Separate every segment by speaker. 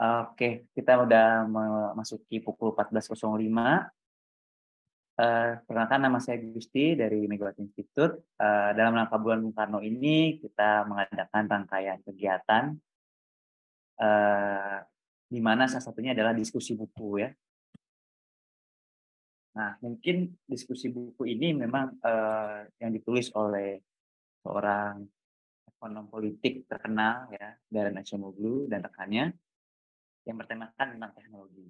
Speaker 1: Oke, kita udah memasuki pukul 14.05. Uh, perkenalkan nama saya Gusti dari Megawati Institute. Uh, dalam rangka bulan Bung Karno ini kita mengadakan rangkaian kegiatan uh, di mana salah satunya adalah diskusi buku ya. Nah, mungkin diskusi buku ini memang uh, yang ditulis oleh seorang ekonom politik terkenal ya, Darren Acemoglu dan rekannya yang bertemakan tentang teknologi.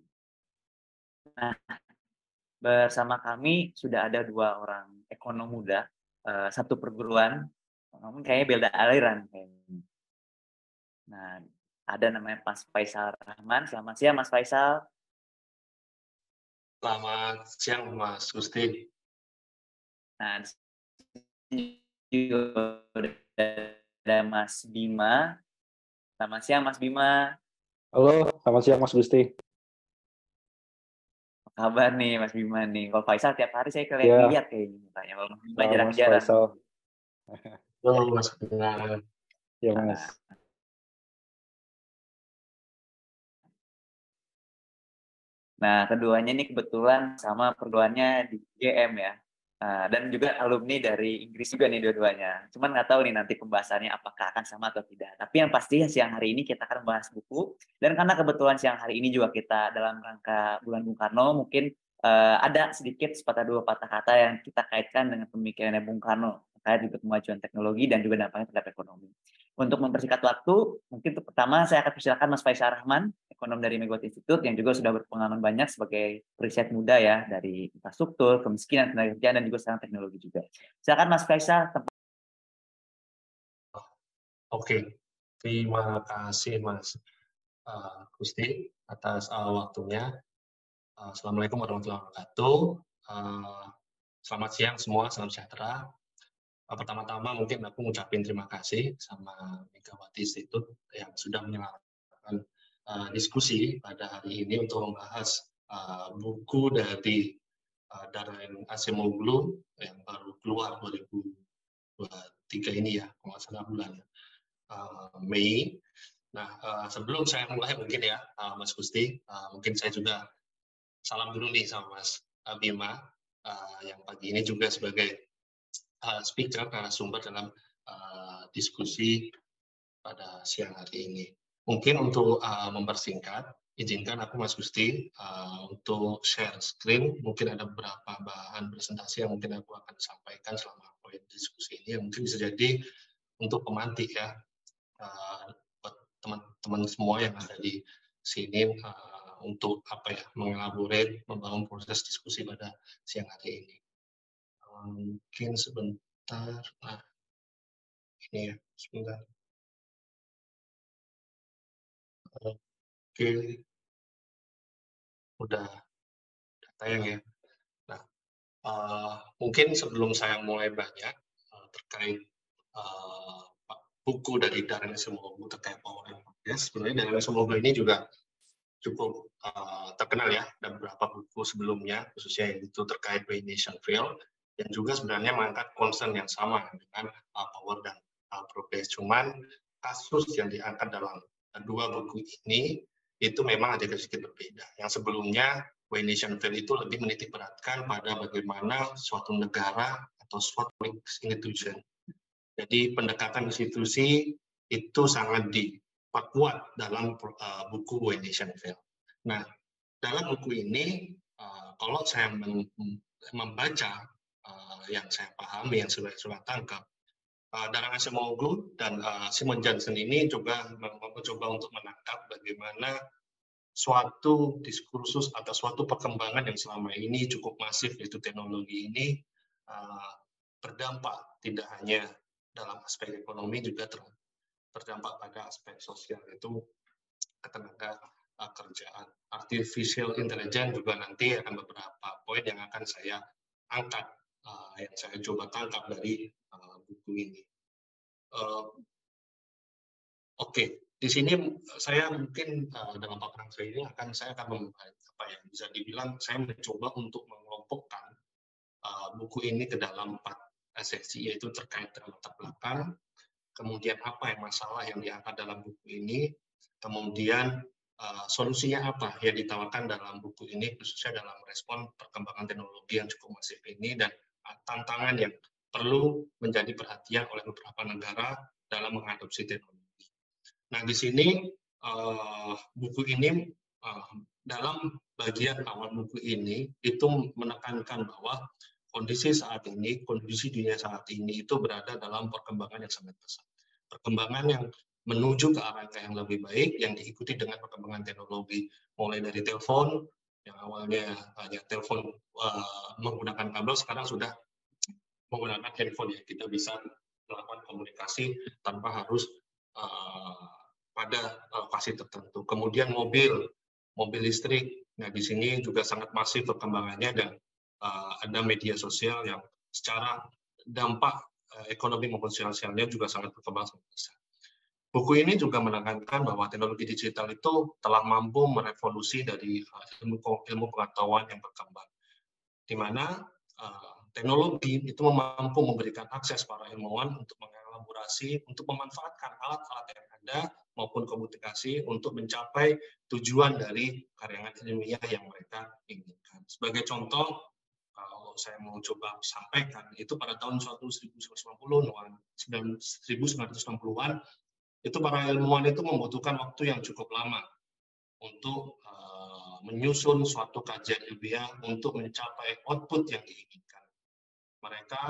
Speaker 1: Nah, bersama kami sudah ada dua orang ekonom muda, uh, satu perguruan, namun kayaknya beda aliran. Kayaknya. Nah, ada namanya Mas Faisal Rahman. Selamat siang, Mas Faisal.
Speaker 2: Selamat siang, Mas Gusti.
Speaker 1: Nah, ada Mas Bima. Selamat siang, Mas Bima.
Speaker 3: Halo, selamat siang Mas Gusti.
Speaker 1: Apa kabar nih Mas Bima nih? Kalau Faisal tiap hari saya kalian yeah. lihat kayaknya mukanya. Kalau Mas Bima jarang-jarang.
Speaker 2: Halo Mas Bima.
Speaker 3: Ya Mas.
Speaker 1: Nah, keduanya ini kebetulan sama perguruannya di GM ya. Uh, dan juga alumni dari Inggris juga nih dua-duanya. Cuman nggak tahu nih nanti pembahasannya apakah akan sama atau tidak. Tapi yang pasti siang hari ini kita akan bahas buku. Dan karena kebetulan siang hari ini juga kita dalam rangka bulan Bung Karno, mungkin uh, ada sedikit sepatah dua patah kata yang kita kaitkan dengan pemikirannya Bung Karno terkait juga kemajuan teknologi dan juga dampaknya terhadap ekonomi. Untuk mempersingkat waktu, mungkin untuk pertama saya akan persilakan Mas Faisal Rahman, ekonom dari Megawati Institute yang juga sudah berpengalaman banyak sebagai riset muda ya dari infrastruktur, kemiskinan, tenaga kerja dan juga sekarang teknologi juga. Silakan Mas Faisal.
Speaker 2: Oke, terima kasih Mas uh, atas uh, waktunya. Uh, Assalamualaikum warahmatullahi wabarakatuh. Uh, selamat siang semua, salam sejahtera. Eh, pertama-tama mungkin aku ngucapin terima kasih sama Megawati Institute yang sudah menyelenggarakan uh, diskusi pada hari ini untuk membahas uh, buku dari uh, Darren Acemoglu yang baru keluar 2023 ini ya, kalau bulan uh, Mei. Nah, uh, sebelum saya mulai mungkin ya, uh, Mas Gusti, uh, mungkin saya juga salam dulu nih sama Mas Bima, uh, yang pagi ini juga sebagai uh, speaker narasumber dalam uh, diskusi pada siang hari ini. Mungkin untuk uh, mempersingkat, izinkan aku Mas Gusti uh, untuk share screen. Mungkin ada beberapa bahan presentasi yang mungkin aku akan sampaikan selama poin diskusi ini yang mungkin bisa jadi untuk pemantik ya uh, teman-teman semua yang ada di sini uh, untuk apa ya mengelaborate, membangun proses diskusi pada siang hari ini mungkin sebentar nah ini ya sebentar. Oke. Udah tayang ya. Nah uh, mungkin sebelum saya mulai banyak uh, terkait uh, buku dari Darren Semoga terkait power progress sebenarnya Darren Semoga ini juga cukup uh, terkenal ya dan beberapa buku sebelumnya khususnya itu terkait Nation Field yang juga sebenarnya mengangkat concern yang sama dengan uh, power dan uh, progress. Cuman kasus yang diangkat dalam dua buku ini itu memang ada sedikit berbeda. Yang sebelumnya Way Nation Fail itu lebih menitik beratkan pada bagaimana suatu negara atau suatu institution. Jadi pendekatan institusi itu sangat diperkuat dalam uh, buku Way Nation Fail. Nah, dalam buku ini, uh, kalau saya membaca yang saya pahami, yang sudah saya tangkap, uh, Darang Asimoglu dan uh, Simon Johnson ini juga mencoba untuk menangkap bagaimana suatu diskursus atau suatu perkembangan yang selama ini cukup masif yaitu teknologi ini uh, berdampak tidak hanya dalam aspek ekonomi juga ter, berdampak pada aspek sosial itu ketenaga kerjaan. Artificial intelligence juga nanti akan beberapa poin yang akan saya angkat uh, yang saya coba tangkap dari uh, buku ini. Uh, Oke, okay. di sini saya mungkin uh, dalam paparan saya ini akan saya akan apa ya bisa dibilang saya mencoba untuk mengelompokkan uh, buku ini ke dalam empat seksi yaitu terkait dengan latar belakang, kemudian apa yang masalah yang diangkat dalam buku ini, kemudian uh, solusinya apa yang ditawarkan dalam buku ini khususnya dalam respon perkembangan teknologi yang cukup masif ini dan tantangan yang perlu menjadi perhatian oleh beberapa negara dalam mengadopsi teknologi. Nah di sini uh, buku ini uh, dalam bagian awal buku ini itu menekankan bahwa kondisi saat ini, kondisi dunia saat ini itu berada dalam perkembangan yang sangat pesat. Perkembangan yang menuju ke arah yang lebih baik yang diikuti dengan perkembangan teknologi mulai dari telepon yang awalnya hanya telepon uh, menggunakan kabel sekarang sudah menggunakan handphone ya kita bisa melakukan komunikasi tanpa harus uh, pada lokasi tertentu. Kemudian mobil, mobil listrik. Nah di sini juga sangat masif perkembangannya dan uh, ada media sosial yang secara dampak uh, ekonomi maupun sosialnya juga sangat berkembang sangat besar. Buku ini juga menekankan bahwa teknologi digital itu telah mampu merevolusi dari uh, ilmu, ilmu pengetahuan yang berkembang, di mana uh, teknologi itu mampu memberikan akses para ilmuwan untuk mengelaborasi, untuk memanfaatkan alat-alat yang ada maupun komunikasi untuk mencapai tujuan dari karyangan ilmiah yang mereka inginkan. Sebagai contoh, kalau saya mau coba sampaikan, itu pada tahun 1990-an, 1960-an, itu para ilmuwan itu membutuhkan waktu yang cukup lama untuk uh, menyusun suatu kajian ilmiah untuk mencapai output yang diinginkan. Mereka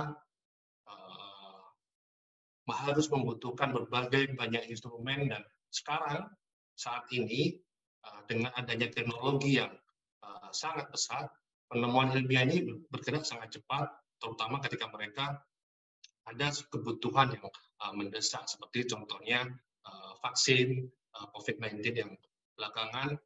Speaker 2: uh, harus membutuhkan berbagai banyak instrumen dan sekarang saat ini uh, dengan adanya teknologi yang uh, sangat pesat, penemuan ilmiah ini bergerak sangat cepat, terutama ketika mereka ada kebutuhan yang uh, mendesak seperti contohnya uh, vaksin uh, COVID-19 yang belakangan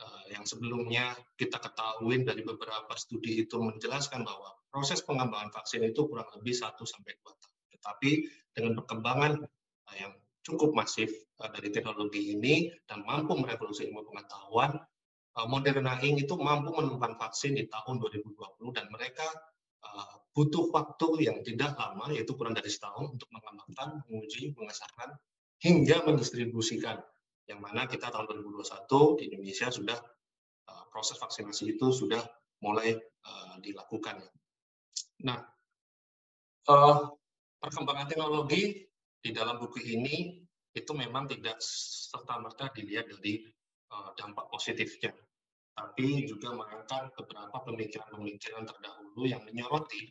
Speaker 2: uh, yang sebelumnya kita ketahui dari beberapa studi itu menjelaskan bahwa proses pengembangan vaksin itu kurang lebih 1 sampai 2 tahun. Tetapi dengan perkembangan uh, yang cukup masif uh, dari teknologi ini dan mampu merevolusi ilmu pengetahuan, uh, Moderna Inc. itu mampu menemukan vaksin di tahun 2020 dan mereka uh, butuh waktu yang tidak lama, yaitu kurang dari setahun untuk mengembangkan, menguji, mengesahkan, hingga mendistribusikan. Yang mana kita tahun 2021 di Indonesia sudah uh, proses vaksinasi itu sudah mulai uh, dilakukan. Nah, uh, perkembangan teknologi di dalam buku ini itu memang tidak serta-merta dilihat dari dampak positifnya, tapi juga mengangkat beberapa pemikiran-pemikiran terdahulu yang menyoroti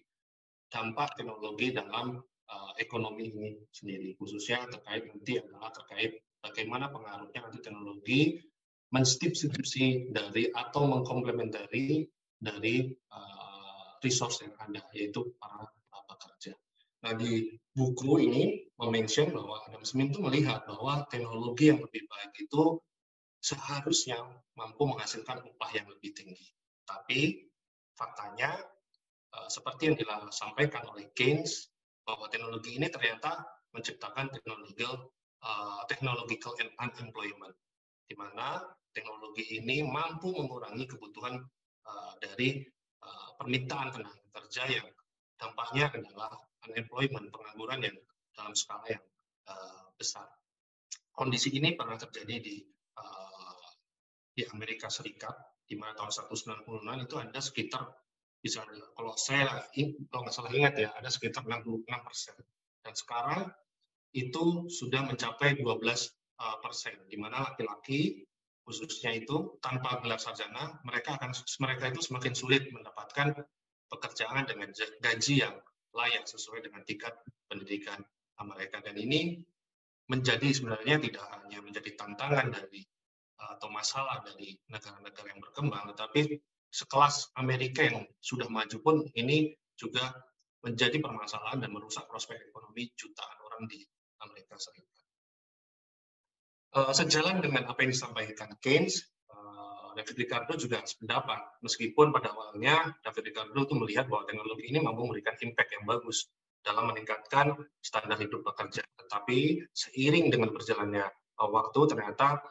Speaker 2: dampak teknologi dalam uh, ekonomi ini sendiri, khususnya terkait nanti adalah terkait bagaimana pengaruhnya nanti teknologi mensubstitusi dari atau mengkomplementari dari uh, resource yang ada, yaitu para uh, pekerja. Nah, di buku ini memention bahwa Adam Smith itu melihat bahwa teknologi yang lebih baik itu seharusnya mampu menghasilkan upah yang lebih tinggi. Tapi faktanya, seperti yang disampaikan oleh Keynes, bahwa teknologi ini ternyata menciptakan technological uh, technological unemployment di mana teknologi ini mampu mengurangi kebutuhan uh, dari permintaan tenaga kerja yang dampaknya adalah unemployment pengangguran yang dalam skala yang besar. Kondisi ini pernah terjadi di di Amerika Serikat di mana tahun 1996 itu ada sekitar bisa kalau saya kalau nggak salah ingat ya ada sekitar 66 persen. Dan sekarang itu sudah mencapai 12 eh, persen di mana laki-laki khususnya itu tanpa gelar sarjana mereka akan mereka itu semakin sulit mendapatkan pekerjaan dengan gaji yang layak sesuai dengan tingkat pendidikan mereka. Dan ini menjadi sebenarnya tidak hanya menjadi tantangan dari atau masalah dari negara-negara yang berkembang tetapi sekelas Amerika yang sudah maju pun ini juga menjadi permasalahan dan merusak prospek ekonomi jutaan orang di Amerika Serikat. Uh, sejalan dengan apa yang disampaikan Keynes, uh, David Ricardo juga sependapat, meskipun pada awalnya David Ricardo itu melihat bahwa teknologi ini mampu memberikan impact yang bagus dalam meningkatkan standar hidup pekerja. Tetapi seiring dengan berjalannya uh, waktu, ternyata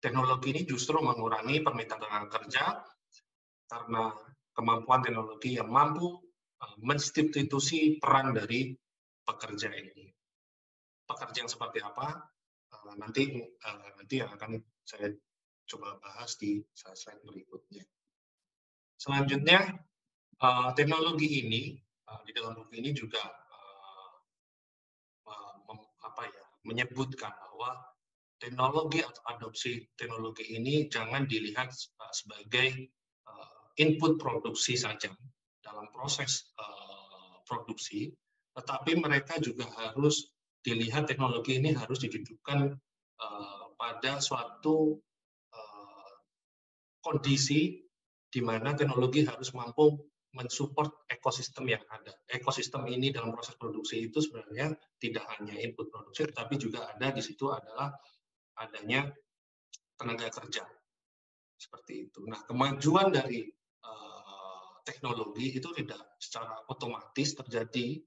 Speaker 2: teknologi ini justru mengurangi permintaan tenaga kerja karena kemampuan teknologi yang mampu uh, mensubstitusi peran dari pekerja ini. Pekerja yang seperti apa? Uh, nanti uh, nanti akan saya coba bahas di slide berikutnya. Selanjutnya, teknologi ini di dalam buku ini juga apa ya menyebutkan bahwa teknologi atau adopsi teknologi ini jangan dilihat sebagai uh, input produksi saja dalam proses uh, produksi, tetapi mereka juga harus dilihat teknologi ini harus didudukkan uh, pada suatu kondisi di mana teknologi harus mampu mensupport ekosistem yang ada. Ekosistem ini dalam proses produksi itu sebenarnya tidak hanya input produksi, tetapi juga ada di situ adalah adanya tenaga kerja. Seperti itu. Nah, kemajuan dari uh, teknologi itu tidak secara otomatis terjadi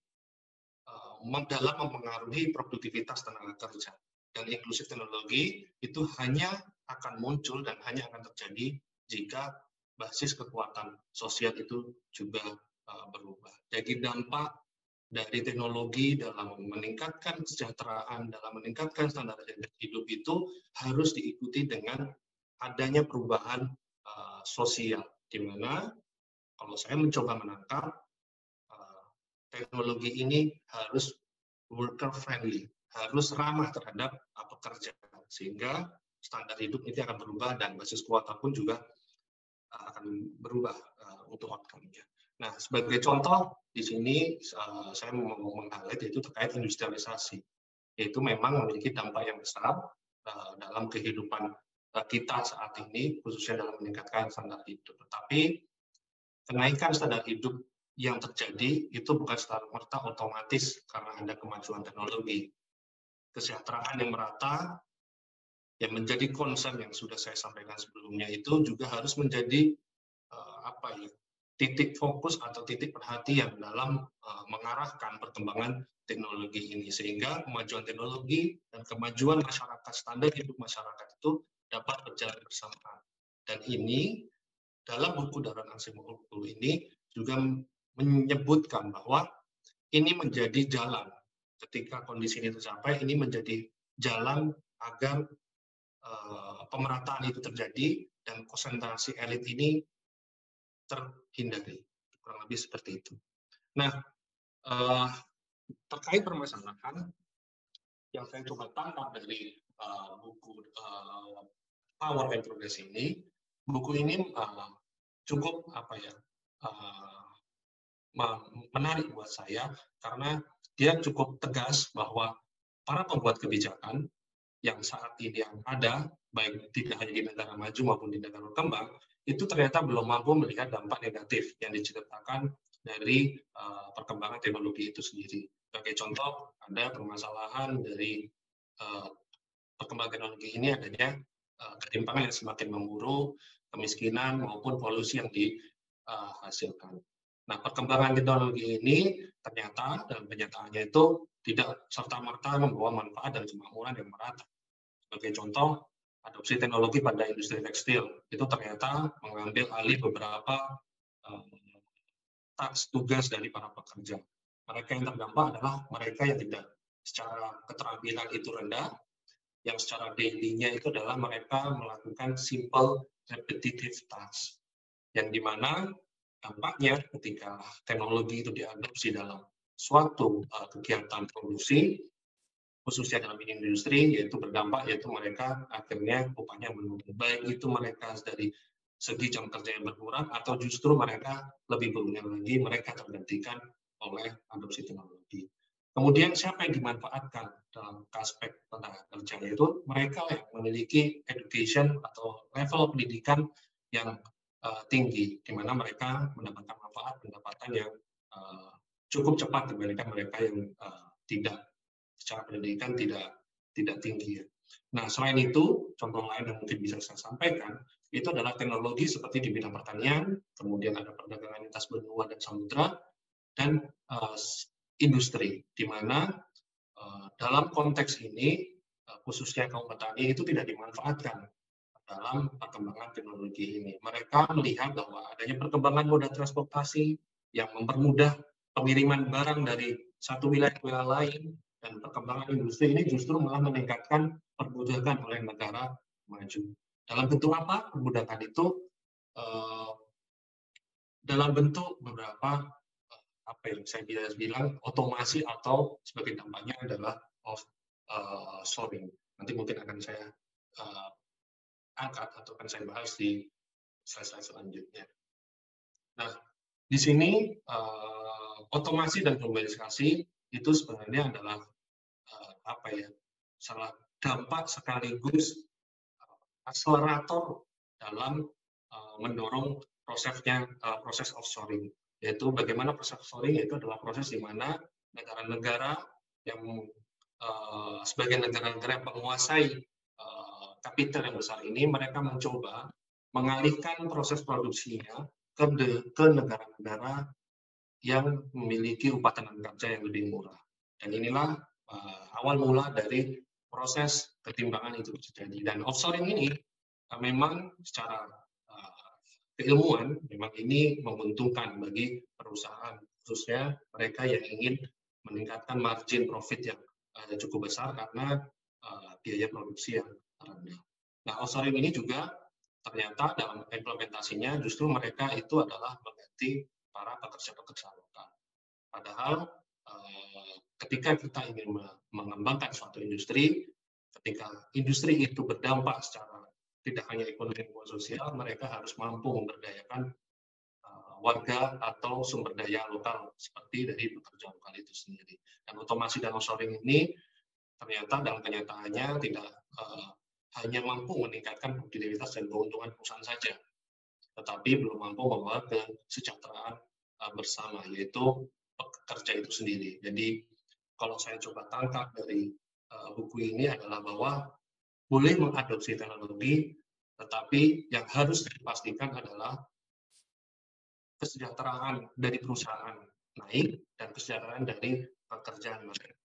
Speaker 2: uh, dalam mempengaruhi produktivitas tenaga kerja. Dan inklusif teknologi itu hanya akan muncul dan hanya akan terjadi jika basis kekuatan sosial itu juga uh, berubah. Jadi dampak dari teknologi dalam meningkatkan kesejahteraan, dalam meningkatkan standar hidup itu harus diikuti dengan adanya perubahan uh, sosial, di mana kalau saya mencoba menangkap uh, teknologi ini harus worker friendly, harus ramah terhadap uh, pekerja, sehingga standar hidup ini akan berubah dan basis kuota pun juga akan berubah uh, untuk outcome-nya. Nah, sebagai contoh di sini uh, saya mau meng-highlight yaitu terkait industrialisasi, yaitu memang memiliki dampak yang besar uh, dalam kehidupan uh, kita saat ini, khususnya dalam meningkatkan standar hidup. Tetapi kenaikan standar hidup yang terjadi itu bukan secara merta otomatis karena ada kemajuan teknologi. Kesejahteraan yang merata yang menjadi concern yang sudah saya sampaikan sebelumnya itu juga harus menjadi apa ya titik fokus atau titik perhatian dalam uh, mengarahkan perkembangan teknologi ini. Sehingga kemajuan teknologi dan kemajuan masyarakat standar hidup masyarakat itu dapat berjalan bersamaan. Dan ini dalam buku Daran Ansimoglu ini juga menyebutkan bahwa ini menjadi jalan. Ketika kondisi ini tercapai ini menjadi jalan agar Eh, pemerataan itu terjadi dan konsentrasi elit ini terhindari. Kurang lebih seperti itu. Nah, uh, terkait permasalahan yang saya coba tangkap dari uh, buku uh, Power and Progress ini, buku ini uh, cukup apa ya uh, menarik buat saya karena dia cukup tegas bahwa para pembuat kebijakan yang saat ini yang ada, baik tidak hanya di negara maju maupun di negara berkembang, itu ternyata belum mampu melihat dampak negatif yang diceritakan dari uh, perkembangan teknologi itu sendiri. Sebagai contoh, ada permasalahan dari uh, perkembangan teknologi ini adanya uh, ketimpangan yang semakin memburuk, kemiskinan maupun polusi yang dihasilkan. Nah, perkembangan teknologi ini ternyata dalam kenyataannya itu tidak serta-merta membawa manfaat dan kemakmuran yang merata. Sebagai contoh, adopsi teknologi pada industri tekstil itu ternyata mengambil alih beberapa uh, tugas dari para pekerja. Mereka yang terdampak adalah mereka yang tidak secara keterampilan itu rendah, yang secara daily-nya itu adalah mereka melakukan simple repetitive task, yang di mana dampaknya ketika teknologi itu diadopsi dalam suatu uh, kegiatan produksi, khususnya dalam industri yaitu berdampak yaitu mereka akhirnya upahnya menurun. Baik itu mereka dari segi jam kerja yang berkurang atau justru mereka lebih beruntung lagi mereka tergantikan oleh adopsi teknologi. Kemudian siapa yang dimanfaatkan dalam aspek tenaga kerja? Yaitu mereka yang memiliki education atau level pendidikan yang uh, tinggi di mana mereka mendapatkan manfaat pendapatan yang uh, cukup cepat dibandingkan mereka yang uh, tidak secara pendidikan tidak tidak tinggi. Ya. Nah, selain itu, contoh lain yang mungkin bisa saya sampaikan, itu adalah teknologi seperti di bidang pertanian, kemudian ada perdagangan lintas benua dan samudra, dan uh, industri, di mana uh, dalam konteks ini, uh, khususnya kaum petani itu tidak dimanfaatkan dalam perkembangan teknologi ini. Mereka melihat bahwa adanya perkembangan moda transportasi yang mempermudah pengiriman barang dari satu wilayah ke wilayah lain, dan perkembangan industri ini justru malah meningkatkan perbudakan oleh negara maju. dalam bentuk apa perbudakan itu uh, dalam bentuk beberapa uh, apa yang saya bilang otomasi atau sebagai dampaknya adalah off uh, nanti mungkin akan saya uh, angkat atau akan saya bahas di slide-slide selanjutnya. Nah, di sini uh, otomasi dan globalisasi itu sebenarnya adalah apa ya salah dampak sekaligus uh, akselerator dalam uh, mendorong prosesnya uh, proses offshoring yaitu bagaimana proses offshoring itu adalah proses di mana negara-negara yang uh, sebagai negara-negara yang menguasai kapital yang besar ini mereka mencoba mengalihkan proses produksinya ke, ke negara-negara yang memiliki upah tenaga kerja yang lebih murah. Dan inilah uh, awal mula dari proses ketimbangan itu terjadi. Dan offshoring ini uh, memang secara uh, keilmuan memang ini menguntungkan bagi perusahaan, khususnya mereka yang ingin meningkatkan margin profit yang uh, cukup besar karena uh, biaya produksi yang rendah. Nah, offshoring ini juga ternyata dalam implementasinya justru mereka itu adalah mengganti para pekerja-pekerja lokal. Padahal ketika kita ingin mengembangkan suatu industri, ketika industri itu berdampak secara tidak hanya ekonomi maupun sosial, mereka harus mampu memberdayakan eh, warga atau sumber daya lokal seperti dari pekerja lokal itu sendiri. Dan otomasi dan offshoring ini ternyata dalam kenyataannya tidak eh, hanya mampu meningkatkan produktivitas dan keuntungan perusahaan saja, tetapi belum mampu membawa kesejahteraan uh, bersama, yaitu pekerja itu sendiri. Jadi kalau saya coba tangkap dari uh, buku ini adalah bahwa boleh mengadopsi teknologi, tetapi yang harus dipastikan adalah kesejahteraan dari perusahaan naik dan kesejahteraan dari pekerjaan mereka.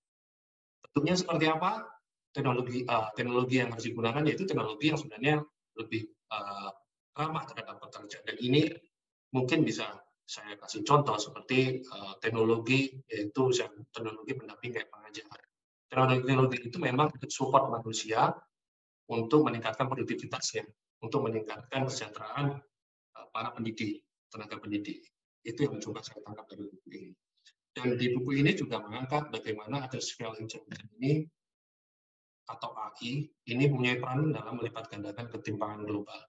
Speaker 2: Bentuknya seperti apa? teknologi uh, teknologi yang harus digunakan yaitu teknologi yang sebenarnya lebih uh, ramah terhadap pekerja dan ini mungkin bisa saya kasih contoh seperti uh, teknologi yaitu teknologi pendamping kayak pengajaran. Teknologi teknologi itu memang support manusia untuk meningkatkan produktivitasnya untuk meningkatkan kesejahteraan uh, para pendidik tenaga pendidik. Itu yang mencoba saya tangkap dari buku ini. Dan di buku ini juga mengangkat bagaimana artificial intelligence ini atau AI ini punya peran dalam melipat gandakan ketimpangan global.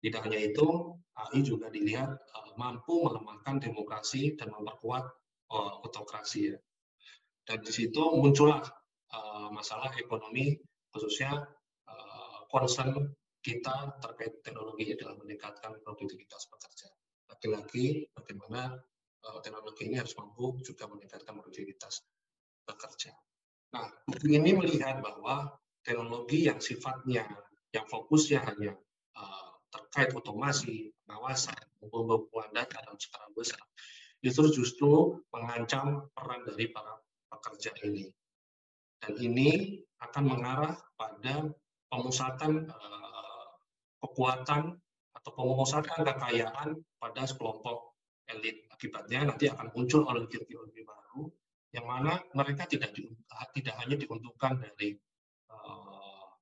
Speaker 2: Tidak hanya itu, AI juga dilihat uh, mampu melemahkan demokrasi dan memperkuat uh, otokrasi. Ya. Dan di situ muncullah uh, masalah ekonomi, khususnya concern kita terkait teknologi dalam meningkatkan produktivitas pekerja. Lagi-lagi, bagaimana uh, teknologi ini harus mampu juga meningkatkan produktivitas pekerja. Nah, ini melihat bahwa teknologi yang sifatnya, yang fokusnya hanya terkait otomasi, pengawasan, pembuatan data dalam skala besar, itu justru mengancam peran dari para pekerja ini. Dan ini akan mengarah pada pemusatan uh, kekuatan atau pemusatan kekayaan pada sekelompok elit. Akibatnya nanti akan muncul oligarki-oligarki baru yang mana mereka tidak di, tidak hanya diuntungkan dari uh,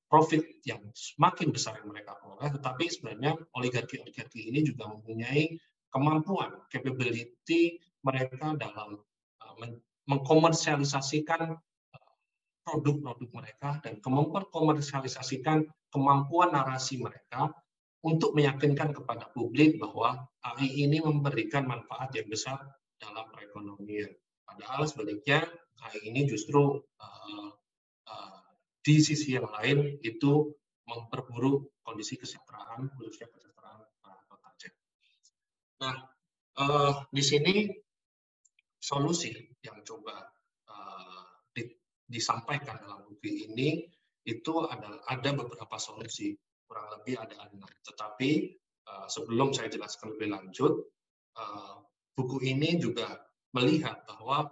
Speaker 2: profit yang semakin besar yang mereka peroleh, tetapi sebenarnya oligarki-oligarki ini juga mempunyai kemampuan, capability mereka dalam uh, mengkomersialisasikan produk-produk mereka dan kemampuan komersialisasikan kemampuan narasi mereka untuk meyakinkan kepada publik bahwa AI ini memberikan manfaat yang besar dalam perekonomian. Padahal sebaliknya hari ini justru uh, uh, di sisi yang lain itu memperburuk kondisi kesejahteraan khususnya kesejahteraan pekerja. Nah, uh, di sini solusi yang coba uh, di, disampaikan dalam buku ini itu adalah ada beberapa solusi kurang lebih ada enam. Tetapi uh, sebelum saya jelaskan lebih lanjut, uh, buku ini juga melihat bahwa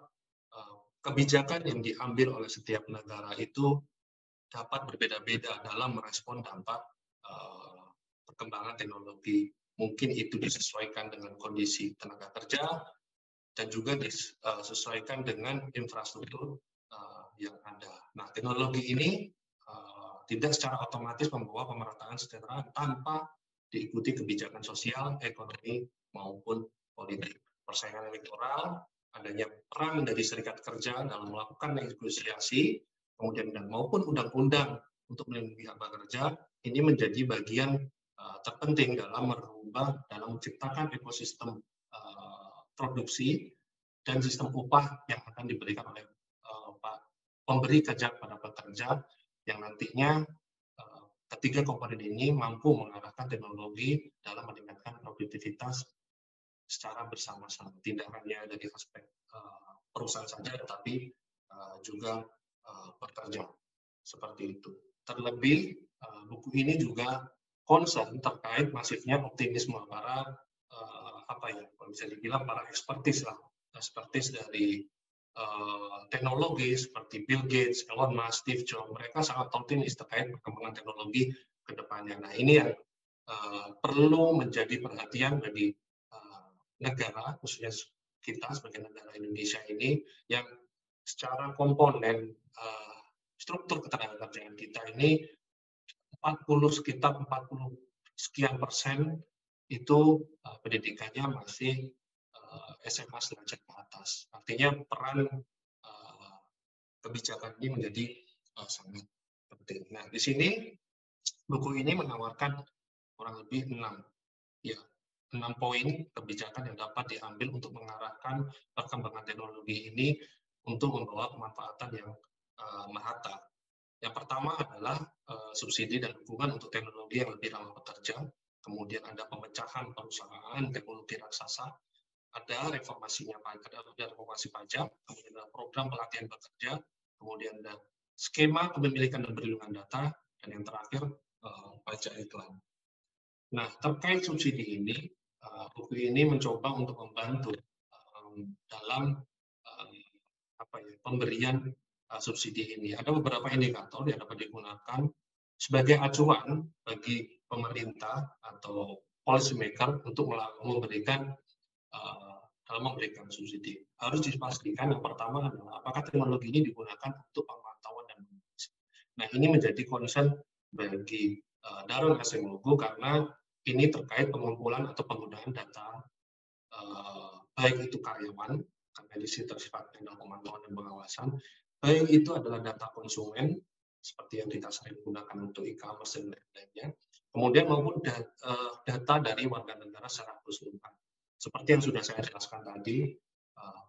Speaker 2: uh, kebijakan yang diambil oleh setiap negara itu dapat berbeda-beda dalam merespon dampak uh, perkembangan teknologi. Mungkin itu disesuaikan dengan kondisi tenaga kerja dan juga disesuaikan dengan infrastruktur uh, yang ada. Nah, teknologi ini uh, tidak secara otomatis membawa pemerataan sejahtera tanpa diikuti kebijakan sosial, ekonomi, maupun politik. Persaingan elektoral, adanya peran dari serikat kerja dalam melakukan negosiasi, kemudian dan maupun undang-undang untuk melindungi hak pekerja, ini menjadi bagian uh, terpenting dalam merubah, dalam menciptakan ekosistem uh, produksi dan sistem upah yang akan diberikan oleh uh, pemberi kerja kepada pekerja yang nantinya ketiga komponen ini mampu mengarahkan teknologi dalam meningkatkan produktivitas secara bersama-sama, tidak hanya dari aspek uh, perusahaan saja, tetapi uh, juga uh, seperti itu. Terlebih uh, buku ini juga concern terkait masifnya optimisme para uh, apa ya, kalau bisa dibilang para ekspertis lah, ekspertis dari teknologi seperti Bill Gates, Elon Musk, Steve Jobs, mereka sangat optimis terkait perkembangan teknologi ke depannya. Nah, ini yang perlu menjadi perhatian bagi negara, khususnya kita sebagai negara Indonesia ini, yang secara komponen uh, struktur ketenagakerjaan kita ini 40 sekitar 40 sekian persen itu uh, pendidikannya masih SMA sederajat ke atas. Artinya peran uh, kebijakan ini menjadi uh, sangat penting. Nah, di sini buku ini menawarkan kurang lebih enam ya enam poin kebijakan yang dapat diambil untuk mengarahkan perkembangan teknologi ini untuk membawa kemanfaatan yang uh, merata. Yang pertama adalah uh, subsidi dan dukungan untuk teknologi yang lebih ramah pekerja. Kemudian ada pemecahan perusahaan teknologi raksasa ada reformasinya ada, reformasi pajak, kemudian ada program pelatihan bekerja, kemudian ada skema kepemilikan dan perlindungan data, dan yang terakhir uh, pajak iklan. Nah, terkait subsidi ini, uh, buku ini mencoba untuk membantu dalam apa ya, pemberian uh, subsidi ini. Ada beberapa indikator yang dapat digunakan sebagai acuan bagi pemerintah atau policy maker untuk memberikan uh, dalam memberikan subsidi. Harus dipastikan yang pertama adalah apakah teknologi ini digunakan untuk pemantauan dan mengawasi. Nah ini menjadi concern bagi uh, Darun Asemogo karena ini terkait pengumpulan atau penggunaan data uh, baik itu karyawan karena di sini tersifat dalam pemantauan dan pengawasan, baik itu adalah data konsumen seperti yang kita sering gunakan untuk e-commerce dan lain-lainnya, kemudian maupun data dari warga negara secara keseluruhan. Seperti yang sudah saya jelaskan tadi, eh,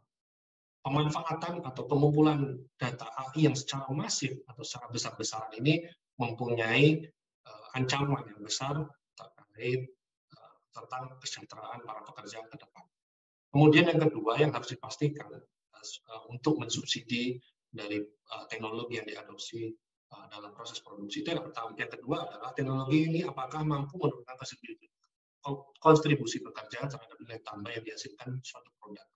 Speaker 2: pemanfaatan atau pengumpulan data AI yang secara masif atau secara besar-besaran ini mempunyai eh, ancaman yang besar terkait eh, tentang kesejahteraan para pekerja ke depan. Kemudian yang kedua yang harus dipastikan untuk mensubsidi dari teknologi yang diadopsi dalam proses produksi itu yang pertama. Yang kedua adalah teknologi ini apakah mampu menurunkan kontribusi pekerja terhadap nilai tambah yang dihasilkan suatu produk.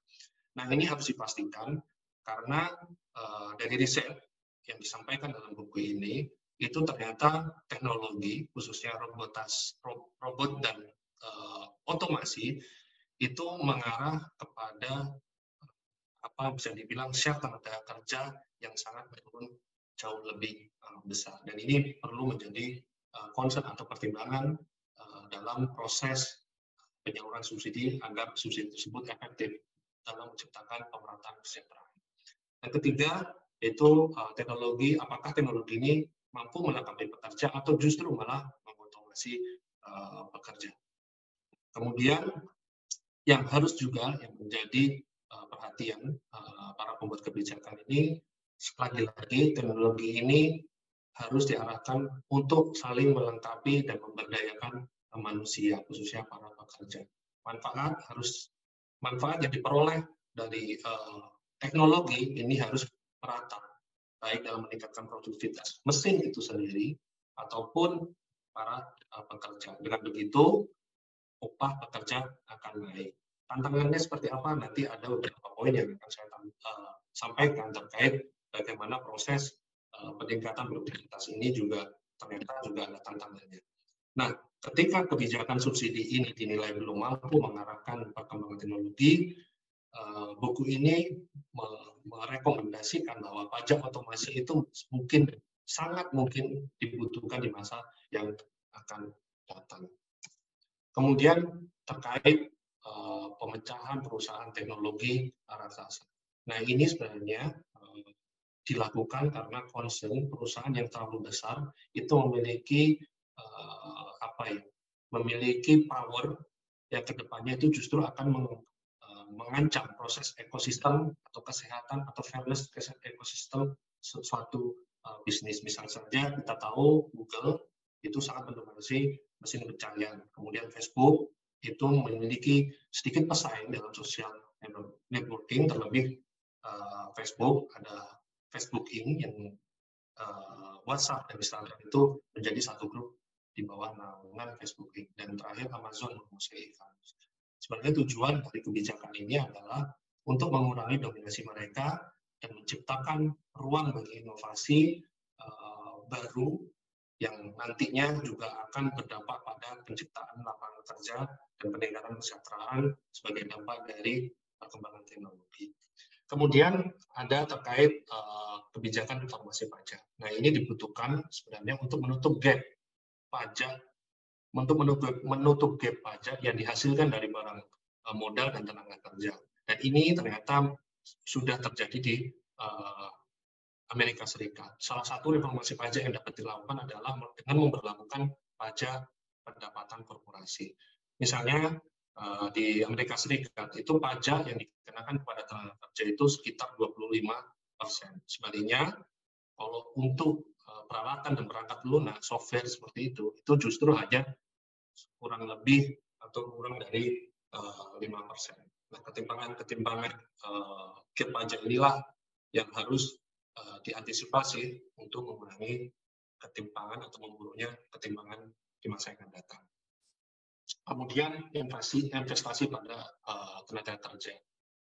Speaker 2: Nah ini harus dipastikan karena dari riset yang disampaikan dalam buku ini itu ternyata teknologi khususnya robotas robot dan otomasi itu mengarah kepada apa bisa dibilang share tenaga kerja yang sangat menurun jauh lebih uh, besar dan ini perlu menjadi uh, concern atau pertimbangan dalam proses penyaluran subsidi agar subsidi tersebut efektif dalam menciptakan pemerataan kesejahteraan. Yang ketiga, uh, teknologi, apakah teknologi ini mampu melengkapi pekerja atau justru malah mengotomasi pekerja. Kemudian yang harus juga yang menjadi uh, perhatian uh, para pembuat kebijakan ini, lagi-lagi teknologi ini harus diarahkan untuk saling melengkapi dan memberdayakan manusia, khususnya para pekerja. Manfaat harus manfaat yang diperoleh dari uh, teknologi ini harus merata, baik dalam meningkatkan produktivitas mesin itu sendiri ataupun para uh, pekerja. Dengan begitu, upah pekerja akan naik. Tantangannya seperti apa? Nanti ada beberapa poin yang akan saya uh, sampaikan terkait bagaimana proses uh, peningkatan produktivitas ini juga ternyata juga ada tantangannya. Nah, ketika kebijakan subsidi ini dinilai belum mampu mengarahkan perkembangan teknologi, eh, buku ini merekomendasikan bahwa pajak otomasi itu mungkin sangat mungkin dibutuhkan di masa yang akan datang. Kemudian terkait uh, pemecahan perusahaan teknologi raksasa. Nah ini sebenarnya uh, dilakukan karena concern perusahaan yang terlalu besar itu memiliki uh, apa ya, memiliki power yang ke depannya itu justru akan meng, mengancam proses ekosistem atau kesehatan atau fairness ekosistem suatu bisnis. Misal saja kita tahu Google itu sangat mendominasi mesin pencarian. Kemudian Facebook itu memiliki sedikit pesaing dalam sosial networking, terlebih uh, Facebook ada Facebooking yang uh, WhatsApp dan Instagram itu menjadi satu grup di bawah naungan Facebooking dan terakhir Amazon menguasai e-commerce. Sebenarnya tujuan dari kebijakan ini adalah untuk mengurangi dominasi mereka dan menciptakan ruang bagi inovasi uh, baru yang nantinya juga akan berdampak pada penciptaan lapangan kerja dan peningkatan kesejahteraan sebagai dampak dari perkembangan teknologi. Kemudian ada terkait uh, kebijakan informasi pajak. Nah ini dibutuhkan sebenarnya untuk menutup gap pajak, untuk menutup, menutup gap pajak yang dihasilkan dari barang uh, modal dan tenaga kerja. Dan ini ternyata sudah terjadi di uh, Amerika Serikat. Salah satu reformasi pajak yang dapat dilakukan adalah dengan memperlakukan pajak pendapatan korporasi. Misalnya eh, di Amerika Serikat itu pajak yang dikenakan kepada tenaga kerja itu sekitar 25 persen. Sebaliknya, kalau untuk eh, peralatan dan perangkat lunak, software seperti itu, itu justru hanya kurang lebih atau kurang dari eh, lima persen. Nah, ketimpangan-ketimpangan uh, pajak inilah yang harus uh, diantisipasi untuk mengurangi ketimpangan atau memburuknya ketimpangan di masa yang akan datang. Kemudian investasi investasi pada uh, tenaga kerja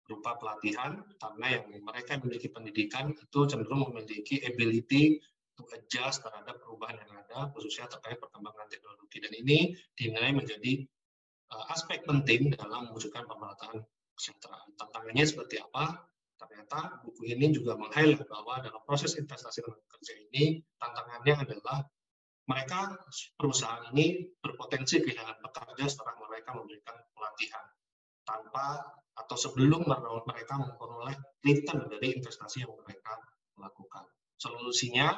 Speaker 2: berupa pelatihan karena yang mereka memiliki pendidikan itu cenderung memiliki ability to adjust terhadap perubahan yang ada khususnya terkait perkembangan teknologi dan ini dinilai menjadi uh, aspek penting dalam mewujudkan pemerataan kesejahteraan. Tantangannya seperti apa? Ternyata buku ini juga meng-highlight bahwa dalam proses investasi tenaga kerja ini tantangannya adalah mereka perusahaan ini berpotensi kehilangan pekerja setelah mereka memberikan pelatihan tanpa atau sebelum mereka memperoleh return dari investasi yang mereka lakukan. Solusinya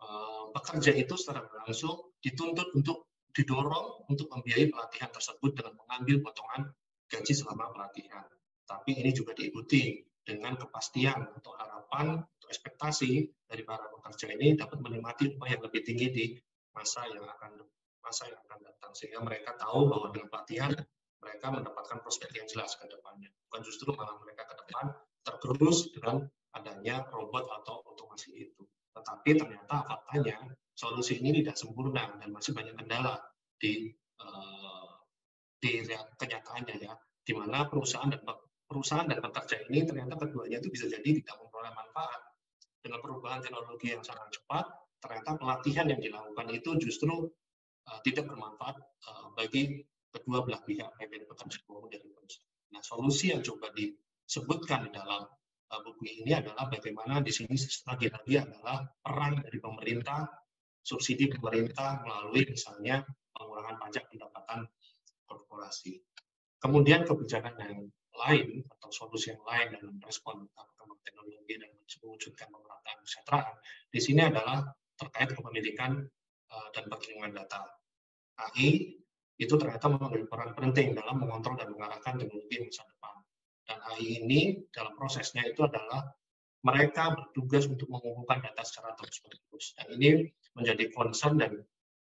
Speaker 2: eh, pekerja itu secara langsung dituntut untuk didorong untuk membiayai pelatihan tersebut dengan mengambil potongan gaji selama pelatihan. Tapi ini juga diikuti dengan kepastian atau harapan atau ekspektasi dari para pekerja ini dapat menikmati upah yang lebih tinggi di masa yang akan masa yang akan datang. Sehingga mereka tahu bahwa dengan pelatihan mereka mendapatkan prospek yang jelas ke depannya. Bukan justru malah mereka ke depan tergerus dengan adanya robot atau otomasi itu. Tetapi ternyata faktanya solusi ini tidak sempurna dan masih banyak kendala di uh, di kenyataannya ya di mana perusahaan dan perusahaan dan pekerja ini ternyata keduanya itu bisa jadi tidak memperoleh manfaat. Dengan perubahan teknologi yang sangat cepat, ternyata pelatihan yang dilakukan itu justru uh, tidak bermanfaat uh, bagi kedua belah pihak, baik dari pekerja maupun dari perusahaan. Nah, solusi yang coba disebutkan di dalam uh, buku ini adalah bagaimana di sini lagi-lagi adalah peran dari pemerintah, subsidi pemerintah melalui misalnya pengurangan pajak pendapatan korporasi. Kemudian kebijakan yang lain atau solusi yang lain dalam respon perkembangan teknologi dan mewujudkan pemerataan kesejahteraan di sini adalah terkait kepemilikan uh, dan perlindungan data. AI itu ternyata memiliki peran penting dalam mengontrol dan mengarahkan teknologi masa depan. Dan AI ini dalam prosesnya itu adalah mereka bertugas untuk mengumpulkan data secara terus-menerus. Dan ini menjadi concern dan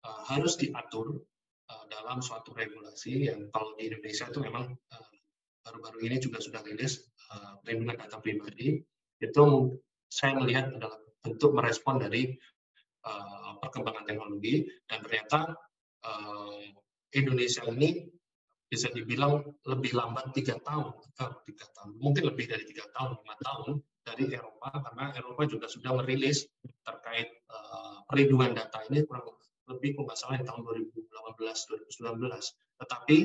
Speaker 2: uh, harus diatur uh, dalam suatu regulasi yang kalau di Indonesia itu memang baru-baru ini juga sudah rilis uh, perlindungan data pribadi. Itu saya melihat adalah bentuk merespon dari uh, perkembangan teknologi dan ternyata uh, Indonesia ini bisa dibilang lebih lambat tiga tahun, tiga tahun, mungkin lebih dari tiga tahun, lima tahun dari Eropa karena Eropa juga sudah merilis terkait uh, perlindungan data ini kurang lebih kalau nggak salah di tahun 2018 2019 tetapi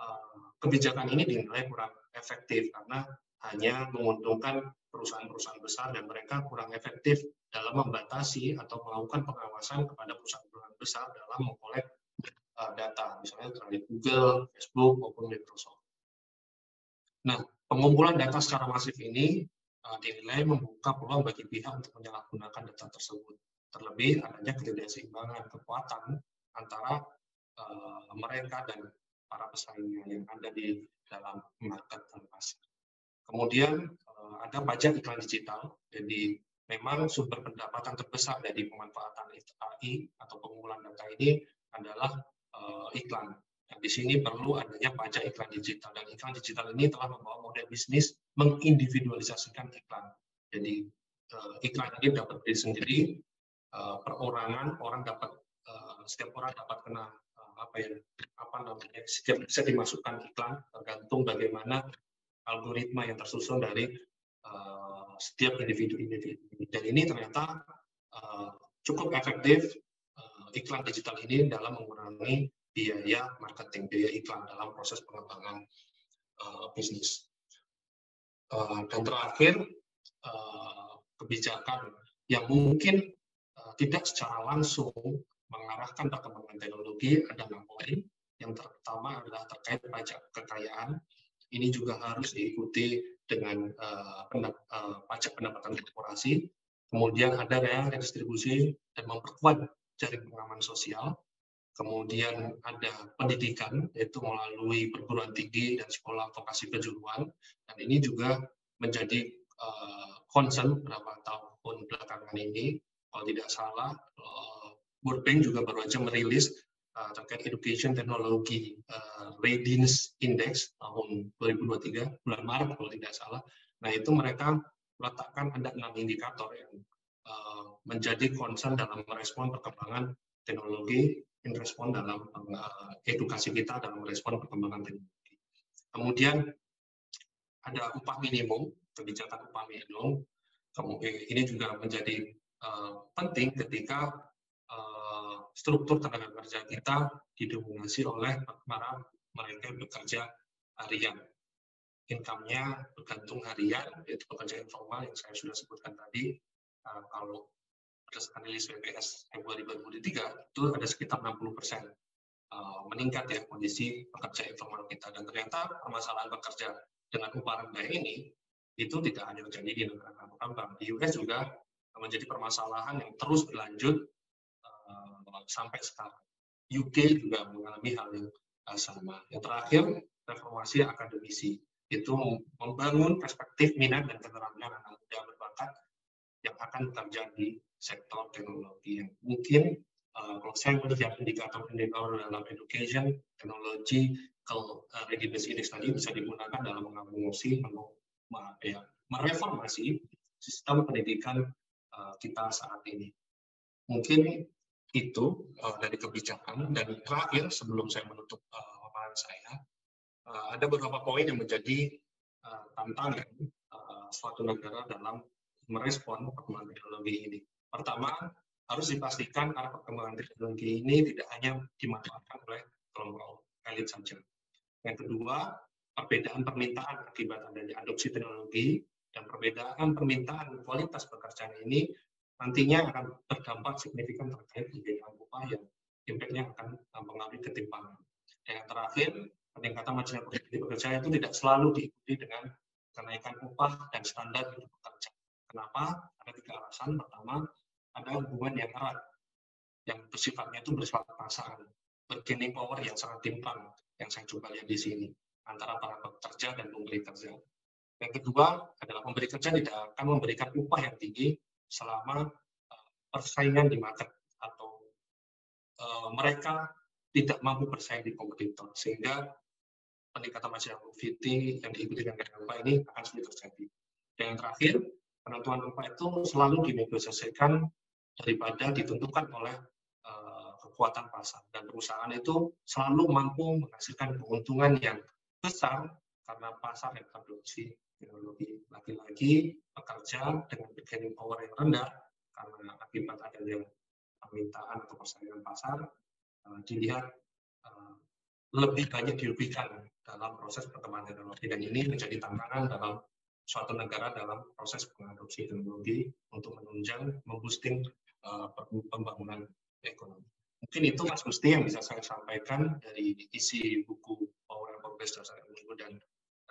Speaker 2: Eh, kebijakan ini dinilai kurang efektif karena hanya menguntungkan perusahaan-perusahaan besar dan mereka kurang efektif dalam membatasi atau melakukan pengawasan kepada perusahaan-perusahaan besar dalam mengkolek uh, data, misalnya terhadap Google, Facebook, maupun Microsoft. Nah, pengumpulan data secara masif ini uh, dinilai membuka peluang bagi pihak untuk menyalahgunakan data tersebut. Terlebih adanya ketidakseimbangan kekuatan antara uh, mereka dan para pesaingnya yang ada di dalam market dan. Kemudian uh, ada pajak iklan digital, jadi memang sumber pendapatan terbesar dari pemanfaatan AI atau pengumpulan data ini adalah uh, iklan. Dan di sini perlu adanya pajak iklan digital dan iklan digital ini telah membawa model bisnis mengindividualisasikan iklan. Jadi uh, iklan ini dapat berdiri sendiri, perorangan orang dapat setiap orang dapat kena apa ya apa namanya setiap bisa dimasukkan iklan tergantung bagaimana algoritma yang tersusun dari uh, setiap individu-individu. Dan ini ternyata uh, cukup efektif uh, iklan digital ini dalam mengurangi biaya marketing, biaya iklan dalam proses pengembangan uh, bisnis. Uh, dan terakhir, uh, kebijakan yang mungkin uh, tidak secara langsung mengarahkan perkembangan teknologi ada enam poin. Yang pertama adalah terkait pajak kekayaan. Ini juga harus diikuti dengan uh, uh, pajak pendapatan korporasi. Kemudian ada redistribusi dan memperkuat jaring pengaman sosial kemudian ada pendidikan yaitu melalui perguruan tinggi dan sekolah vokasi kejuruan dan ini juga menjadi uh, concern beberapa tahun belakangan ini kalau tidak salah uh, World Bank juga baru saja merilis uh, terkait education teknologi uh, readiness index tahun 2023 bulan Maret kalau tidak salah nah itu mereka meletakkan ada enam indikator yang uh, menjadi concern dalam merespon perkembangan teknologi in respon dalam uh, edukasi kita dalam merespon perkembangan teknologi. Kemudian ada upah minimum, kebijakan upah minimum. Kemudian ini juga menjadi uh, penting ketika struktur tenaga kerja kita didominasi oleh para mereka yang bekerja harian. Income-nya bergantung harian, yaitu pekerja informal yang saya sudah sebutkan tadi. Uh, kalau berdasarkan rilis BPS Februari 2023 itu ada sekitar 60 persen uh, meningkat ya kondisi pekerja informal kita dan ternyata permasalahan bekerja dengan upah rendah ini itu tidak hanya terjadi di negara berkembang di US juga menjadi permasalahan yang terus berlanjut uh, sampai sekarang UK juga mengalami hal yang uh, sama yang terakhir reformasi akademisi itu membangun perspektif minat dan keterampilan anak muda berbakat yang akan terjadi sektor teknologi yang mungkin uh, kalau saya melihat indikator-indikator dalam education, teknologi, kalau uh, readiness index tadi bisa digunakan dalam mengakomosi, ya, mereformasi sistem pendidikan uh, kita saat ini. Mungkin itu uh, dari kebijakan dan terakhir sebelum saya menutup uh, paparan saya, uh, ada beberapa poin yang menjadi uh, tantangan uh, suatu negara dalam merespon perkembangan teknologi ini. Pertama, harus dipastikan arah perkembangan teknologi ini tidak hanya dimanfaatkan oleh kelompok elit saja. Yang kedua, perbedaan permintaan akibat adanya adopsi teknologi dan perbedaan permintaan kualitas pekerjaan ini nantinya akan berdampak signifikan terkait perbedaan upah yang impact-nya akan mempengaruhi ketimpangan. Dan yang terakhir, peningkatan marginal produktivitas pekerja itu tidak selalu diikuti dengan kenaikan upah dan standar hidup pekerja. Kenapa? Ada tiga alasan. Pertama, ada hubungan yang erat yang bersifatnya itu bersifat pasangan bargaining power yang sangat timpang yang saya coba lihat di sini antara para pekerja dan pemberi kerja. Yang kedua adalah pemberi kerja tidak akan memberikan upah yang tinggi selama uh, persaingan di market atau uh, mereka tidak mampu bersaing di kompetitor sehingga peningkatan marginal profitability yang diikuti dengan upah ini akan sulit terjadi. Dan yang terakhir, penentuan upah itu selalu dinegosiasikan daripada ditentukan oleh uh, kekuatan pasar dan perusahaan itu selalu mampu menghasilkan keuntungan yang besar karena pasar yang produksi teknologi lagi-lagi pekerja dengan bargaining power yang rendah karena akibat adanya permintaan atau persaingan pasar uh, dilihat uh, lebih banyak dirugikan dalam proses perkembangan teknologi dan ini menjadi tantangan dalam suatu negara dalam proses mengadopsi teknologi untuk menunjang, memboosting uh, pembangunan ekonomi. Mungkin itu Mas Gusti yang bisa saya sampaikan dari isi buku Power and Progress Dasar Ilmu dan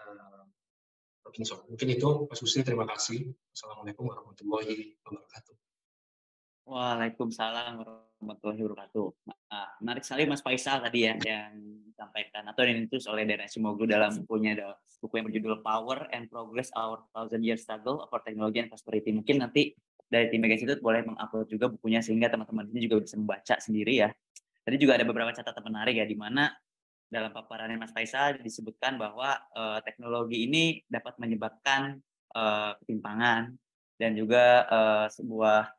Speaker 2: uh, Robinson. Mungkin itu Mas Gusti, terima kasih. Assalamualaikum warahmatullahi wabarakatuh.
Speaker 1: Waalaikumsalam warahmatullahi wabarakatuh. Nah, menarik sekali Mas Faisal tadi ya yang disampaikan atau yang itu oleh Darren Simoglu dalam bukunya buku yang berjudul Power and Progress Our Thousand Year Struggle for Technology and Prosperity. Mungkin nanti dari tim Mega Institute boleh mengupload juga bukunya sehingga teman-teman ini juga bisa membaca sendiri ya. Tadi juga ada beberapa catatan menarik ya di mana dalam paparannya Mas Faisal disebutkan bahwa uh, teknologi ini dapat menyebabkan uh, ketimpangan dan juga uh, sebuah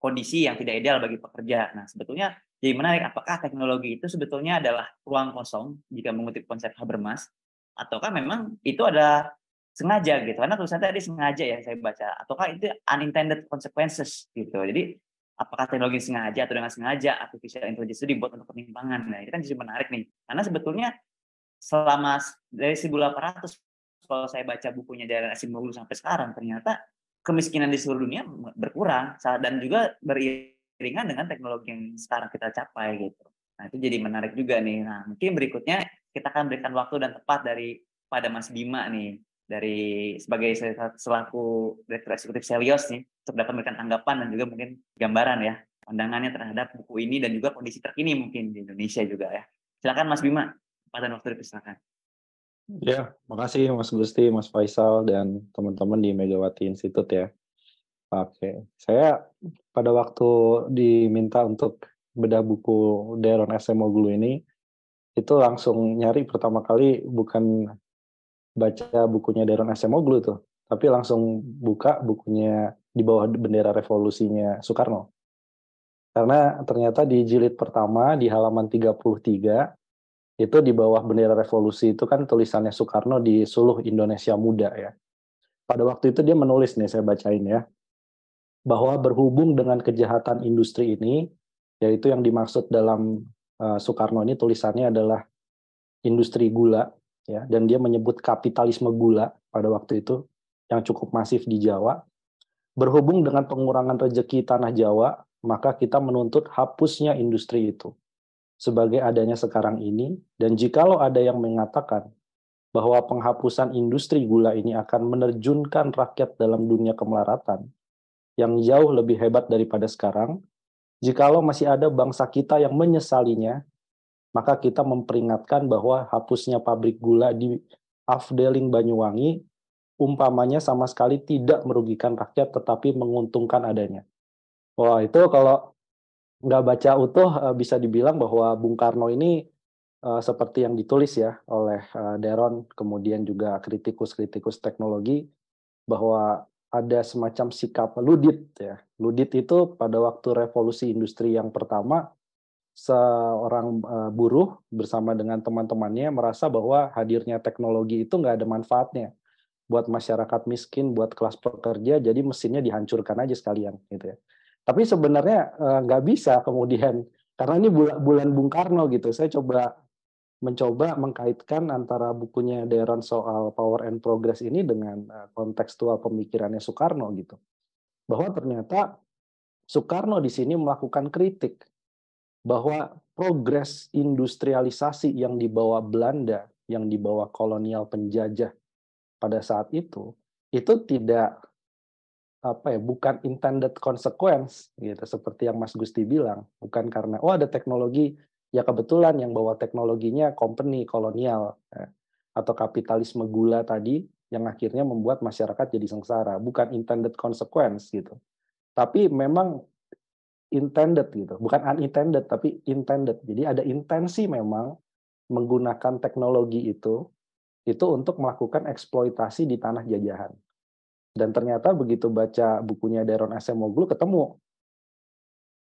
Speaker 1: kondisi yang tidak ideal bagi pekerja. Nah, sebetulnya jadi menarik apakah teknologi itu sebetulnya adalah ruang kosong jika mengutip konsep Habermas ataukah memang itu ada sengaja gitu karena tulisan tadi sengaja ya saya baca ataukah itu unintended consequences gitu jadi apakah teknologi sengaja atau dengan sengaja artificial intelligence itu dibuat untuk penyimpangan nah itu kan jadi menarik nih karena sebetulnya selama dari 1800 kalau saya baca bukunya dari Asimoglu sampai sekarang ternyata kemiskinan di seluruh dunia berkurang dan juga beriringan dengan teknologi yang sekarang kita capai gitu. Nah itu jadi menarik juga nih. Nah mungkin berikutnya kita akan berikan waktu dan tepat dari pada Mas Bima nih dari sebagai selaku direktur eksekutif Selios nih untuk dapat memberikan tanggapan dan juga mungkin gambaran ya pandangannya terhadap buku ini dan juga kondisi terkini mungkin di Indonesia juga ya. Silakan Mas Bima, kesempatan waktu dipersilakan.
Speaker 3: Ya, makasih Mas Gusti, Mas Faisal, dan teman-teman di Megawati Institute ya. Oke, saya pada waktu diminta untuk bedah buku Deron Semoglu ini, itu langsung nyari pertama kali bukan baca bukunya Deron Semoglu tuh, tapi langsung buka bukunya di bawah bendera revolusinya Soekarno. Karena ternyata di jilid pertama di halaman 33 itu di bawah bendera revolusi itu kan tulisannya Soekarno di Suluh Indonesia Muda ya. Pada waktu itu dia menulis nih saya bacain ya. Bahwa berhubung dengan kejahatan industri ini yaitu yang dimaksud dalam uh, Soekarno ini tulisannya adalah industri gula ya dan dia menyebut kapitalisme gula pada waktu itu yang cukup masif di Jawa. Berhubung dengan pengurangan rejeki tanah Jawa, maka kita menuntut hapusnya industri itu sebagai adanya sekarang ini, dan jikalau ada yang mengatakan bahwa penghapusan industri gula ini akan menerjunkan rakyat dalam dunia kemelaratan yang jauh lebih hebat daripada sekarang, jikalau masih ada bangsa kita yang menyesalinya, maka kita memperingatkan bahwa hapusnya pabrik gula di Afdeling Banyuwangi umpamanya sama sekali tidak merugikan rakyat tetapi menguntungkan adanya. Wah, itu kalau nggak baca utuh uh, bisa dibilang bahwa Bung Karno ini uh, seperti yang ditulis ya oleh uh, Deron kemudian juga kritikus-kritikus teknologi bahwa ada semacam sikap ludit ya. Ludit itu pada waktu revolusi industri yang pertama seorang uh, buruh bersama dengan teman-temannya merasa bahwa hadirnya teknologi itu nggak ada manfaatnya buat masyarakat miskin, buat kelas pekerja, jadi mesinnya dihancurkan aja sekalian gitu ya. Tapi sebenarnya eh, nggak uh, bisa kemudian karena ini bulan, bulan Bung Karno gitu. Saya coba mencoba mengkaitkan antara bukunya Deron soal power and progress ini dengan uh, kontekstual pemikirannya Soekarno gitu. Bahwa ternyata Soekarno di sini melakukan kritik bahwa progres industrialisasi yang dibawa Belanda, yang dibawa kolonial penjajah pada saat itu, itu tidak apa ya bukan intended consequence gitu seperti yang Mas Gusti bilang. Bukan karena oh ada teknologi ya kebetulan yang bawa teknologinya company kolonial ya, atau kapitalisme gula tadi yang akhirnya membuat masyarakat jadi sengsara. Bukan intended consequence gitu. Tapi memang intended gitu. Bukan unintended tapi intended. Jadi ada intensi memang menggunakan teknologi itu itu untuk melakukan eksploitasi di tanah jajahan. Dan ternyata begitu baca bukunya Deron Asemoglu ketemu.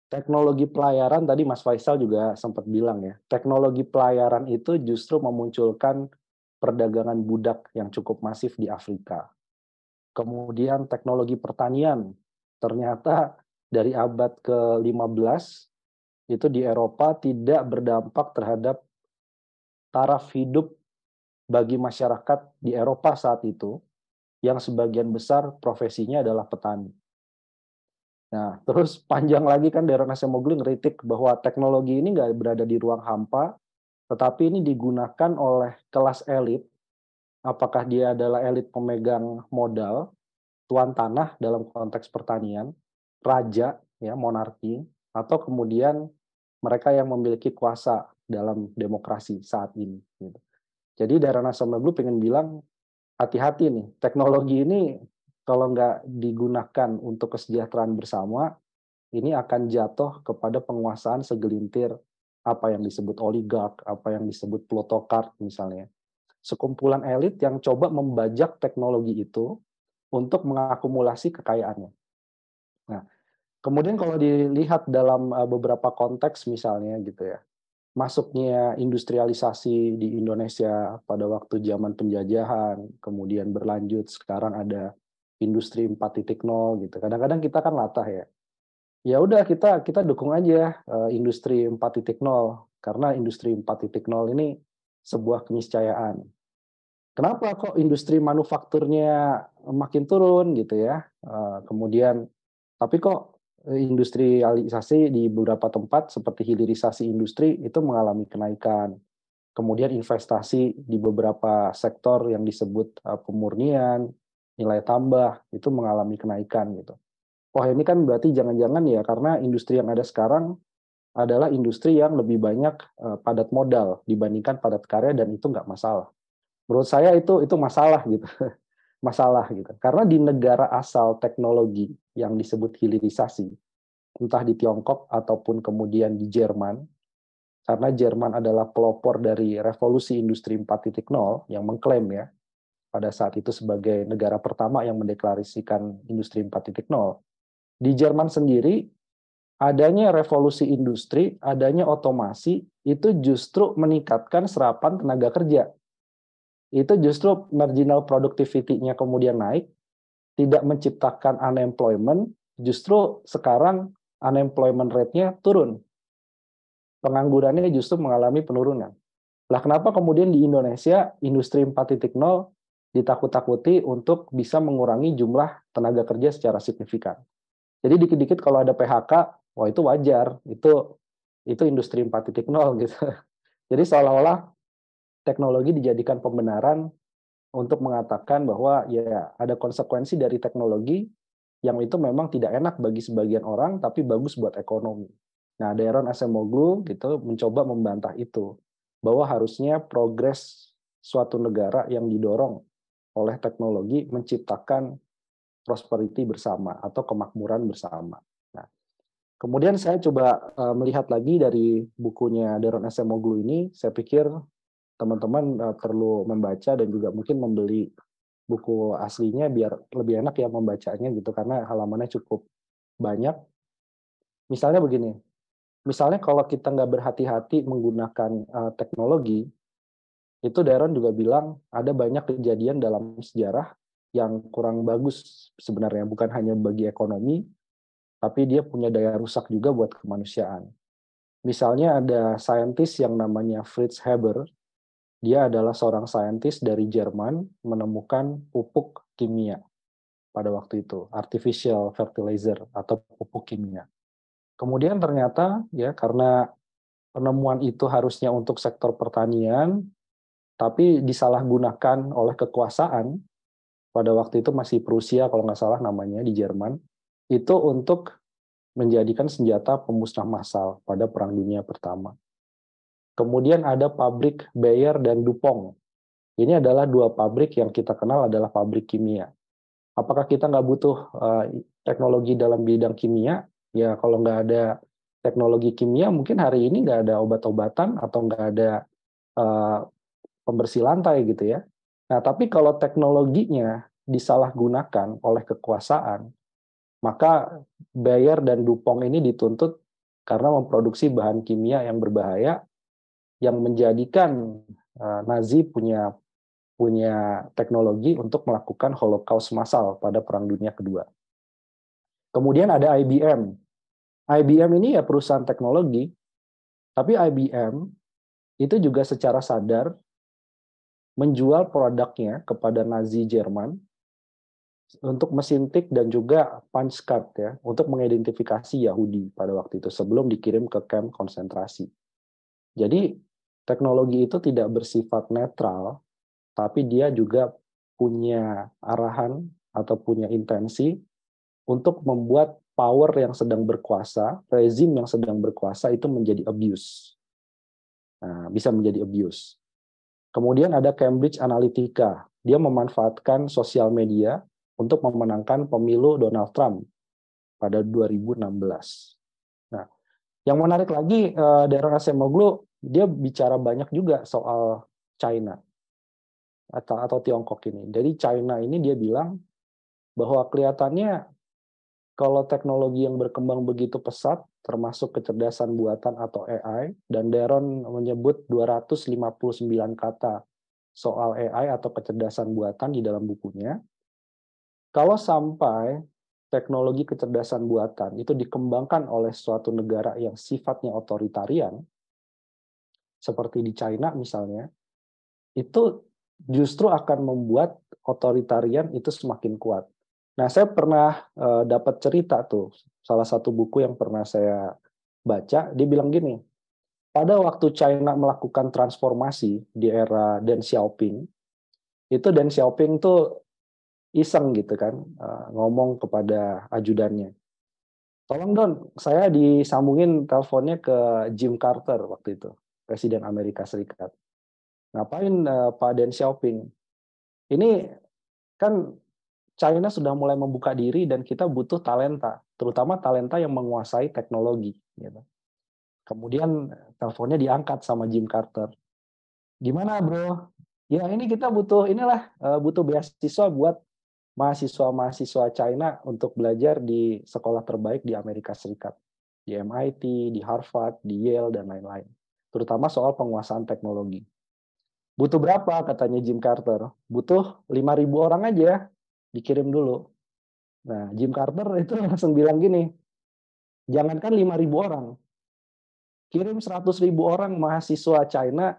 Speaker 3: Teknologi pelayaran tadi Mas Faisal juga sempat bilang ya, teknologi pelayaran itu justru memunculkan perdagangan budak yang cukup masif di Afrika. Kemudian teknologi pertanian, ternyata dari abad ke-15 itu di Eropa tidak berdampak terhadap taraf hidup bagi masyarakat di Eropa saat itu yang sebagian besar profesinya adalah petani. Nah, terus panjang lagi kan Darren Acemoglu ngeritik bahwa teknologi ini nggak berada di ruang hampa, tetapi ini digunakan oleh kelas elit. Apakah dia adalah elit pemegang modal, tuan tanah dalam konteks pertanian, raja, ya monarki, atau kemudian mereka yang memiliki kuasa dalam demokrasi saat ini. Gitu. Jadi Darren Acemoglu pengen bilang hati-hati nih, teknologi ini kalau nggak digunakan untuk kesejahteraan bersama, ini akan jatuh kepada penguasaan segelintir apa yang disebut oligark, apa yang disebut plutokrat misalnya. Sekumpulan elit yang coba membajak teknologi itu untuk mengakumulasi kekayaannya. Kemudian kalau dilihat dalam eh, beberapa konteks misalnya gitu ya, masuknya industrialisasi di Indonesia pada waktu zaman penjajahan, kemudian berlanjut sekarang ada industri 4.0 gitu. Kadang-kadang kita kan latah ya. Ya udah kita kita dukung aja uh, industri 4.0 karena industri 4.0 ini sebuah keniscayaan. Kenapa kok industri manufakturnya makin turun gitu ya? Uh, kemudian tapi kok industrialisasi di beberapa tempat seperti hilirisasi industri itu mengalami kenaikan. Kemudian investasi di beberapa sektor yang disebut uh, pemurnian, nilai tambah itu mengalami kenaikan gitu. Wah ini kan berarti jangan-jangan ya karena industri yang ada sekarang adalah industri yang lebih banyak uh, padat modal dibandingkan padat karya dan itu nggak masalah. Menurut saya itu itu masalah gitu, masalah gitu. Karena di negara asal teknologi yang disebut hilirisasi, entah di Tiongkok ataupun kemudian di Jerman, karena Jerman adalah pelopor dari revolusi industri 4.0 yang mengklaim ya pada saat itu sebagai negara pertama yang mendeklarasikan industri 4.0. Di Jerman sendiri, adanya revolusi industri, adanya otomasi, itu justru meningkatkan serapan tenaga kerja. Itu justru marginal productivity-nya kemudian naik, tidak menciptakan unemployment, justru sekarang unemployment rate-nya turun. Penganggurannya justru mengalami penurunan. Lah kenapa kemudian di Indonesia industri 4.0 ditakut-takuti untuk bisa mengurangi jumlah tenaga kerja secara signifikan. Jadi dikit-dikit kalau ada PHK, wah itu wajar, itu itu industri 4.0 gitu. Jadi seolah-olah teknologi dijadikan pembenaran untuk mengatakan bahwa ya ada konsekuensi dari teknologi yang itu memang tidak enak bagi sebagian orang tapi bagus buat ekonomi. Nah, Darren Acemoglu gitu mencoba membantah itu bahwa harusnya progres suatu negara yang didorong oleh teknologi menciptakan prosperity bersama atau kemakmuran bersama. Nah, kemudian saya coba uh, melihat lagi dari bukunya Darren Acemoglu ini, saya pikir teman-teman uh, perlu membaca dan juga mungkin membeli buku aslinya biar lebih enak ya membacanya gitu karena halamannya cukup banyak. Misalnya begini, misalnya kalau kita nggak berhati-hati menggunakan uh, teknologi, itu Darren juga bilang ada banyak kejadian dalam sejarah yang kurang bagus sebenarnya bukan hanya bagi ekonomi tapi dia punya daya rusak juga buat kemanusiaan. Misalnya ada saintis yang namanya Fritz Haber. Dia adalah seorang saintis dari Jerman menemukan pupuk kimia pada waktu itu, artificial fertilizer atau pupuk kimia. Kemudian ternyata ya karena penemuan itu harusnya untuk sektor pertanian, tapi disalahgunakan oleh kekuasaan pada waktu itu masih Prusia kalau nggak salah namanya di Jerman itu untuk menjadikan senjata pemusnah massal pada Perang Dunia Pertama. Kemudian ada pabrik Bayer dan Dupont. Ini adalah dua pabrik yang kita kenal adalah pabrik kimia. Apakah kita nggak butuh uh, teknologi dalam bidang kimia? Ya kalau nggak ada teknologi kimia, mungkin hari ini nggak ada obat-obatan atau nggak ada uh, pembersih lantai gitu ya. Nah, tapi kalau teknologinya disalahgunakan oleh kekuasaan, maka Bayer dan Dupont ini dituntut karena memproduksi bahan kimia yang berbahaya yang menjadikan uh, Nazi punya punya teknologi untuk melakukan Holocaust massal pada Perang Dunia Kedua. Kemudian ada IBM. IBM ini ya perusahaan teknologi, tapi IBM itu juga secara sadar menjual produknya kepada Nazi Jerman untuk mesin tik dan juga punch card ya untuk mengidentifikasi Yahudi pada waktu itu sebelum dikirim ke kamp konsentrasi. Jadi teknologi itu tidak bersifat netral, tapi dia juga punya arahan atau punya intensi untuk membuat power yang sedang berkuasa, rezim yang sedang berkuasa itu menjadi abuse. Nah, bisa menjadi abuse. Kemudian ada Cambridge Analytica. Dia memanfaatkan sosial media untuk memenangkan pemilu Donald Trump pada 2016. Nah, yang menarik lagi uh, Darren Acemoglu dia bicara banyak juga soal China atau atau Tiongkok ini. Jadi China ini dia bilang bahwa kelihatannya kalau teknologi yang berkembang begitu pesat, termasuk kecerdasan buatan atau AI, dan Darren menyebut 259 kata soal AI atau kecerdasan buatan di dalam bukunya, kalau sampai teknologi kecerdasan buatan itu dikembangkan oleh suatu negara yang sifatnya otoritarian, seperti di China misalnya, itu justru akan membuat otoritarian itu semakin kuat. Nah, saya pernah uh, dapat cerita tuh, salah satu buku yang pernah saya baca, dia bilang gini, pada waktu China melakukan transformasi di era Deng Xiaoping, itu Deng Xiaoping tuh iseng gitu kan uh, ngomong kepada ajudannya tolong don saya disambungin teleponnya ke Jim Carter waktu itu presiden Amerika Serikat. Ngapain uh, Pak Deng Xiaoping? Ini kan China sudah mulai membuka diri dan kita butuh talenta terutama talenta yang menguasai teknologi gitu. kemudian teleponnya diangkat sama Jim Carter. Gimana bro? Ya ini kita butuh inilah uh, butuh beasiswa buat mahasiswa-mahasiswa China untuk belajar di sekolah terbaik di Amerika Serikat, di MIT, di Harvard, di Yale, dan lain-lain. Terutama soal penguasaan teknologi. Butuh berapa katanya Jim Carter? Butuh 5.000 orang aja, dikirim dulu. Nah, Jim Carter itu langsung bilang gini, jangankan 5.000 orang, kirim 100.000 orang mahasiswa China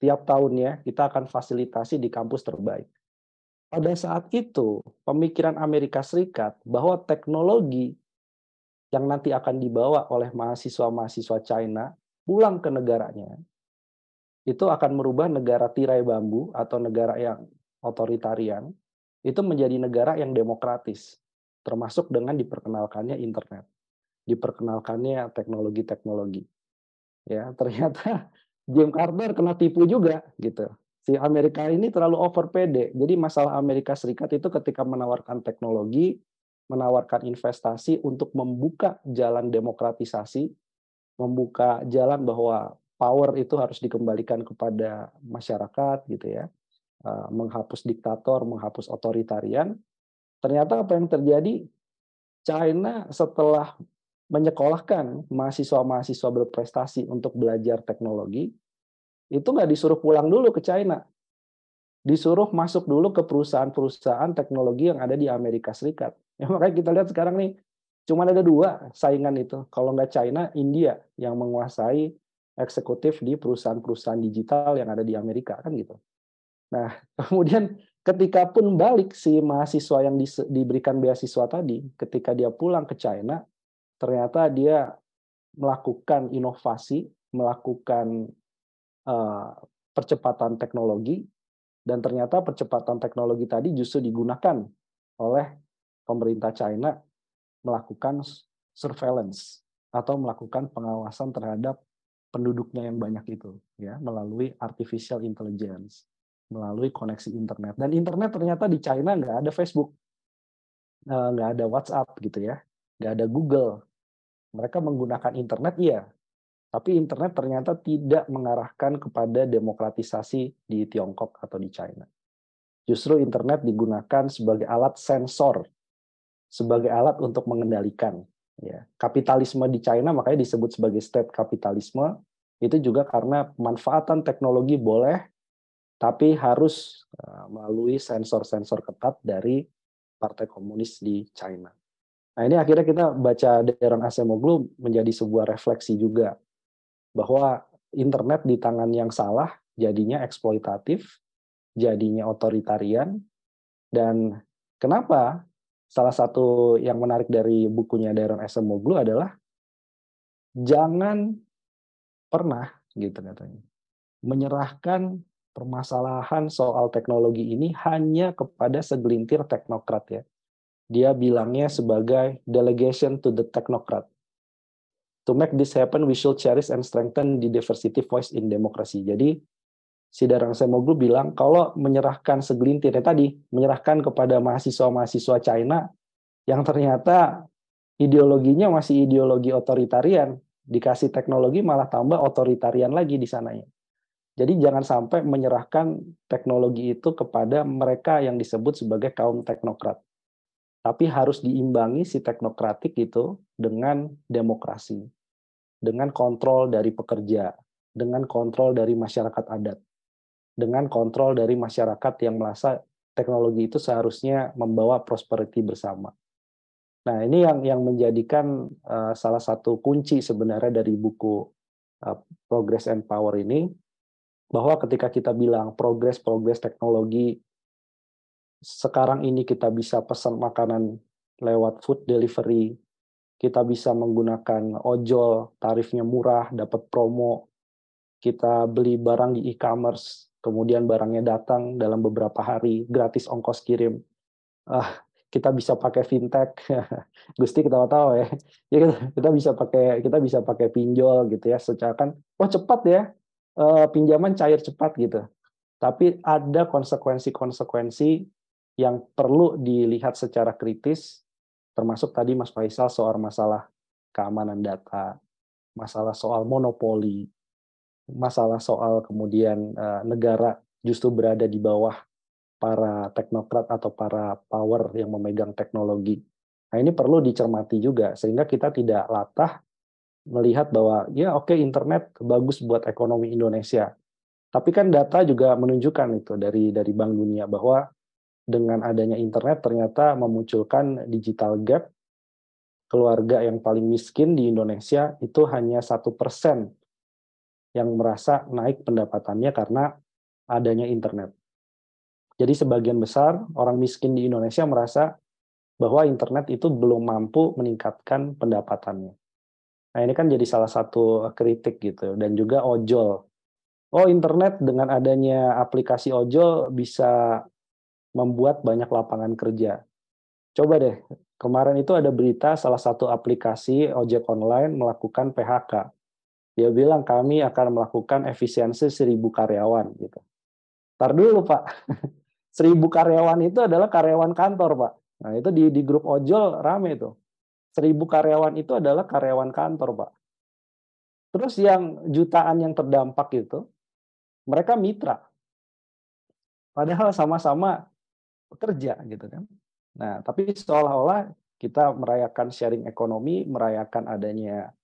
Speaker 3: tiap tahunnya, kita akan fasilitasi di kampus terbaik pada saat itu pemikiran Amerika Serikat bahwa teknologi yang nanti akan dibawa oleh mahasiswa-mahasiswa China pulang ke negaranya itu akan merubah negara tirai bambu atau negara yang otoritarian itu menjadi negara yang demokratis termasuk dengan diperkenalkannya internet diperkenalkannya teknologi-teknologi ya ternyata Jim Carter kena tipu juga gitu si Amerika ini terlalu over pede. Jadi masalah Amerika Serikat itu ketika menawarkan teknologi, menawarkan investasi untuk membuka jalan demokratisasi, membuka jalan bahwa power itu harus dikembalikan kepada masyarakat gitu ya. Eh, menghapus diktator, menghapus otoritarian. Ternyata apa yang terjadi? China setelah menyekolahkan mahasiswa-mahasiswa berprestasi untuk belajar teknologi, itu nggak disuruh pulang dulu ke China. Disuruh masuk dulu ke perusahaan-perusahaan teknologi yang ada di Amerika Serikat. Ya, makanya kita lihat sekarang nih, cuma ada dua saingan itu. Kalau nggak China, India yang menguasai eksekutif di perusahaan-perusahaan digital yang ada di Amerika kan gitu. Nah, kemudian ketika pun balik si mahasiswa yang di, diberikan beasiswa tadi, ketika dia pulang ke China, ternyata dia melakukan inovasi, melakukan Eh, percepatan teknologi dan ternyata percepatan teknologi tadi justru digunakan oleh pemerintah China melakukan surveillance atau melakukan pengawasan terhadap penduduknya yang banyak itu ya melalui artificial intelligence melalui koneksi internet. Dan internet ternyata di China nggak ada Facebook eh, nggak ada WhatsApp gitu ya nggak ada Google. Mereka menggunakan internet iya. Tapi internet ternyata tidak mengarahkan kepada demokratisasi di Tiongkok atau di China. Justru internet digunakan sebagai alat sensor, sebagai alat untuk mengendalikan. Ya, kapitalisme di China makanya disebut sebagai state kapitalisme itu juga karena pemanfaatan teknologi boleh, tapi harus eh, melalui sensor-sensor ketat dari Partai Komunis di China. Nah ini akhirnya kita baca Darren Acemoglu menjadi sebuah refleksi juga bahwa internet di tangan yang salah jadinya eksploitatif, jadinya otoritarian, dan Kenapa? Salah satu yang menarik dari bukunya Darren Acemoglu adalah jangan pernah gitu katanya menyerahkan permasalahan soal teknologi ini hanya kepada segelintir teknokrat ya. Dia bilangnya sebagai delegation to the technocrat. To make this happen, we should cherish and strengthen the diversity voice in democracy. Jadi si Darang Semoglu bilang kalau menyerahkan segelintir ya tadi menyerahkan kepada mahasiswa-mahasiswa China yang ternyata ideologinya masih ideologi otoritarian dikasih teknologi malah tambah otoritarian lagi di sananya. Jadi jangan sampai menyerahkan teknologi itu kepada mereka yang disebut sebagai kaum teknokrat. Tapi harus diimbangi si teknokratik itu dengan demokrasi, dengan kontrol dari pekerja, dengan kontrol dari masyarakat adat dengan kontrol dari masyarakat yang merasa teknologi itu seharusnya membawa prosperity bersama. Nah, ini yang yang menjadikan uh, salah satu kunci sebenarnya dari buku uh, Progress and Power ini bahwa ketika kita bilang progres progres teknologi sekarang ini kita bisa pesan makanan lewat food delivery, kita bisa menggunakan ojol, tarifnya murah, dapat promo, kita beli barang di e-commerce, kemudian barangnya datang dalam beberapa hari, gratis ongkos kirim. Ah, kita bisa pakai fintech, Gusti kita tahu ya, ya kita bisa pakai kita bisa pakai pinjol gitu ya, secara kan, oh cepat ya, uh, pinjaman cair cepat gitu. Tapi ada konsekuensi-konsekuensi yang perlu dilihat secara kritis, termasuk tadi Mas Faisal soal masalah keamanan data, masalah soal monopoli, masalah soal kemudian uh, negara justru berada di bawah para teknokrat atau para power yang memegang teknologi. Nah ini perlu dicermati juga sehingga kita tidak latah melihat bahwa ya oke okay, internet bagus buat ekonomi Indonesia. Tapi kan data juga menunjukkan itu dari dari Bank Dunia bahwa dengan adanya internet ternyata memunculkan digital gap keluarga yang paling miskin di Indonesia itu hanya satu persen yang merasa naik pendapatannya karena adanya internet. Jadi sebagian besar orang miskin di Indonesia merasa bahwa internet itu belum mampu meningkatkan pendapatannya. Nah ini kan jadi salah satu kritik gitu dan juga ojol. Oh internet dengan adanya aplikasi ojol bisa membuat banyak lapangan kerja. Coba deh, kemarin itu ada berita salah satu aplikasi ojek online melakukan PHK dia bilang kami akan melakukan efisiensi seribu karyawan gitu. Tar dulu Pak, seribu karyawan itu adalah karyawan kantor Pak. Nah itu di, di grup ojol rame itu. Seribu karyawan itu adalah karyawan kantor Pak. Terus yang jutaan yang terdampak itu, mereka mitra. Padahal sama-sama bekerja gitu kan. Nah, tapi seolah-olah kita merayakan sharing ekonomi, merayakan adanya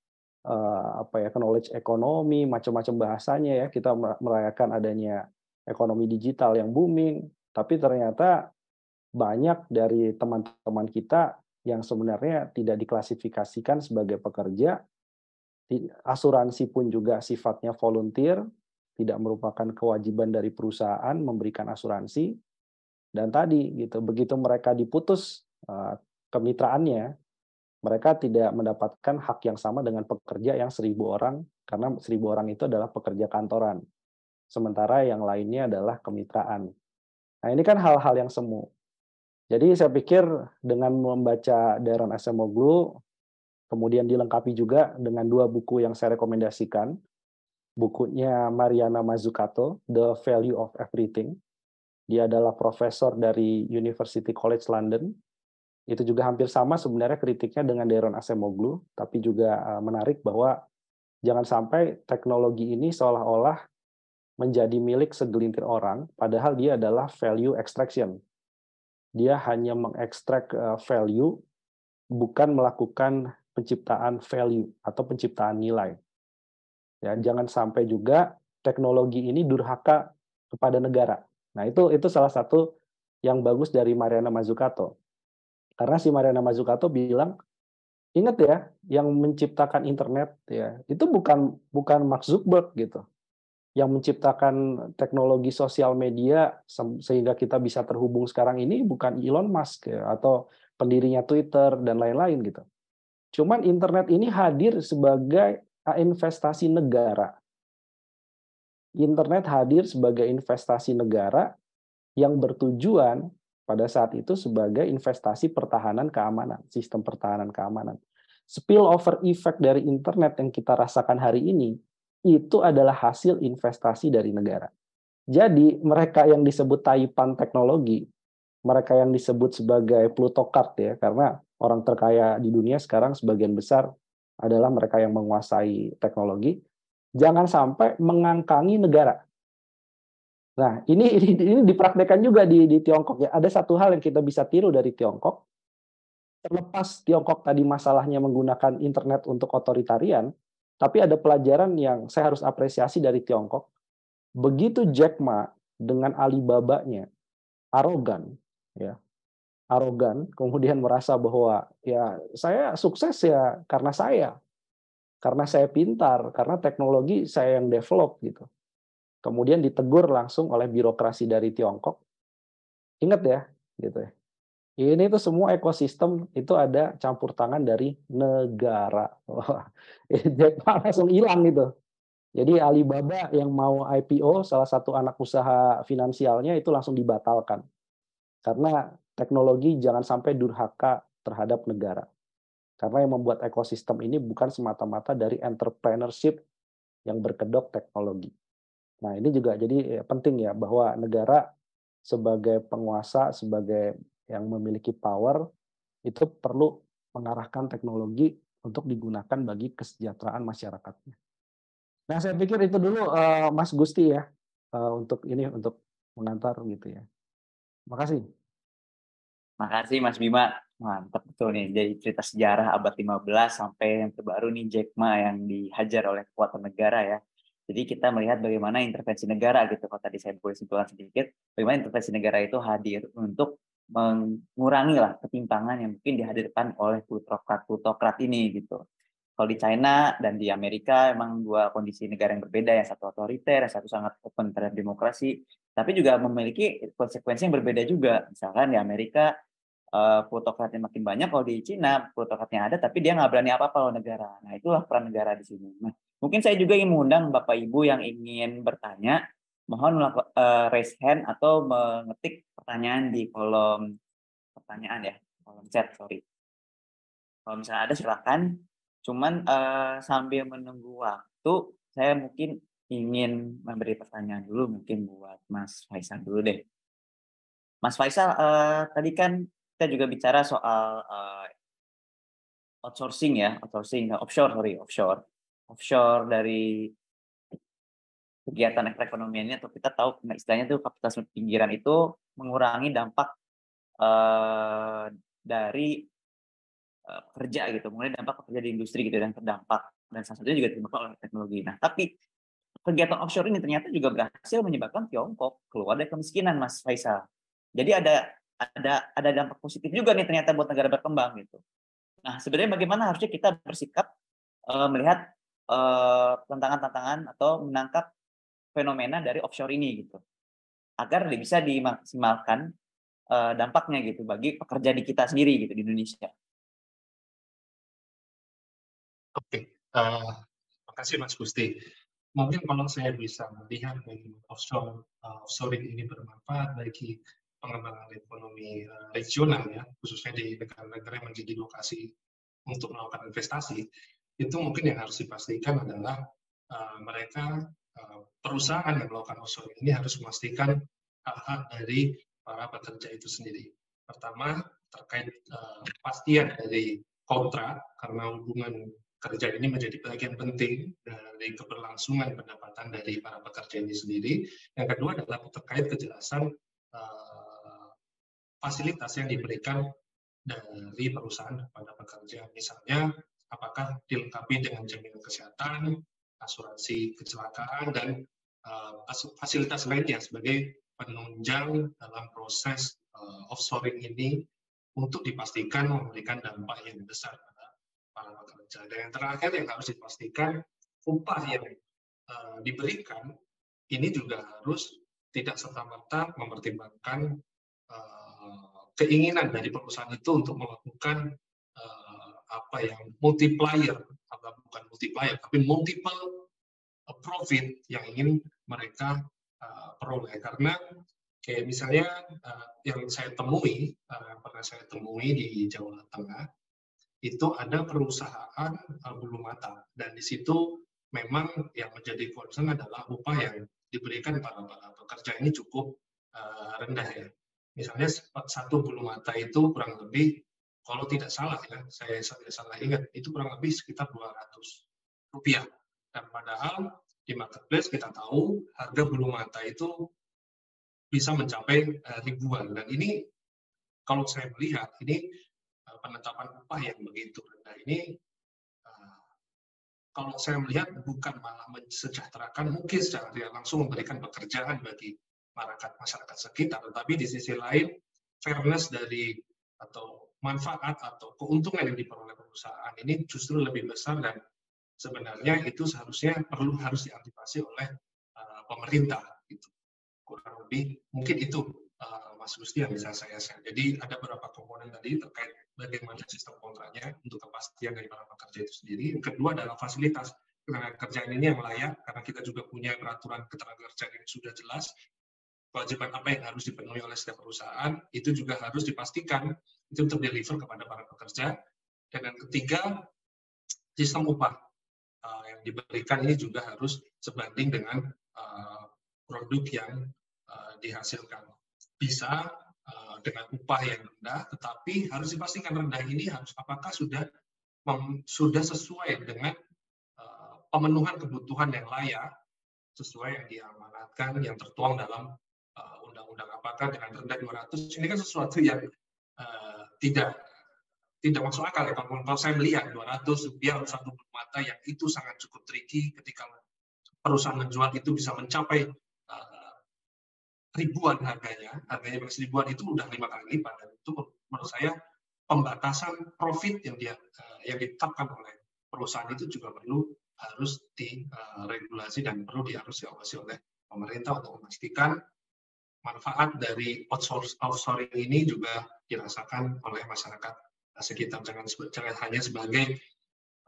Speaker 3: apa ya knowledge ekonomi macam-macam bahasanya ya kita merayakan adanya ekonomi digital yang booming. Tapi ternyata banyak dari teman-teman kita yang sebenarnya tidak diklasifikasikan sebagai pekerja asuransi pun juga sifatnya volunteer tidak merupakan kewajiban dari perusahaan memberikan asuransi. Dan tadi gitu begitu mereka diputus uh, kemitraannya mereka tidak mendapatkan hak yang sama dengan pekerja yang seribu orang, karena seribu orang itu adalah pekerja kantoran. Sementara yang lainnya adalah kemitraan. Nah ini kan hal-hal yang semu. Jadi saya pikir dengan membaca Darren Acemoglu, kemudian dilengkapi juga dengan dua buku yang saya rekomendasikan, bukunya Mariana Mazzucato, The Value of Everything. Dia adalah profesor dari University College London, itu juga hampir sama sebenarnya kritiknya dengan Deron Acemoglu, tapi juga uh, menarik bahwa jangan sampai teknologi ini seolah-olah menjadi milik segelintir orang, padahal dia adalah value extraction. Dia hanya mengekstrak uh, value, bukan melakukan penciptaan value atau penciptaan nilai. Ya, jangan sampai juga teknologi ini durhaka kepada negara. Nah, itu itu salah satu yang bagus dari Mariana Mazzucato karena si Mariana Mazzucato bilang, ingat ya, yang menciptakan internet ya itu bukan bukan Mark Zuckerberg gitu. yang menciptakan teknologi sosial media sehingga kita bisa terhubung sekarang ini bukan Elon Musk ya, atau pendirinya Twitter dan lain-lain gitu. Cuman internet ini hadir sebagai investasi negara. Internet hadir sebagai investasi negara yang bertujuan pada saat itu sebagai investasi pertahanan keamanan, sistem pertahanan keamanan. Spillover effect dari internet yang kita rasakan hari ini itu adalah hasil investasi dari negara. Jadi mereka yang disebut Taipan teknologi, mereka yang disebut sebagai plutokrat ya, karena orang terkaya di dunia sekarang sebagian besar adalah mereka yang menguasai teknologi. Jangan sampai mengangkangi negara. Nah, ini ini, ini dipraktekkan juga di, di Tiongkok ya. Ada satu hal yang kita bisa tiru dari Tiongkok. Terlepas Tiongkok tadi masalahnya menggunakan internet untuk otoritarian, tapi ada pelajaran yang saya harus apresiasi dari Tiongkok. Begitu Jack Ma dengan Alibaba-nya arogan, ya, arogan, kemudian merasa bahwa ya saya sukses ya karena saya, karena saya pintar, karena teknologi saya yang develop gitu. Kemudian ditegur langsung oleh birokrasi dari Tiongkok. Ingat ya, gitu ya. Ini tuh semua ekosistem itu ada campur tangan dari negara. Jack langsung hilang gitu. Jadi Alibaba yang mau IPO salah satu anak usaha finansialnya itu langsung dibatalkan. Karena teknologi jangan sampai durhaka terhadap negara. Karena yang membuat ekosistem ini bukan semata-mata dari entrepreneurship yang berkedok teknologi. Nah, ini juga jadi penting ya bahwa negara sebagai penguasa, sebagai yang memiliki power itu perlu mengarahkan teknologi untuk digunakan bagi kesejahteraan masyarakatnya. Nah, saya pikir itu dulu uh, Mas Gusti ya uh, untuk ini untuk mengantar gitu ya. Makasih.
Speaker 1: Makasih Mas Bima. Mantap betul nih. Jadi cerita sejarah abad 15 sampai yang terbaru nih Jack Ma yang dihajar oleh kekuatan negara ya. Jadi kita melihat bagaimana intervensi negara gitu. Kalau tadi saya boleh simpulkan sedikit, bagaimana intervensi negara itu hadir untuk mengurangi lah ketimpangan yang mungkin dihadirkan oleh plutokrat-plutokrat ini gitu. Kalau di China dan di Amerika emang dua kondisi negara yang berbeda, yang satu otoriter, yang satu sangat open terhadap demokrasi, tapi juga memiliki konsekuensi yang berbeda juga. Misalkan di Amerika uh, plutokratnya makin banyak, kalau di China plutokratnya ada, tapi dia nggak berani apa-apa loh negara. Nah itulah peran negara di sini. Nah, mungkin saya juga ingin mengundang Bapak Ibu yang ingin bertanya mohon uh, raise hand atau mengetik pertanyaan di kolom pertanyaan ya, kolom chat, sorry. Kalau misalnya ada silakan. Cuman uh, sambil menunggu waktu, saya mungkin ingin memberi pertanyaan dulu mungkin buat Mas Faisal dulu deh. Mas Faisal, uh, tadi kan kita juga bicara soal uh, outsourcing ya, outsourcing, offshore, sorry, offshore. Offshore dari kegiatan perekonomiannya atau kita tahu istilahnya itu kapitalisme pinggiran itu mengurangi dampak uh, dari uh, pekerja gitu, mulai dampak pekerja di industri gitu dan terdampak dan salah satunya juga terdampak oleh teknologi. Nah, tapi kegiatan offshore ini ternyata juga berhasil menyebabkan Tiongkok keluar dari kemiskinan, Mas Faisal. Jadi ada ada ada dampak positif juga nih ternyata buat negara berkembang gitu. Nah, sebenarnya bagaimana harusnya kita bersikap uh, melihat tantangan-tantangan uh, atau menangkap fenomena dari offshore ini gitu agar bisa dimaksimalkan uh, dampaknya gitu bagi pekerja di kita sendiri gitu di Indonesia.
Speaker 2: Oke, uh, makasih Mas Gusti. Mungkin kalau saya bisa melihat bagaimana offshore uh, offshoring ini bermanfaat bagi pengembangan ekonomi uh, regional ya, khususnya di negara-negara yang menjadi lokasi untuk melakukan investasi, itu mungkin yang harus dipastikan adalah uh, mereka Eh, perusahaan yang melakukan offshore ini harus memastikan hak-hak dari para pekerja itu sendiri. Pertama, terkait uh, dari kontrak, karena hubungan kerja ini menjadi bagian penting dari keberlangsungan pendapatan dari para pekerja ini sendiri. Yang kedua adalah terkait kejelasan uh, fasilitas yang diberikan dari perusahaan kepada pekerja. Misalnya, apakah dilengkapi dengan jaminan kesehatan, asuransi kecelakaan dan uh, fasilitas lainnya sebagai penunjang dalam proses uh, offshoring ini untuk dipastikan memberikan dampak yang besar pada para pekerja. Dan yang terakhir yang harus dipastikan upah yang uh, diberikan ini juga harus tidak serta-merta mempertimbangkan uh, keinginan dari perusahaan itu untuk melakukan apa yang multiplier atau bukan multiplier tapi multiple profit yang ingin mereka uh, peroleh. Karena kayak misalnya uh, yang saya temui uh, pernah saya temui di Jawa Tengah itu ada perusahaan uh, bulu mata. Dan di situ memang yang menjadi concern adalah upah yang diberikan para para pekerja ini cukup uh, rendah ya. Misalnya satu bulu mata itu kurang lebih kalau tidak salah ya saya, saya salah ingat itu kurang lebih sekitar 200 rupiah. Dan padahal di marketplace kita tahu harga bulu mata itu bisa mencapai uh, ribuan. Dan ini kalau saya melihat ini uh, penetapan upah yang begitu rendah ini uh, kalau saya melihat bukan malah mensejahterakan mungkin secara tidak langsung memberikan pekerjaan bagi masyarakat masyarakat sekitar tetapi di sisi lain fairness dari atau manfaat atau keuntungan yang diperoleh perusahaan ini justru lebih besar dan sebenarnya itu seharusnya perlu harus diantisipasi oleh uh, pemerintah gitu kurang lebih mungkin itu uh, Mas Gusti yang bisa saya share. Jadi ada beberapa komponen tadi terkait bagaimana sistem kontraknya untuk kepastian dari para pekerja itu sendiri. Yang kedua adalah fasilitas ketenaga kerjaan ini yang layak karena kita juga punya peraturan ketenaga kerjaan yang sudah jelas kewajiban apa yang harus dipenuhi oleh setiap perusahaan itu juga harus dipastikan itu terdeliver kepada para pekerja. Dan yang ketiga sistem upah uh, yang diberikan ini juga harus sebanding dengan uh, produk yang uh, dihasilkan. Bisa dengan upah yang rendah, tetapi harus dipastikan rendah ini harus apakah sudah sudah sesuai dengan uh, pemenuhan kebutuhan yang layak sesuai yang diamanatkan yang tertuang dalam undang-undang uh, apakah dengan rendah 200 ini kan sesuatu yang uh, tidak tidak masuk akal ya kalau, kalau saya melihat 200 rupiah satu mata yang itu sangat cukup tricky ketika perusahaan menjual itu bisa mencapai ribuan harganya, harganya bagi ribuan itu udah lima kali lipat. Dan itu menurut saya pembatasan profit yang dia uh, yang ditetapkan oleh perusahaan itu juga perlu harus diregulasi dan perlu harus diawasi oleh pemerintah untuk memastikan manfaat dari outsourcing ini juga dirasakan oleh masyarakat sekitar jangan jangan hanya sebagai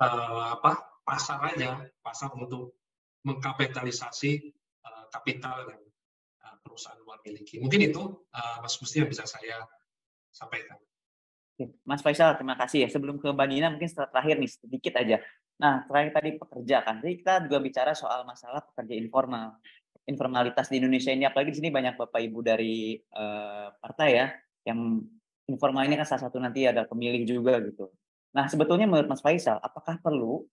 Speaker 2: uh, apa pasar aja pasar untuk mengkapitalisasi uh, kapital yang perusahaan luar miliki. Mungkin itu uh, Mas Gusti yang bisa saya sampaikan.
Speaker 1: Mas Faisal, terima kasih ya. Sebelum ke Mbak Nina, mungkin setelah terakhir nih, sedikit aja. Nah, terakhir tadi pekerja kan. Jadi kita juga bicara soal masalah pekerja informal. Informalitas di Indonesia ini, apalagi di sini banyak Bapak Ibu dari uh, partai ya, yang informal ini kan salah satu nanti ada pemilih juga gitu. Nah, sebetulnya menurut Mas Faisal, apakah perlu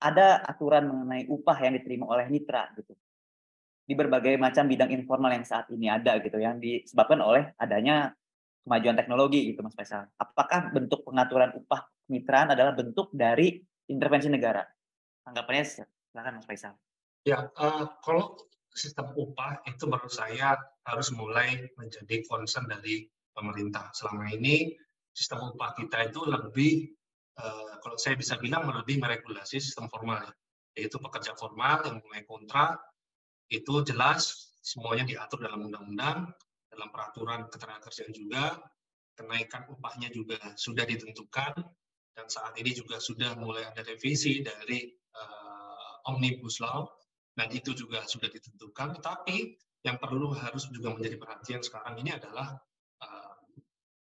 Speaker 1: ada aturan mengenai upah yang diterima oleh mitra gitu? di berbagai macam bidang informal yang saat ini ada gitu yang disebabkan oleh adanya kemajuan teknologi gitu Mas Faisal. Apakah bentuk pengaturan upah kemitraan adalah bentuk dari intervensi negara? Tanggapannya silakan Mas Faisal.
Speaker 2: Ya, uh, kalau sistem upah itu menurut saya harus mulai menjadi concern dari pemerintah. Selama ini sistem upah kita itu lebih uh, kalau saya bisa bilang lebih meregulasi sistem formal yaitu pekerja formal yang mulai kontrak itu jelas semuanya diatur dalam undang-undang, dalam peraturan ketenagakerjaan juga, kenaikan upahnya juga sudah ditentukan, dan saat ini juga sudah mulai ada revisi dari uh, Omnibus Law, dan itu juga sudah ditentukan, tetapi yang perlu harus juga menjadi perhatian sekarang ini adalah uh,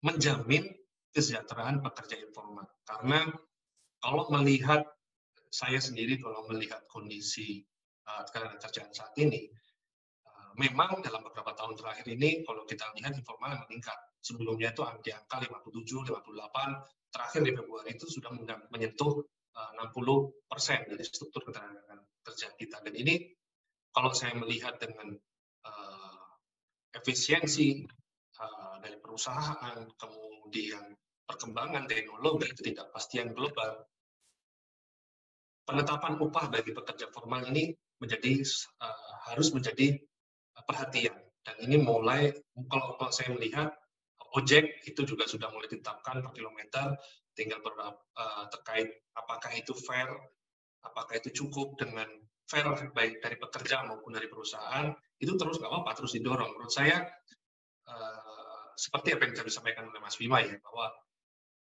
Speaker 2: menjamin kesejahteraan pekerja informal. Karena kalau melihat, saya sendiri kalau melihat kondisi uh, tenaga kerjaan saat ini, uh, memang dalam beberapa tahun terakhir ini kalau kita lihat informal meningkat. Sebelumnya itu di angka 57, 58, terakhir di Februari itu sudah menyentuh uh, 60 persen dari struktur ketenaga kerjaan kita. Dan ini kalau saya melihat dengan uh, efisiensi uh, dari perusahaan, kemudian perkembangan teknologi, ketidakpastian global, penetapan upah bagi pekerja formal ini menjadi uh, harus menjadi perhatian dan ini mulai kalau, kalau saya melihat ojek itu juga sudah mulai ditetapkan per kilometer tinggal ber, uh, terkait apakah itu fair apakah itu cukup dengan fair baik dari pekerja maupun dari perusahaan itu terus nggak apa-apa terus didorong. Menurut saya uh, seperti apa yang tadi disampaikan oleh Mas Bima ya bahwa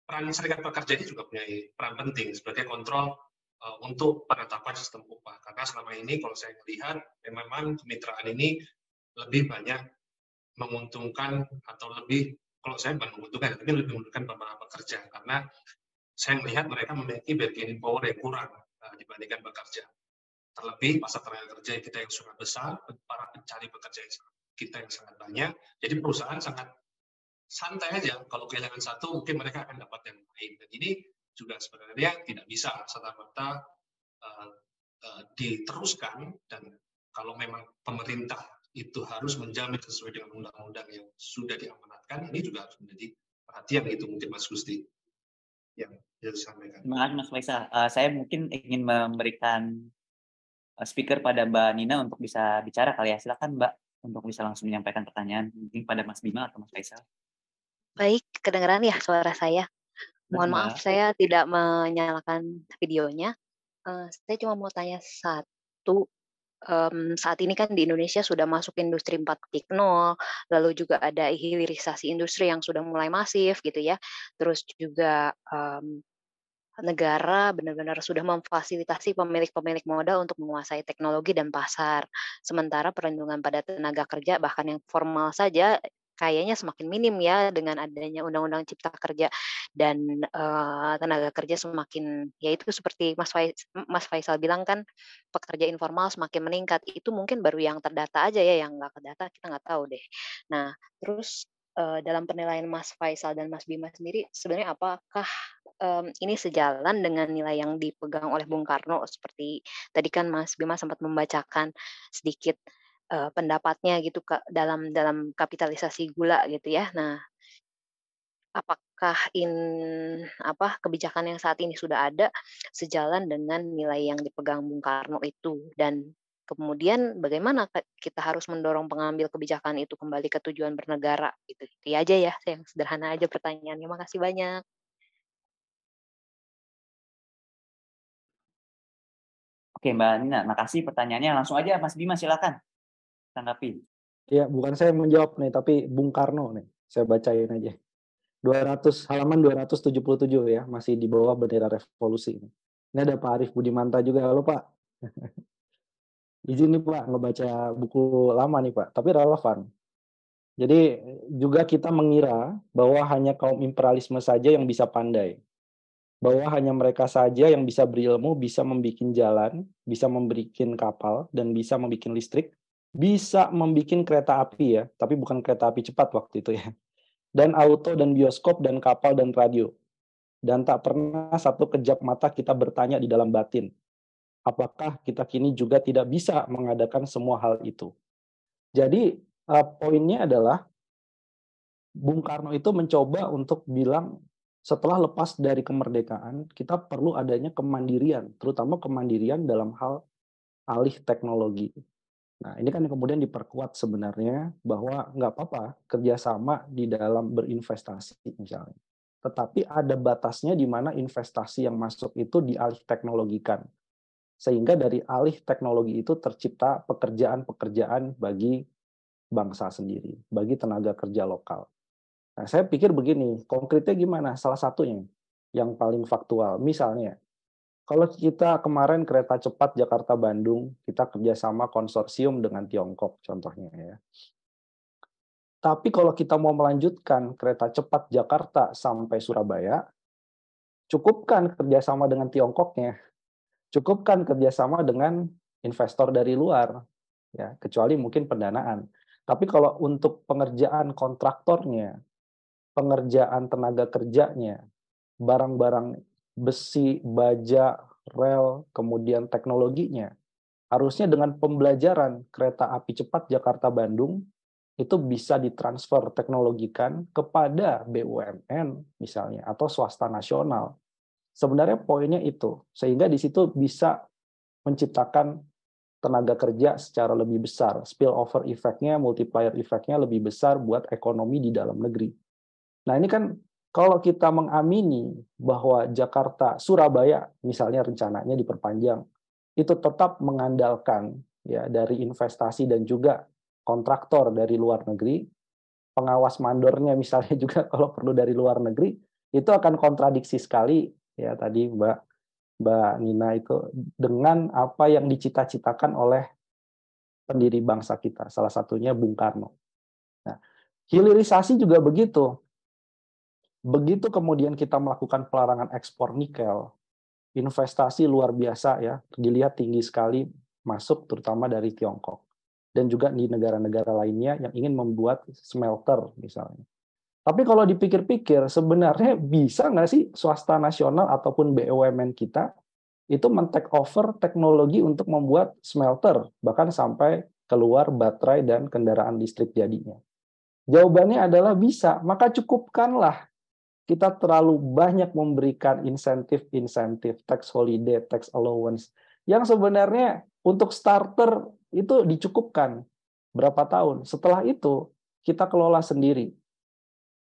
Speaker 2: peran serikat pekerja ini juga punya peran penting sebagai kontrol uh, untuk penetapan sistem upah. Karena selama ini kalau saya melihat ya memang kemitraan ini lebih banyak menguntungkan atau lebih kalau saya bukan menguntungkan tapi lebih menguntungkan para pekerja. Karena saya melihat mereka memiliki bargaining power yang kurang dibandingkan bekerja. Terlebih pasar tenaga kerja kita yang sangat besar, para pencari pekerja yang kita yang sangat banyak, jadi perusahaan sangat santai aja. Kalau kehilangan satu, mungkin mereka akan dapat yang lain. Dan ini juga sebenarnya tidak bisa serta-merta uh, uh, diteruskan dan kalau memang pemerintah itu harus menjamin sesuai dengan undang-undang yang sudah diamanatkan, ini juga harus menjadi perhatian itu mungkin Mas Gusti yang disampaikan.
Speaker 1: Terima kasih Mas Faisal. Uh, saya mungkin ingin memberikan uh, speaker pada Mbak Nina untuk bisa bicara kali ya. Silakan Mbak untuk bisa langsung menyampaikan pertanyaan mungkin pada Mas Bima atau Mas Faisal.
Speaker 4: Baik, kedengaran ya suara saya. Mohon Mbak. maaf saya tidak menyalakan videonya. Uh, saya cuma mau tanya satu um, saat ini kan di Indonesia sudah masuk industri 4.0, lalu juga ada hilirisasi industri yang sudah mulai masif gitu ya. Terus juga um, negara benar-benar sudah memfasilitasi pemilik-pemilik modal untuk menguasai teknologi dan pasar. Sementara perlindungan pada tenaga kerja bahkan yang formal saja kayaknya semakin minim ya dengan adanya undang-undang cipta kerja dan uh, tenaga kerja semakin ya itu seperti Mas Fais, Mas Faisal bilang kan pekerja informal semakin meningkat itu mungkin baru yang terdata aja ya yang nggak terdata kita nggak tahu deh. Nah terus uh, dalam penilaian Mas Faisal dan Mas Bima sendiri sebenarnya apakah um, ini sejalan dengan nilai yang dipegang oleh Bung Karno seperti tadi kan Mas Bima sempat membacakan sedikit uh, pendapatnya gitu Kak, dalam dalam kapitalisasi gula gitu ya. Nah, apakah in apa kebijakan yang saat ini sudah ada sejalan dengan nilai yang dipegang Bung Karno itu dan kemudian bagaimana kita harus mendorong pengambil kebijakan itu kembali ke tujuan bernegara gitu. Itu aja ya, yang sederhana aja pertanyaannya. Makasih banyak.
Speaker 1: Oke Mbak Nina, makasih pertanyaannya. Langsung aja Mas Bima silakan tanggapi.
Speaker 3: Ya, bukan saya menjawab nih, tapi Bung Karno nih. Saya bacain aja. 200 halaman 277 ya, masih di bawah bendera revolusi. Ini ada Pak Arif Budimanta juga, halo Pak. Izin nih Pak, ngebaca buku lama nih Pak, tapi relevan. Jadi juga kita mengira bahwa hanya kaum imperialisme saja yang bisa pandai. Bahwa hanya mereka saja yang bisa berilmu, bisa membuat jalan, bisa memberikan kapal, dan bisa membuat listrik, bisa membuat kereta api ya, tapi bukan kereta api cepat waktu itu ya. Dan auto dan bioskop dan kapal dan radio. Dan tak pernah satu kejap mata kita bertanya di dalam batin, apakah kita kini juga tidak bisa mengadakan semua hal itu. Jadi uh, poinnya adalah Bung Karno itu mencoba untuk bilang setelah lepas dari kemerdekaan, kita perlu adanya kemandirian, terutama kemandirian dalam hal alih teknologi. Nah, ini kan kemudian diperkuat sebenarnya bahwa nggak apa-apa kerjasama di dalam berinvestasi misalnya. Tetapi ada batasnya di mana investasi yang masuk itu dialih teknologikan. Sehingga dari alih teknologi itu tercipta pekerjaan-pekerjaan bagi bangsa sendiri, bagi tenaga kerja lokal. Nah, saya pikir begini, konkretnya gimana? Salah satunya yang paling faktual, misalnya kalau kita kemarin kereta cepat Jakarta-Bandung, kita kerjasama konsorsium dengan Tiongkok contohnya ya. Tapi kalau kita mau melanjutkan kereta cepat Jakarta sampai Surabaya, cukupkan kerjasama dengan Tiongkoknya, cukupkan kerjasama dengan investor dari luar, ya kecuali mungkin pendanaan. Tapi kalau untuk pengerjaan kontraktornya, pengerjaan tenaga kerjanya, barang-barang besi, baja, rel, kemudian teknologinya. Harusnya dengan pembelajaran kereta api cepat Jakarta-Bandung itu bisa ditransfer teknologikan kepada BUMN misalnya atau swasta nasional. Sebenarnya poinnya itu, sehingga di situ bisa menciptakan tenaga kerja secara lebih besar. Spillover effect-nya, multiplier effect-nya lebih besar buat ekonomi di dalam negeri. Nah ini kan kalau kita mengamini bahwa Jakarta, Surabaya misalnya rencananya diperpanjang itu tetap mengandalkan ya dari investasi dan juga kontraktor dari luar negeri, pengawas mandornya misalnya juga kalau perlu dari luar negeri, itu akan kontradiksi sekali ya tadi Mbak Mbak Nina itu dengan apa yang dicita-citakan oleh pendiri bangsa kita, salah satunya Bung Karno. Nah, hilirisasi juga begitu. Begitu kemudian kita melakukan pelarangan ekspor nikel, investasi luar biasa ya, dilihat tinggi sekali masuk terutama dari Tiongkok dan juga di negara-negara lainnya yang ingin membuat smelter misalnya. Tapi kalau dipikir-pikir sebenarnya bisa nggak sih swasta nasional ataupun BUMN kita itu men-take over teknologi untuk membuat smelter bahkan sampai keluar baterai dan kendaraan listrik jadinya. Jawabannya adalah bisa, maka cukupkanlah kita terlalu banyak memberikan insentif-insentif, tax holiday, tax allowance, yang sebenarnya untuk starter itu dicukupkan berapa tahun. Setelah itu, kita kelola sendiri.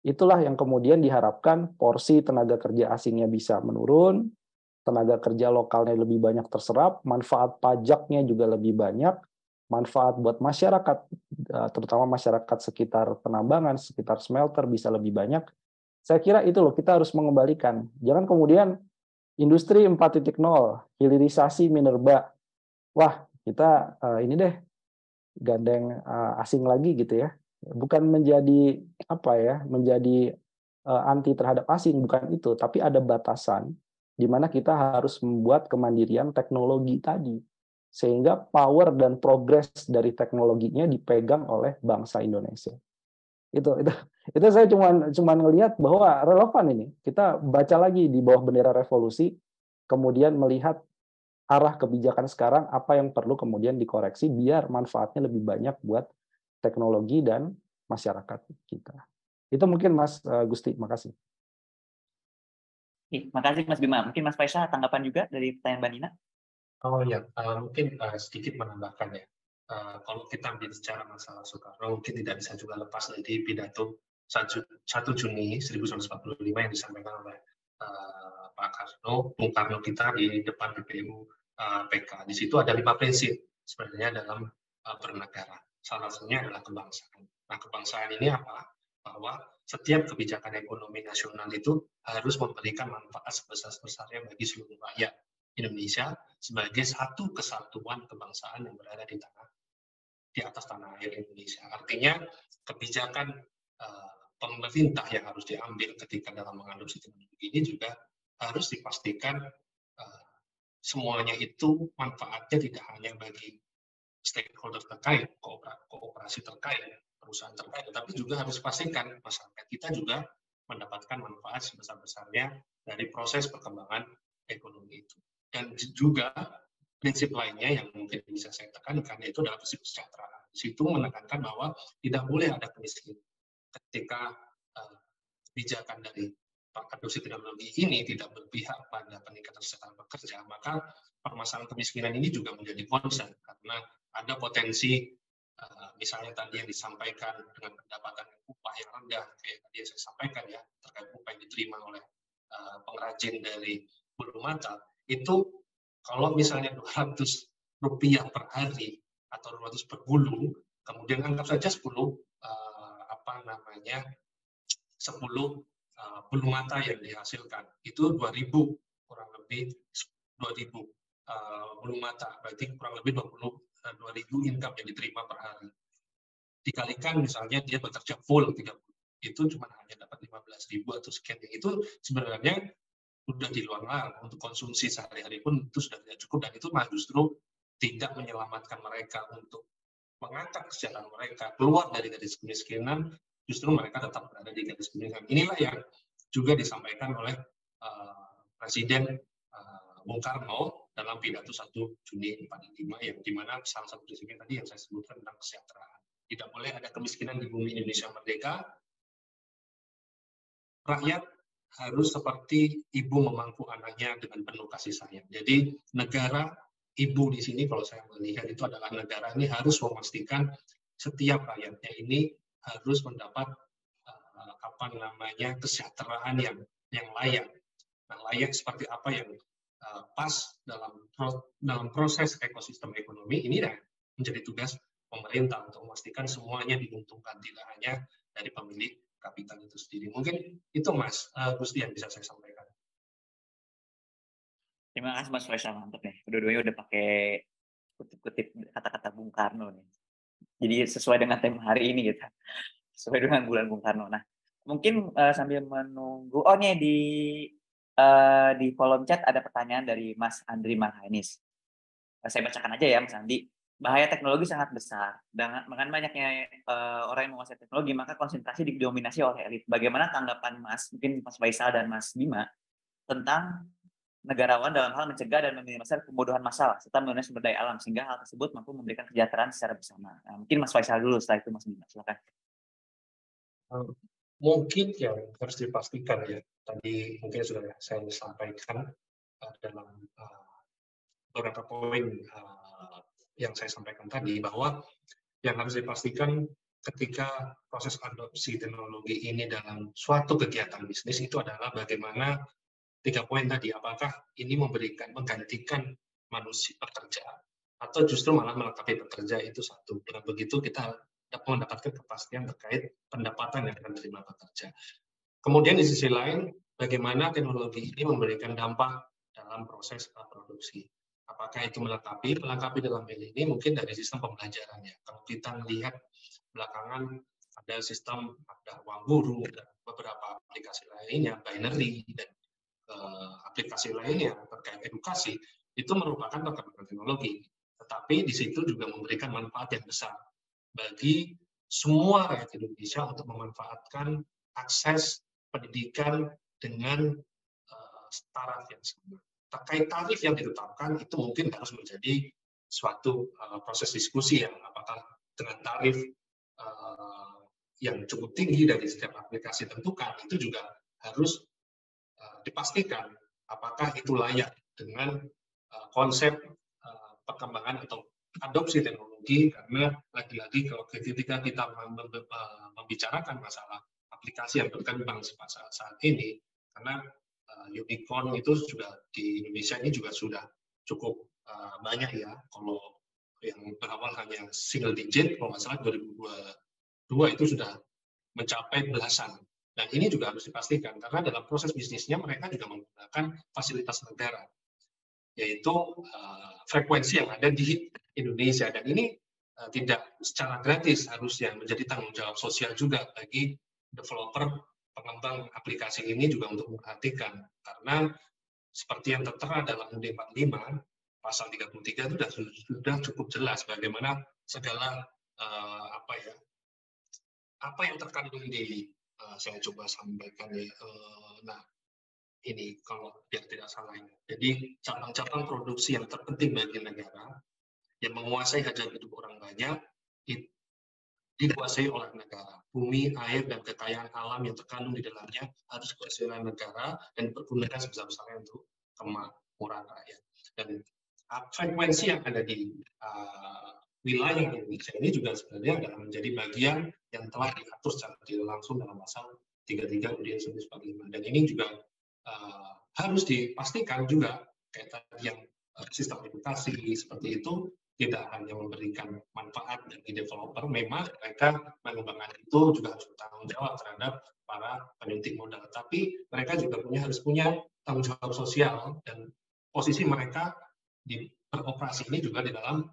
Speaker 3: Itulah yang kemudian diharapkan porsi tenaga kerja asingnya bisa menurun, tenaga kerja lokalnya lebih banyak terserap, manfaat pajaknya juga lebih banyak, manfaat buat masyarakat, eh, terutama masyarakat sekitar penambangan, sekitar smelter bisa lebih banyak, saya kira itu loh, kita harus mengembalikan. Jangan kemudian industri 4.0, hilirisasi minerba. Wah, kita uh, ini deh gandeng uh, asing lagi gitu ya. Bukan menjadi apa ya, menjadi uh, anti terhadap asing, bukan itu, tapi ada batasan di mana kita harus membuat kemandirian teknologi tadi sehingga power dan progres dari teknologinya dipegang oleh bangsa Indonesia. Itu itu itu saya cuma cuma ngelihat bahwa relevan ini. Kita baca lagi di bawah bendera revolusi kemudian melihat arah kebijakan sekarang apa yang perlu kemudian dikoreksi biar manfaatnya lebih banyak buat teknologi dan masyarakat kita itu mungkin Mas uh, Gusti makasih
Speaker 1: Makasih Mas Bima. Mungkin Mas Faisal tanggapan juga dari pertanyaan Mbak Nina?
Speaker 2: Oh ya, uh, mungkin uh, sedikit menambahkan ya. Eh, kalau kita ambil secara masalah Soekarno mungkin tidak bisa juga lepas dari pidato 1 Juni 1945 yang disampaikan oleh uh, Pak Karno, Bung Karno kita di depan uh, eh, PK. Di situ ada lima prinsip sebenarnya dalam uh, bernegara. Salah satunya adalah kebangsaan. Nah, kebangsaan ini apa? Bahwa setiap kebijakan ekonomi nasional itu harus memberikan manfaat sebesar-besarnya bagi seluruh rakyat Indonesia sebagai satu kesatuan kebangsaan yang berada di tanah di atas tanah air Indonesia. Artinya kebijakan uh, pemerintah yang harus diambil ketika dalam mengadopsi teknologi ini juga harus dipastikan uh, semuanya itu manfaatnya tidak hanya bagi stakeholder terkait, kooperasi terkait, perusahaan terkait, tetapi juga harus dipastikan masyarakat kita juga mendapatkan manfaat sebesar-besarnya dari proses perkembangan ekonomi itu. Dan juga prinsip lainnya yang mungkin bisa saya tekankan yaitu adalah prinsip kesejahteraan. Di situ menekankan bahwa tidak boleh ada kemiskinan. Ketika uh, dari Pak adopsi teknologi ini tidak berpihak pada peningkatan kesejahteraan pekerja, maka permasalahan kemiskinan ini juga menjadi concern karena ada potensi uh, misalnya tadi yang disampaikan dengan pendapatan upah yang rendah kayak tadi yang saya sampaikan ya terkait upah yang diterima oleh uh, pengrajin dari bulu mata itu kalau misalnya 200 rupiah per hari atau 200 per bulu, kemudian anggap saja 10 uh, eh, apa namanya 10 uh, eh, bulu mata yang dihasilkan itu 2000 kurang lebih 2000 uh, eh, bulu mata berarti kurang lebih 20 uh, 2000 income yang diterima per hari. Dikalikan misalnya dia bekerja full 30 itu cuma hanya dapat 15.000 atau sekian. Itu sebenarnya sudah di luar nalar untuk konsumsi sehari-hari pun itu sudah tidak cukup. Dan itu malah justru tidak menyelamatkan mereka untuk mengangkat kesejahteraan mereka. Keluar dari garis kemiskinan justru mereka tetap berada di garis kemiskinan. Inilah yang juga disampaikan oleh uh, Presiden uh, Bung Karno dalam pidato 1 Juni 45 yang di mana salah satu prinsipnya tadi yang saya sebutkan tentang kesejahteraan tidak boleh ada kemiskinan di bumi Indonesia merdeka rakyat harus seperti ibu memangku anaknya dengan penuh kasih sayang. Jadi negara ibu di sini kalau saya melihat itu adalah negara ini harus memastikan setiap rakyatnya ini harus mendapat uh, apa namanya kesejahteraan yang yang layak. Nah, layak seperti apa yang uh, pas dalam dalam proses ekosistem ekonomi ini ya menjadi tugas pemerintah untuk memastikan semuanya diuntungkan tidak hanya dari pemilik kapital itu sendiri. Mungkin itu Mas uh, yang bisa saya sampaikan.
Speaker 1: Terima kasih Mas Faisal mantap nih. Kedua-duanya udah pakai kutip-kutip kata-kata Bung Karno nih. Jadi sesuai dengan tema hari ini gitu. Sesuai dengan bulan Bung Karno. Nah, mungkin uh, sambil menunggu oh nih di uh, di kolom chat ada pertanyaan dari Mas Andri Marhainis. Uh, saya bacakan aja ya Mas Andi. Bahaya teknologi sangat besar. Dengan, dengan banyaknya uh, orang yang menguasai teknologi, maka konsentrasi didominasi oleh elit. Bagaimana tanggapan Mas, mungkin Mas Faisal dan Mas Bima, tentang negarawan dalam hal mencegah dan meminimalisir pembodohan masalah serta mengenai sumber daya alam sehingga hal tersebut mampu memberikan kesejahteraan secara bersama. Nah, mungkin Mas Faisal dulu setelah itu Mas Bima silakan.
Speaker 2: Mungkin yang harus dipastikan ya tadi mungkin sudah saya sampaikan uh, dalam uh, beberapa poin uh, yang saya sampaikan tadi bahwa yang harus dipastikan ketika proses adopsi teknologi ini dalam suatu kegiatan bisnis itu adalah bagaimana tiga poin tadi, apakah ini memberikan menggantikan manusia pekerja atau justru malah melengkapi pekerja itu satu. Dengan begitu kita dapat mendapatkan kepastian terkait pendapatan yang akan diterima pekerja. Kemudian di sisi lain, bagaimana teknologi ini memberikan dampak dalam proses produksi. Apakah itu melengkapi? Melengkapi dalam hal ini mungkin dari sistem pembelajarannya. Kalau kita melihat belakangan ada sistem ada uang guru dan beberapa aplikasi lainnya, binary dan uh, aplikasi lainnya terkait edukasi itu merupakan perkembangan teknologi. Tetapi di situ juga memberikan manfaat yang besar bagi semua rakyat Indonesia untuk memanfaatkan akses pendidikan dengan uh, taraf yang sama. Terkait tarif yang ditetapkan itu mungkin harus menjadi suatu uh, proses diskusi yang apakah dengan tarif uh, yang cukup tinggi dari setiap aplikasi tentukan itu juga harus dipastikan apakah itu layak dengan uh, konsep uh, perkembangan atau adopsi teknologi karena lagi-lagi kalau ketika kita membicarakan masalah aplikasi yang berkembang saat, ini karena uh, unicorn itu juga di Indonesia ini juga sudah cukup uh, banyak ya. Kalau yang berawal hanya single digit kalau nggak salah 2022 itu sudah mencapai belasan. Dan ini juga harus dipastikan karena dalam proses bisnisnya mereka juga menggunakan fasilitas negara, yaitu uh, frekuensi yang ada di Indonesia. Dan ini uh, tidak secara gratis harusnya menjadi tanggung jawab sosial juga bagi developer pengembang aplikasi ini juga untuk memperhatikan karena seperti yang tertera dalam UUD 45 pasal 33 itu sudah, sudah cukup jelas bagaimana segala uh, apa ya apa yang terkandung di uh, saya coba sampaikan ya. Uh, nah, ini kalau biar tidak salah ini. Jadi cabang-cabang produksi yang terpenting bagi negara yang menguasai hajat hidup orang banyak dikuasai oleh negara. Bumi, air, dan kekayaan alam yang terkandung di dalamnya harus dikuasai oleh negara dan dipergunakan sebesar-besarnya untuk kemakmuran rakyat. Dan frekuensi yang ada di uh, wilayah Indonesia ini juga sebenarnya adalah menjadi bagian yang telah diatur secara tidak langsung dalam pasal 33 UUD 1945 dan ini juga uh, harus dipastikan juga kayak tadi yang uh, sistem edukasi seperti itu tidak hanya memberikan manfaat bagi developer, memang mereka mengembangkan itu juga harus bertanggung jawab terhadap para penyuntik modal. Tapi mereka juga punya harus punya tanggung jawab sosial dan posisi mereka di beroperasi ini juga di dalam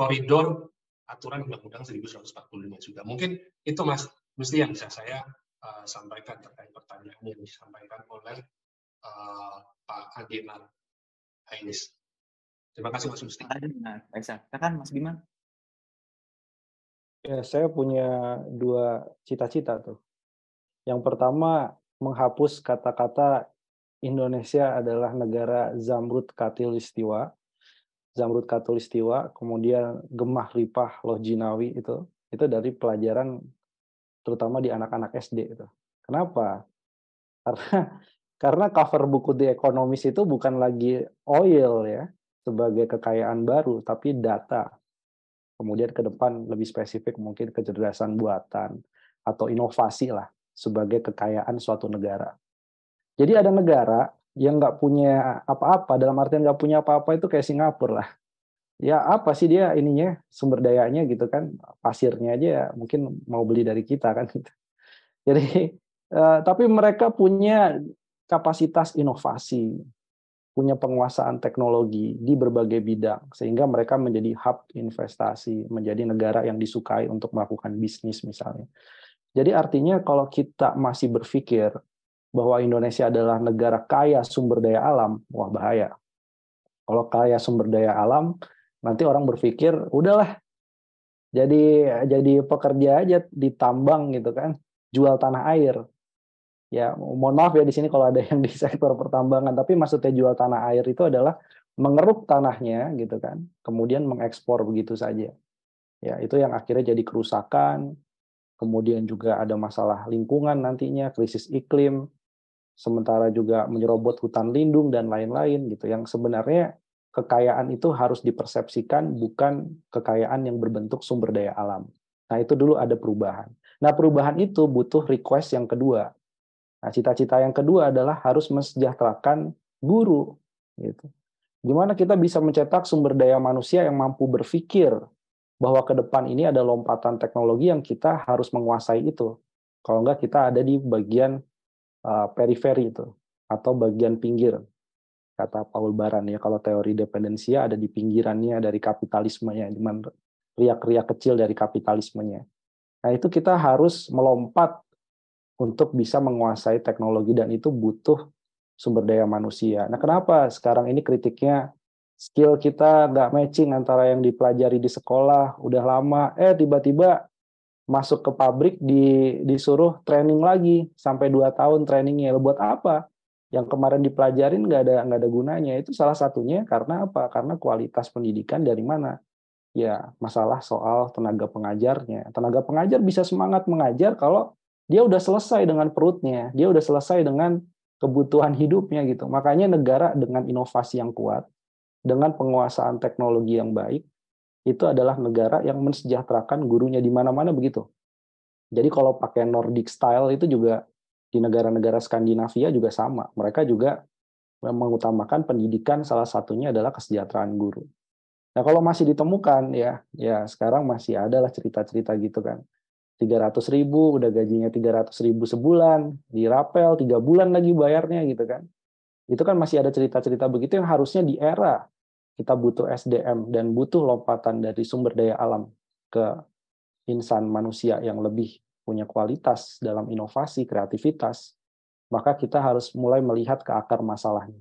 Speaker 2: koridor aturan Undang-Undang 1145 juga. Mungkin itu Mas mesti yang bisa saya uh, sampaikan terkait pertanyaan yang disampaikan oleh uh, Pak Adiman Hainis. Terima kasih Mas Musti.
Speaker 1: Baik, Kan Mas Bima.
Speaker 3: Ya, saya punya dua cita-cita tuh. Yang pertama menghapus kata-kata Indonesia adalah negara Zamrud Katilustiwa Zamrud Katulistiwa, kemudian Gemah Ripah Loh Jinawi itu itu dari pelajaran terutama di anak-anak SD itu. Kenapa? Karena karena cover buku di ekonomis itu bukan lagi oil ya sebagai kekayaan baru, tapi data. Kemudian ke depan lebih spesifik mungkin kecerdasan buatan atau inovasi lah sebagai kekayaan suatu negara. Jadi ada negara yang nggak punya apa-apa dalam artian nggak punya apa-apa itu kayak Singapura lah ya apa sih dia ininya sumber dayanya gitu kan pasirnya aja ya mungkin mau beli dari kita kan gitu. jadi uh, tapi mereka punya kapasitas inovasi punya penguasaan teknologi di berbagai bidang sehingga mereka menjadi hub investasi menjadi negara yang disukai untuk melakukan bisnis misalnya jadi artinya kalau kita masih berpikir bahwa Indonesia adalah negara kaya sumber daya alam, wah bahaya. Kalau kaya sumber daya alam, nanti orang berpikir udahlah jadi jadi pekerja aja di tambang gitu kan, jual tanah air. Ya, mohon maaf ya di sini kalau ada yang di sektor pertambangan, tapi maksudnya jual tanah air itu adalah mengeruk tanahnya gitu kan, kemudian mengekspor begitu saja. Ya, itu yang akhirnya jadi kerusakan, kemudian juga ada masalah lingkungan nantinya, krisis iklim, sementara juga menyerobot hutan lindung dan lain-lain gitu yang sebenarnya kekayaan itu harus dipersepsikan bukan kekayaan yang berbentuk sumber daya alam. Nah, itu dulu ada perubahan. Nah, perubahan itu butuh request yang kedua. Nah, cita-cita yang kedua adalah harus mensejahterakan guru gitu. Gimana kita bisa mencetak sumber daya manusia yang mampu berpikir bahwa ke depan ini ada lompatan teknologi yang kita harus menguasai itu. Kalau enggak kita ada di bagian uh, periferi itu atau bagian pinggir kata Paul Baran ya kalau teori dependensia ada di pinggirannya dari kapitalismenya di mana riak-riak kecil dari kapitalismenya. Nah, itu kita harus melompat untuk bisa menguasai teknologi dan itu butuh sumber daya manusia. Nah, kenapa sekarang ini kritiknya skill kita nggak matching antara yang dipelajari di sekolah udah lama, eh tiba-tiba masuk ke pabrik di, disuruh training lagi sampai dua tahun trainingnya. Buat apa? Yang kemarin dipelajarin nggak ada nggak ada gunanya. Itu salah satunya karena apa? Karena kualitas pendidikan dari mana? Ya masalah soal tenaga pengajarnya. Tenaga pengajar bisa semangat mengajar kalau dia udah selesai dengan perutnya dia udah selesai dengan kebutuhan hidupnya gitu makanya negara dengan inovasi yang kuat dengan penguasaan teknologi yang baik itu adalah negara yang mensejahterakan gurunya di mana-mana begitu. Jadi kalau pakai Nordic style itu juga di negara-negara Skandinavia juga sama. Mereka juga mengutamakan pendidikan salah satunya adalah kesejahteraan guru. Nah kalau masih ditemukan ya, ya sekarang masih ada lah cerita-cerita gitu kan. 300 ribu, udah gajinya 300 ribu sebulan, dirapel, tiga bulan lagi bayarnya gitu kan. Itu kan masih ada cerita-cerita begitu yang harusnya di era kita butuh SDM dan butuh lompatan dari sumber daya alam ke insan manusia yang lebih punya kualitas dalam inovasi, kreativitas, maka kita harus mulai melihat ke akar masalahnya.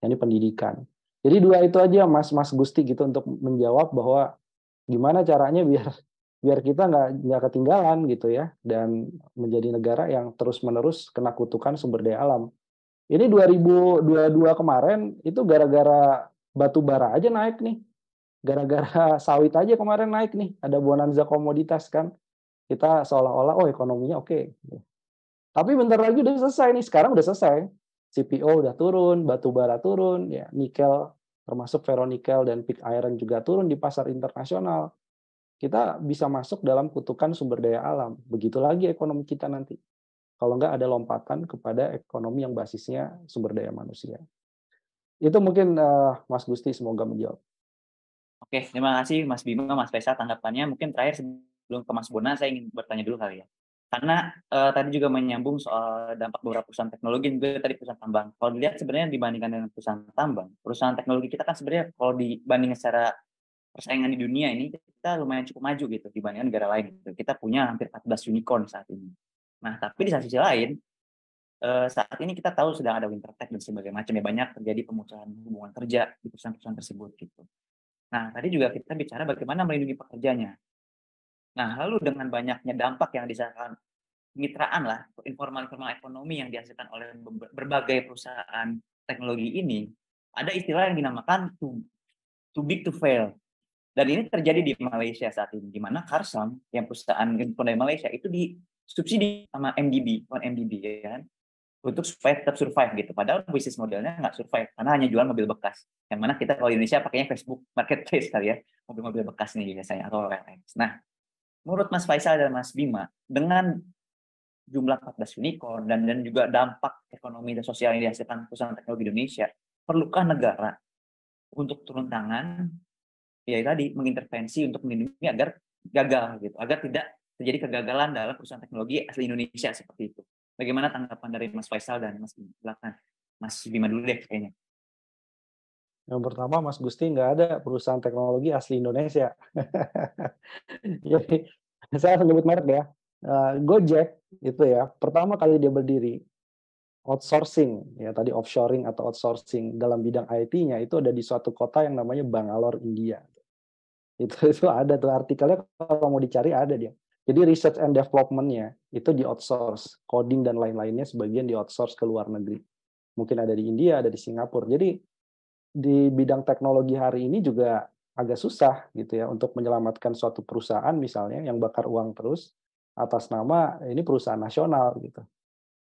Speaker 3: Ini pendidikan. Jadi dua itu aja Mas Mas Gusti gitu untuk menjawab bahwa gimana caranya biar biar kita nggak nggak ketinggalan gitu ya dan menjadi negara yang terus menerus kena kutukan sumber daya alam. Ini 2022 kemarin itu gara-gara batu bara aja naik nih. Gara-gara sawit aja kemarin naik nih. Ada bonanza komoditas kan. Kita seolah-olah, oh ekonominya oke. Okay. Tapi bentar lagi udah selesai nih. Sekarang udah selesai. CPO udah turun, batu bara turun, ya nikel termasuk ferronikel dan pig iron juga turun di pasar internasional. Kita bisa masuk dalam kutukan sumber daya alam. Begitu lagi ekonomi kita nanti. Kalau nggak ada lompatan kepada ekonomi yang basisnya sumber daya manusia. Itu mungkin uh, Mas Gusti semoga menjawab.
Speaker 1: Oke, terima kasih Mas Bima, Mas Faisal tanggapannya. Mungkin terakhir sebelum ke Mas Bona, saya ingin bertanya dulu kali ya. Karena uh, tadi juga menyambung soal dampak beberapa perusahaan teknologi juga tadi perusahaan tambang. Kalau dilihat sebenarnya dibandingkan dengan perusahaan tambang, perusahaan teknologi kita kan sebenarnya kalau dibandingkan secara persaingan di dunia ini kita lumayan cukup maju gitu dibandingkan negara lain. Gitu. Kita punya hampir 14 unicorn saat ini. Nah, tapi di sisi lain uh, saat ini kita tahu sedang ada winter tech dan sebagainya macam ya banyak terjadi pemutusan hubungan kerja di perusahaan-perusahaan tersebut gitu. Nah tadi juga kita bicara bagaimana melindungi pekerjanya. Nah lalu dengan banyaknya dampak yang disahkan mitraan lah informal-informal ekonomi yang dihasilkan oleh berbagai perusahaan teknologi ini ada istilah yang dinamakan too, too big to fail dan ini terjadi di Malaysia saat ini di mana Carsam yang perusahaan dari Malaysia itu disubsidi sama MDB, on MDB ya kan untuk supaya tetap survive gitu. Padahal bisnis modelnya nggak survive karena hanya jual mobil bekas. Yang mana kita kalau di Indonesia pakainya Facebook Marketplace kali ya, mobil-mobil bekas nih biasanya atau OLX. Nah, menurut Mas Faisal dan Mas Bima, dengan jumlah 14 unicorn dan dan juga dampak ekonomi dan sosial yang dihasilkan perusahaan teknologi Indonesia, perlukah negara untuk turun tangan ya tadi mengintervensi untuk melindungi agar gagal gitu, agar tidak terjadi kegagalan dalam perusahaan teknologi asli Indonesia seperti itu. Bagaimana tanggapan dari Mas Faisal dan Mas Bima? Mas Bima dulu deh kayaknya.
Speaker 3: Yang pertama, Mas Gusti nggak ada perusahaan teknologi asli Indonesia. Jadi saya nyebut merek ya. Uh, Gojek itu ya, pertama kali dia berdiri outsourcing ya tadi offshoring atau outsourcing dalam bidang IT-nya itu ada di suatu kota yang namanya Bangalore, India. Itu itu ada tuh artikelnya kalau mau dicari ada dia. Jadi research and development-nya itu di outsource, coding dan lain-lainnya sebagian di outsource ke luar negeri. Mungkin ada di India, ada di Singapura. Jadi di bidang teknologi hari ini juga agak susah gitu ya untuk menyelamatkan suatu perusahaan misalnya yang bakar uang terus atas nama ini perusahaan nasional gitu.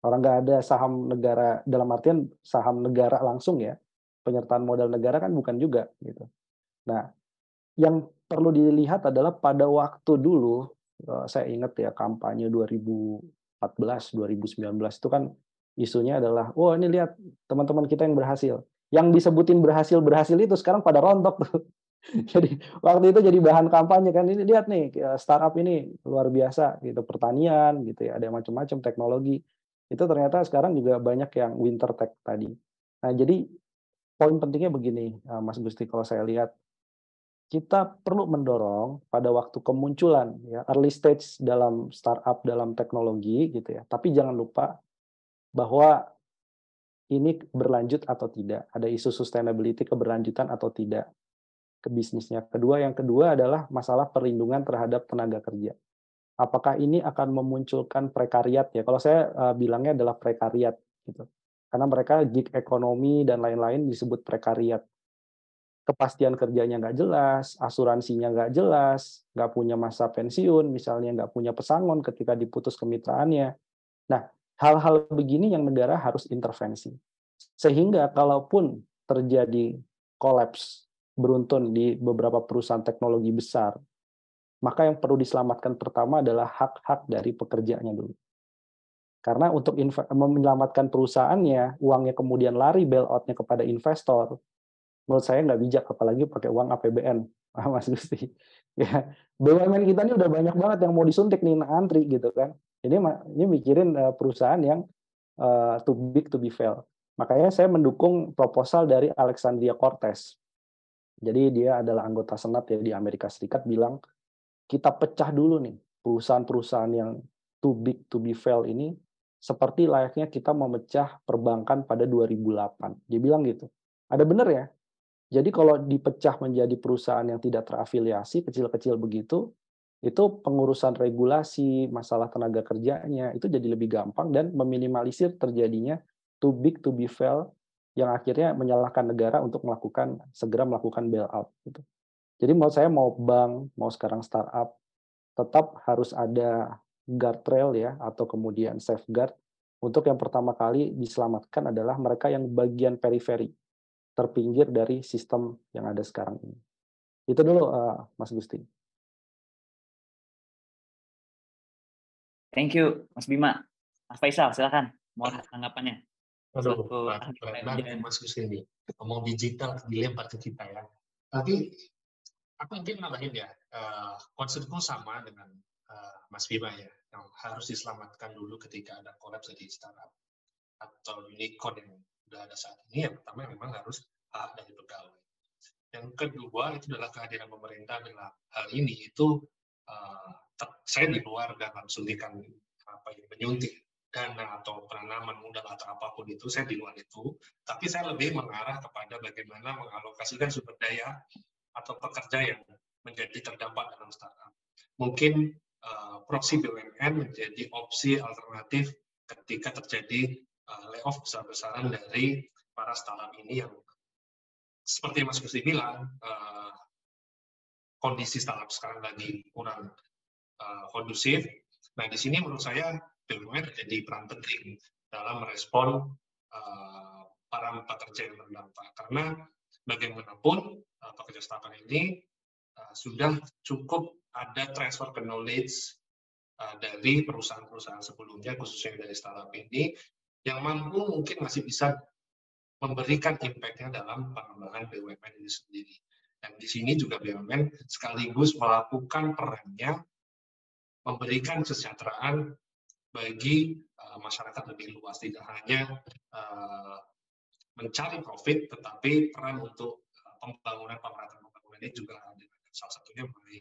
Speaker 3: Orang nggak ada saham negara dalam artian saham negara langsung ya. Penyertaan modal negara kan bukan juga gitu. Nah, yang perlu dilihat adalah pada waktu dulu eh, saya ingat ya kampanye 2014 2019 itu kan isunya adalah oh ini lihat teman-teman kita yang berhasil. Yang disebutin berhasil berhasil itu sekarang pada rontok tuh. jadi waktu itu jadi bahan kampanye kan ini lihat nih eh, startup ini luar biasa gitu pertanian gitu ya ada macam-macam teknologi itu ternyata sekarang juga banyak yang winter tech tadi. Nah jadi poin pentingnya begini eh, Mas Gusti kalau saya lihat kita perlu mendorong pada waktu kemunculan ya early stage dalam startup dalam teknologi gitu ya tapi jangan lupa bahwa ini berlanjut atau tidak ada isu sustainability keberlanjutan atau tidak ke bisnisnya. Kedua, yang kedua adalah masalah perlindungan terhadap tenaga kerja. Apakah ini akan memunculkan prekariat ya? Kalau saya uh, bilangnya adalah prekariat gitu. Karena mereka gig ekonomi dan lain-lain disebut prekariat. Kepastian kerjanya nggak jelas, asuransinya nggak jelas, nggak punya masa pensiun, misalnya nggak punya pesangon ketika diputus kemitraannya. Nah, hal-hal begini yang negara harus intervensi. Sehingga kalaupun terjadi kolaps beruntun di beberapa perusahaan teknologi besar, maka yang perlu diselamatkan pertama adalah hak-hak dari pekerjanya dulu. Karena untuk menyelamatkan perusahaannya, uangnya kemudian lari bailout-nya kepada investor, menurut saya nggak bijak, apalagi pakai uang APBN, Mas Gusti. Ya, BUMN kita ini udah banyak banget yang mau disuntik nih antri gitu kan. Ini ini mikirin eh, perusahaan yang uh, too big to be fail. Makanya saya mendukung proposal dari Alexandria Cortez jadi dia adalah anggota senat ya di Amerika Serikat bilang kita pecah dulu nih perusahaan-perusahaan yang too big to be fail ini seperti layaknya kita memecah perbankan pada 2008. Dia bilang gitu. Ada benar ya? Jadi kalau dipecah menjadi perusahaan yang tidak terafiliasi, kecil-kecil begitu, itu pengurusan regulasi, masalah tenaga kerjanya, itu jadi lebih gampang dan meminimalisir terjadinya too big to be fail yang akhirnya menyalahkan negara untuk melakukan segera melakukan bailout gitu. Jadi menurut saya mau bank, mau sekarang startup tetap harus ada guardrail ya atau kemudian safeguard untuk yang pertama kali diselamatkan adalah mereka yang bagian periferi terpinggir dari sistem yang ada sekarang ini. Itu dulu uh, Mas Gusti.
Speaker 1: Thank you Mas Bima. Mas Faisal silakan mau tanggapannya.
Speaker 2: Aduh, keren banget Mas Kusini. Ngomong digital dilempar ke kita ya. Tapi aku mungkin nambahin ya, uh, konsepku sama dengan uh, Mas Bima ya, yang harus diselamatkan dulu ketika ada kolaps dari startup atau unicorn yang sudah ada saat ini. Yang pertama memang harus hak dari pegawai. Yang kedua itu adalah kehadiran pemerintah dalam hal ini itu uh, saya di luar dalam suntikan apa yang menyuntik dana atau penanaman modal atau apa pun itu saya di luar itu tapi saya lebih mengarah kepada bagaimana mengalokasikan sumber daya atau pekerja yang menjadi terdampak dalam startup mungkin uh, proxy BUMN menjadi opsi alternatif ketika terjadi uh, layoff besar-besaran dari para startup ini yang seperti Mas Gusti bilang uh, kondisi startup sekarang lagi kurang uh, kondusif. Nah di sini menurut saya BUMN menjadi peran penting dalam merespon uh, para pekerja yang terdampak. Karena bagaimanapun pekerja startup ini sudah cukup ada transfer ke knowledge dari perusahaan-perusahaan sebelumnya, khususnya dari startup ini, yang mampu mungkin masih bisa memberikan impact-nya dalam pengembangan BUMN ini sendiri. Dan di sini juga BUMN sekaligus melakukan perannya memberikan kesejahteraan bagi uh, masyarakat lebih luas, tidak hanya uh, mencari profit, tetapi peran untuk uh, pembangunan pemerataan pembangunan ini juga ada. Salah satunya melalui,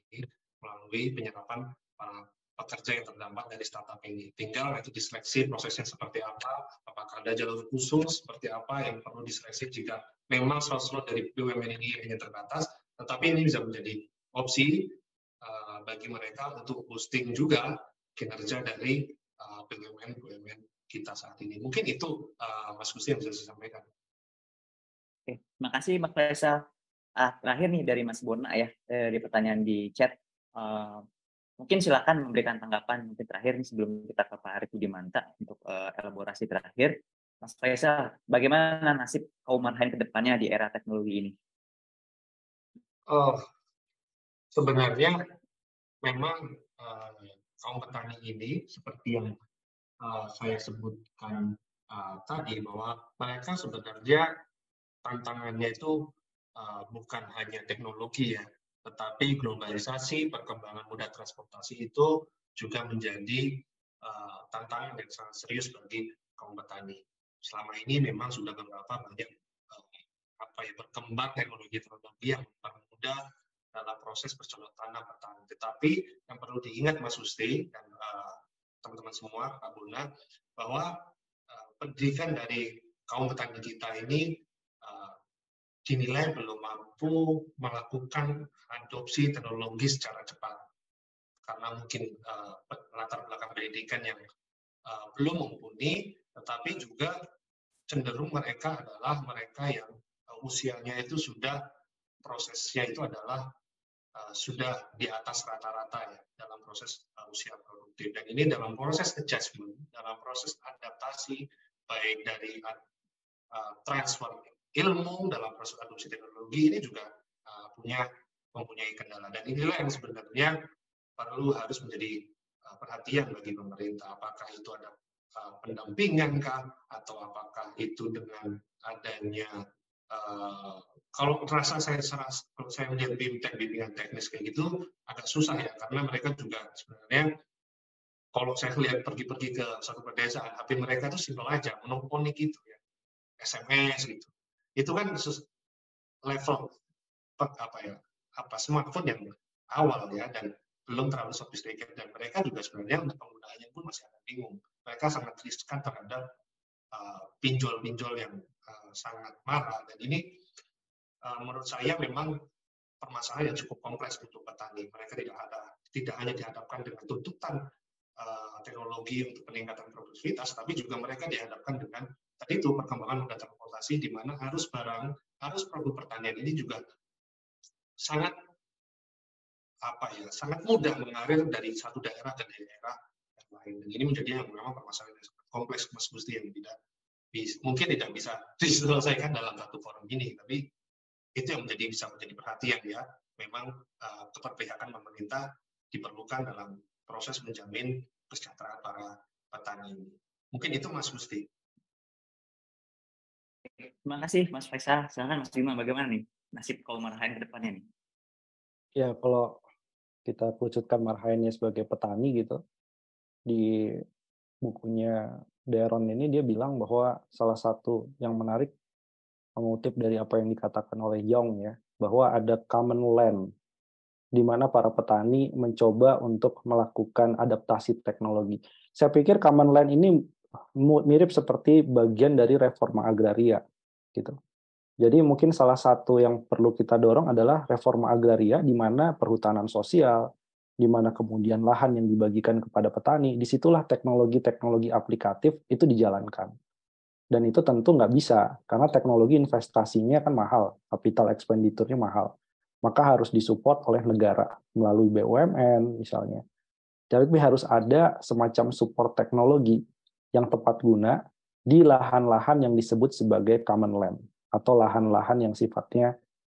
Speaker 2: melalui penyerapan para pekerja yang terdampak dari startup ini. Tinggal nanti diseleksi prosesnya seperti apa, apakah ada jalur khusus, seperti apa yang perlu diseleksi jika memang slot-slot dari BUMN ini hanya terbatas, tetapi ini bisa menjadi opsi uh, bagi mereka untuk boosting juga kinerja dari uh, BUMN BUMN kita saat ini. Mungkin itu uh, Mas Gusti yang bisa saya sampaikan.
Speaker 1: Oke, makasih Mas Faisal. Ah, terakhir nih dari Mas Bona ya, dari pertanyaan di chat. Uh, Mungkin silakan memberikan tanggapan mungkin terakhir nih sebelum kita ke Pak Arif Budimanta untuk uh, elaborasi terakhir. Mas Faisal, bagaimana nasib kaum marhain ke depannya di era teknologi ini?
Speaker 2: Oh, sebenarnya memang uh, kaum petani ini seperti yang uh, saya sebutkan uh, tadi bahwa mereka sebenarnya tantangannya itu uh, bukan hanya teknologi ya, tetapi globalisasi, perkembangan moda transportasi itu juga menjadi uh, tantangan yang sangat serius bagi kaum petani. Selama ini memang sudah beberapa banyak uh, apa ya berkembang teknologi-teknologi yang mempermudah dalam proses bercocok tanam petani. Tetapi yang perlu diingat Mas Usti dan uh, teman-teman semua, Pak Buna, bahwa uh, pendidikan dari kaum petani kita ini dinilai belum mampu melakukan adopsi teknologi secara cepat. Karena mungkin uh, latar belakang pendidikan yang uh, belum mumpuni, tetapi juga cenderung mereka adalah mereka yang uh, usianya itu sudah prosesnya itu adalah uh, sudah di atas rata-rata ya dalam proses uh, usia produktif. Dan ini dalam proses adjustment, dalam proses adaptasi baik dari uh, transfer ilmu dalam proses adopsi teknologi ini juga uh, punya mempunyai kendala. Dan inilah yang sebenarnya perlu harus menjadi uh, perhatian bagi pemerintah. Apakah itu ada uh, pendampingan kah? Atau apakah itu dengan adanya uh, kalau rasa saya kalau saya melihat bimbingan bimbingan teknis kayak gitu agak susah ya. Karena mereka juga sebenarnya kalau saya lihat pergi-pergi ke satu pedesaan HP mereka itu simpel aja monoponik gitu ya. SMS gitu itu kan level apa ya apa smartphone yang awal ya dan belum terlalu sophisticated dan mereka juga sebenarnya untuk penggunaannya pun masih agak bingung. Mereka sangat riskan terhadap uh, pinjol-pinjol uh, yang uh, sangat marah dan ini uh, menurut saya memang permasalahan yang cukup kompleks untuk petani. Mereka tidak ada tidak hanya dihadapkan dengan tuntutan uh, teknologi untuk peningkatan produktivitas, tapi juga mereka dihadapkan dengan tadi itu perkembangan moda transportasi di mana harus barang, harus produk pertanian ini juga sangat apa ya, sangat mudah mengalir dari satu daerah ke daerah yang lain. Dan ini menjadi yang memang permasalahan yang sangat kompleks Mas Gusti yang tidak mungkin tidak bisa diselesaikan dalam satu forum ini, tapi itu yang menjadi bisa menjadi perhatian ya. Memang uh, keperpihakan pemerintah diperlukan dalam proses menjamin kesejahteraan para petani. Mungkin itu Mas Gusti.
Speaker 1: Terima kasih Mas Faisal. Silakan Mas Bima, bagaimana nih nasib kaum marhain ke depannya nih?
Speaker 3: Ya, kalau kita kerucutkan marhainnya sebagai petani gitu, di bukunya Deron ini dia bilang bahwa salah satu yang menarik mengutip dari apa yang dikatakan oleh Young ya, bahwa ada common land di mana para petani mencoba untuk melakukan adaptasi teknologi. Saya pikir common land ini mirip seperti bagian dari reforma agraria gitu. Jadi mungkin salah satu yang perlu kita dorong adalah reforma agraria di mana perhutanan sosial, di mana kemudian lahan yang dibagikan kepada petani, di situlah teknologi-teknologi aplikatif itu dijalankan. Dan itu tentu nggak bisa, karena teknologi investasinya kan mahal, capital expenditure-nya mahal. Maka harus disupport oleh negara melalui BUMN misalnya. Jadi harus ada semacam support teknologi yang tepat guna di lahan-lahan yang disebut sebagai common land atau lahan-lahan yang sifatnya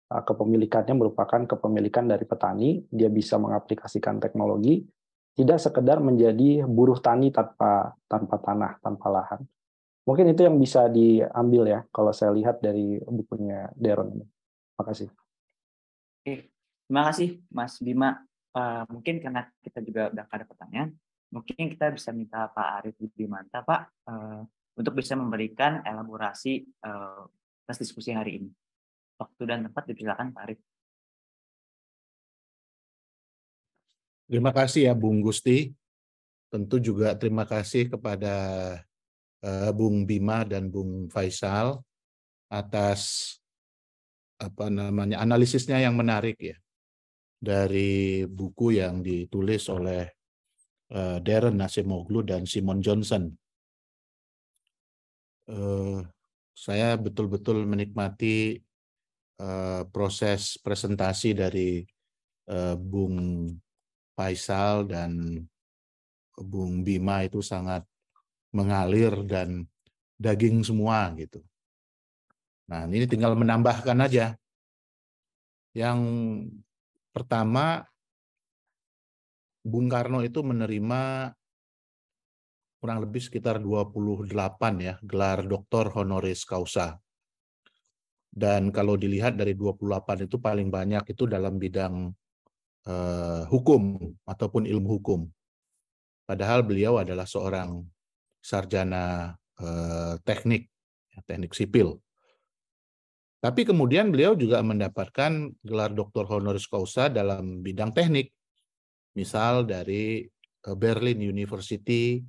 Speaker 3: uh, kepemilikannya merupakan kepemilikan dari petani, dia bisa mengaplikasikan teknologi tidak sekedar menjadi buruh tani tanpa tanpa tanah, tanpa lahan. Mungkin itu yang bisa diambil ya kalau saya lihat dari bukunya Deron ini. Terima kasih.
Speaker 1: Oke, terima kasih Mas Bima. Uh, mungkin karena kita juga udah ada pertanyaan, mungkin kita bisa minta Pak Arif Budimanta Pak uh, untuk bisa memberikan elaborasi uh, diskusi hari ini. Waktu dan tempat dipersilakan Pak Arif.
Speaker 5: Terima kasih ya Bung Gusti. Tentu juga terima kasih kepada uh, Bung Bima dan Bung Faisal atas apa namanya analisisnya yang menarik ya dari buku yang ditulis oleh uh, Darren Nasimoglu dan Simon Johnson. Uh, saya betul-betul menikmati uh, proses presentasi dari Bung Faisal dan Bung Bima itu sangat mengalir dan daging semua gitu. Nah, ini tinggal menambahkan aja. Yang pertama, Bung Karno itu menerima kurang lebih sekitar 28 ya, gelar doktor honoris causa. Dan kalau dilihat dari 28 itu paling banyak itu dalam bidang uh, hukum ataupun ilmu hukum. Padahal beliau adalah seorang sarjana uh, teknik, ya, teknik sipil. Tapi kemudian beliau juga mendapatkan gelar doktor honoris causa dalam bidang teknik. Misal dari uh, Berlin University,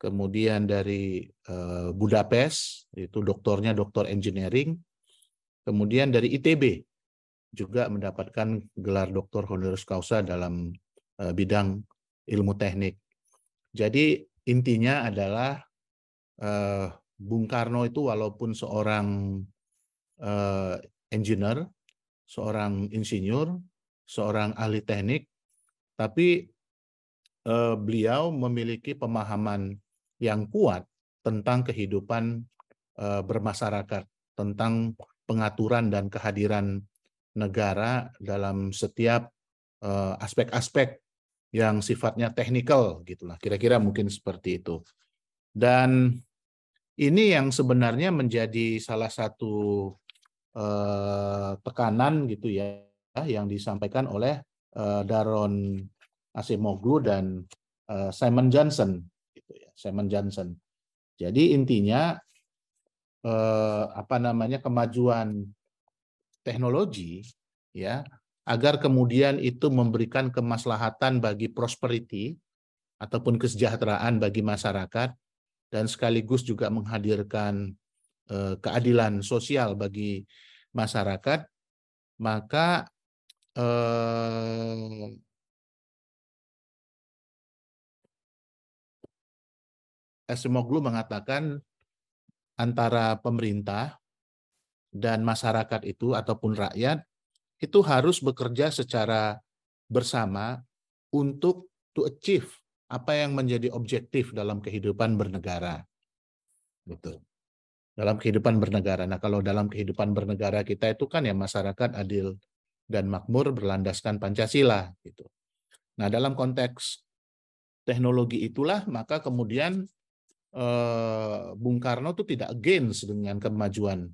Speaker 5: kemudian dari uh, Budapest, itu doktornya doktor engineering, kemudian dari ITB, juga mendapatkan gelar doktor honoris causa dalam uh, bidang ilmu teknik. Jadi intinya adalah Bung Karno itu walaupun seorang engineer, seorang insinyur, seorang ahli teknik, tapi uh, beliau memiliki pemahaman yang kuat tentang kehidupan uh, bermasyarakat, tentang pengaturan dan kehadiran negara dalam setiap eh, aspek-aspek yang sifatnya teknikal gitulah kira-kira mungkin seperti itu. Dan ini yang sebenarnya menjadi salah satu uh, tekanan gitu ya yang disampaikan oleh Daron Asimoglu dan uh, Simon Johnson gitu ya Simon Johnson. Jadi intinya uh, apa namanya kemajuan teknologi ya agar kemudian itu memberikan kemaslahatan bagi prosperity ataupun kesejahteraan bagi masyarakat dan sekaligus juga menghadirkan eh, keadilan sosial bagi masyarakat maka eh, Esimoglu mengatakan antara pemerintah dan masyarakat itu ataupun rakyat itu harus bekerja secara bersama untuk to achieve apa yang menjadi objektif dalam kehidupan bernegara. Gitu. Dalam kehidupan bernegara. Nah, kalau dalam kehidupan bernegara kita itu kan ya masyarakat adil dan makmur berlandaskan Pancasila gitu. Nah, dalam konteks teknologi itulah maka kemudian eh, Bung Karno itu tidak against dengan kemajuan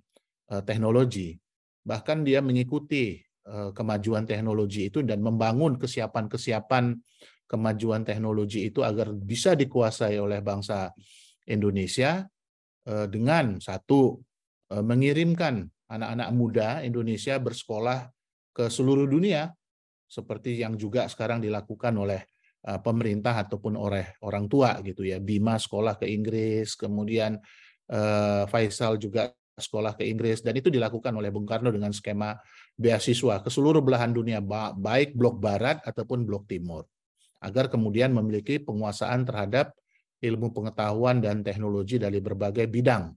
Speaker 5: Eh, teknologi. Bahkan dia mengikuti eh, kemajuan teknologi itu dan membangun kesiapan-kesiapan kemajuan teknologi itu agar bisa dikuasai oleh bangsa Indonesia eh, dengan satu mengirimkan anak-anak muda Indonesia bersekolah ke seluruh dunia seperti yang juga sekarang dilakukan oleh pemerintah ataupun oleh orang tua gitu ya Bima sekolah ke Inggris kemudian Faisal juga sekolah ke Inggris dan itu dilakukan oleh Bung Karno dengan skema beasiswa ke seluruh belahan dunia baik blok barat ataupun blok timur agar kemudian memiliki penguasaan terhadap ilmu pengetahuan dan teknologi dari berbagai bidang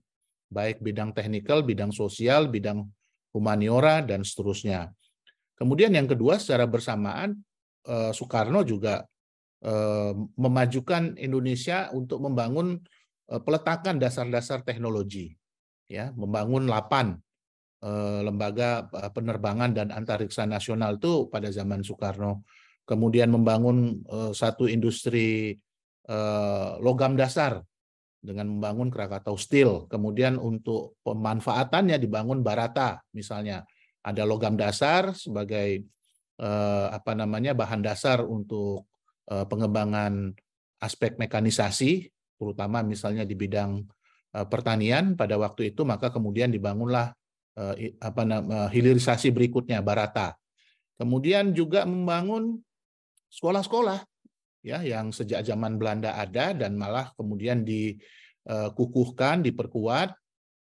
Speaker 5: baik bidang teknikal, bidang sosial, bidang humaniora dan seterusnya. Kemudian yang kedua secara bersamaan eh, Soekarno juga eh, memajukan Indonesia untuk membangun eh, peletakan dasar-dasar teknologi ya membangun 8 eh, lembaga penerbangan dan antariksa nasional itu pada zaman Soekarno kemudian membangun satu industri logam dasar dengan membangun Krakatau Steel. Kemudian untuk pemanfaatannya dibangun Barata misalnya. Ada logam dasar sebagai uh, apa namanya bahan dasar untuk uh, pengembangan aspek mekanisasi terutama misalnya di bidang uh, pertanian pada waktu itu maka kemudian dibangunlah uh, apa nama hilirisasi berikutnya Barata. Kemudian juga membangun sekolah-sekolah ya yang sejak zaman Belanda ada dan malah kemudian dikukuhkan, diperkuat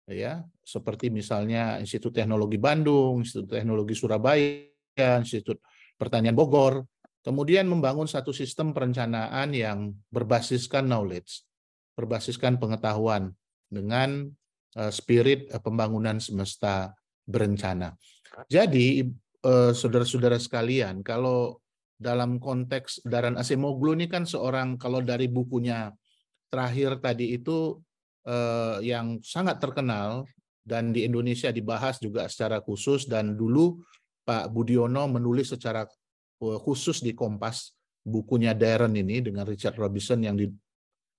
Speaker 5: ya seperti misalnya Institut Teknologi Bandung, Institut Teknologi Surabaya, Institut Pertanian Bogor, kemudian membangun satu sistem perencanaan yang berbasiskan knowledge, berbasiskan pengetahuan dengan eh, spirit eh, pembangunan semesta berencana. Jadi eh, saudara-saudara sekalian, kalau dalam konteks Daran Asemoglu ini kan seorang kalau dari bukunya terakhir tadi itu eh, yang sangat terkenal dan di Indonesia dibahas juga secara khusus dan dulu Pak Budiono menulis secara eh, khusus di Kompas bukunya Darren ini dengan Richard Robinson yang di,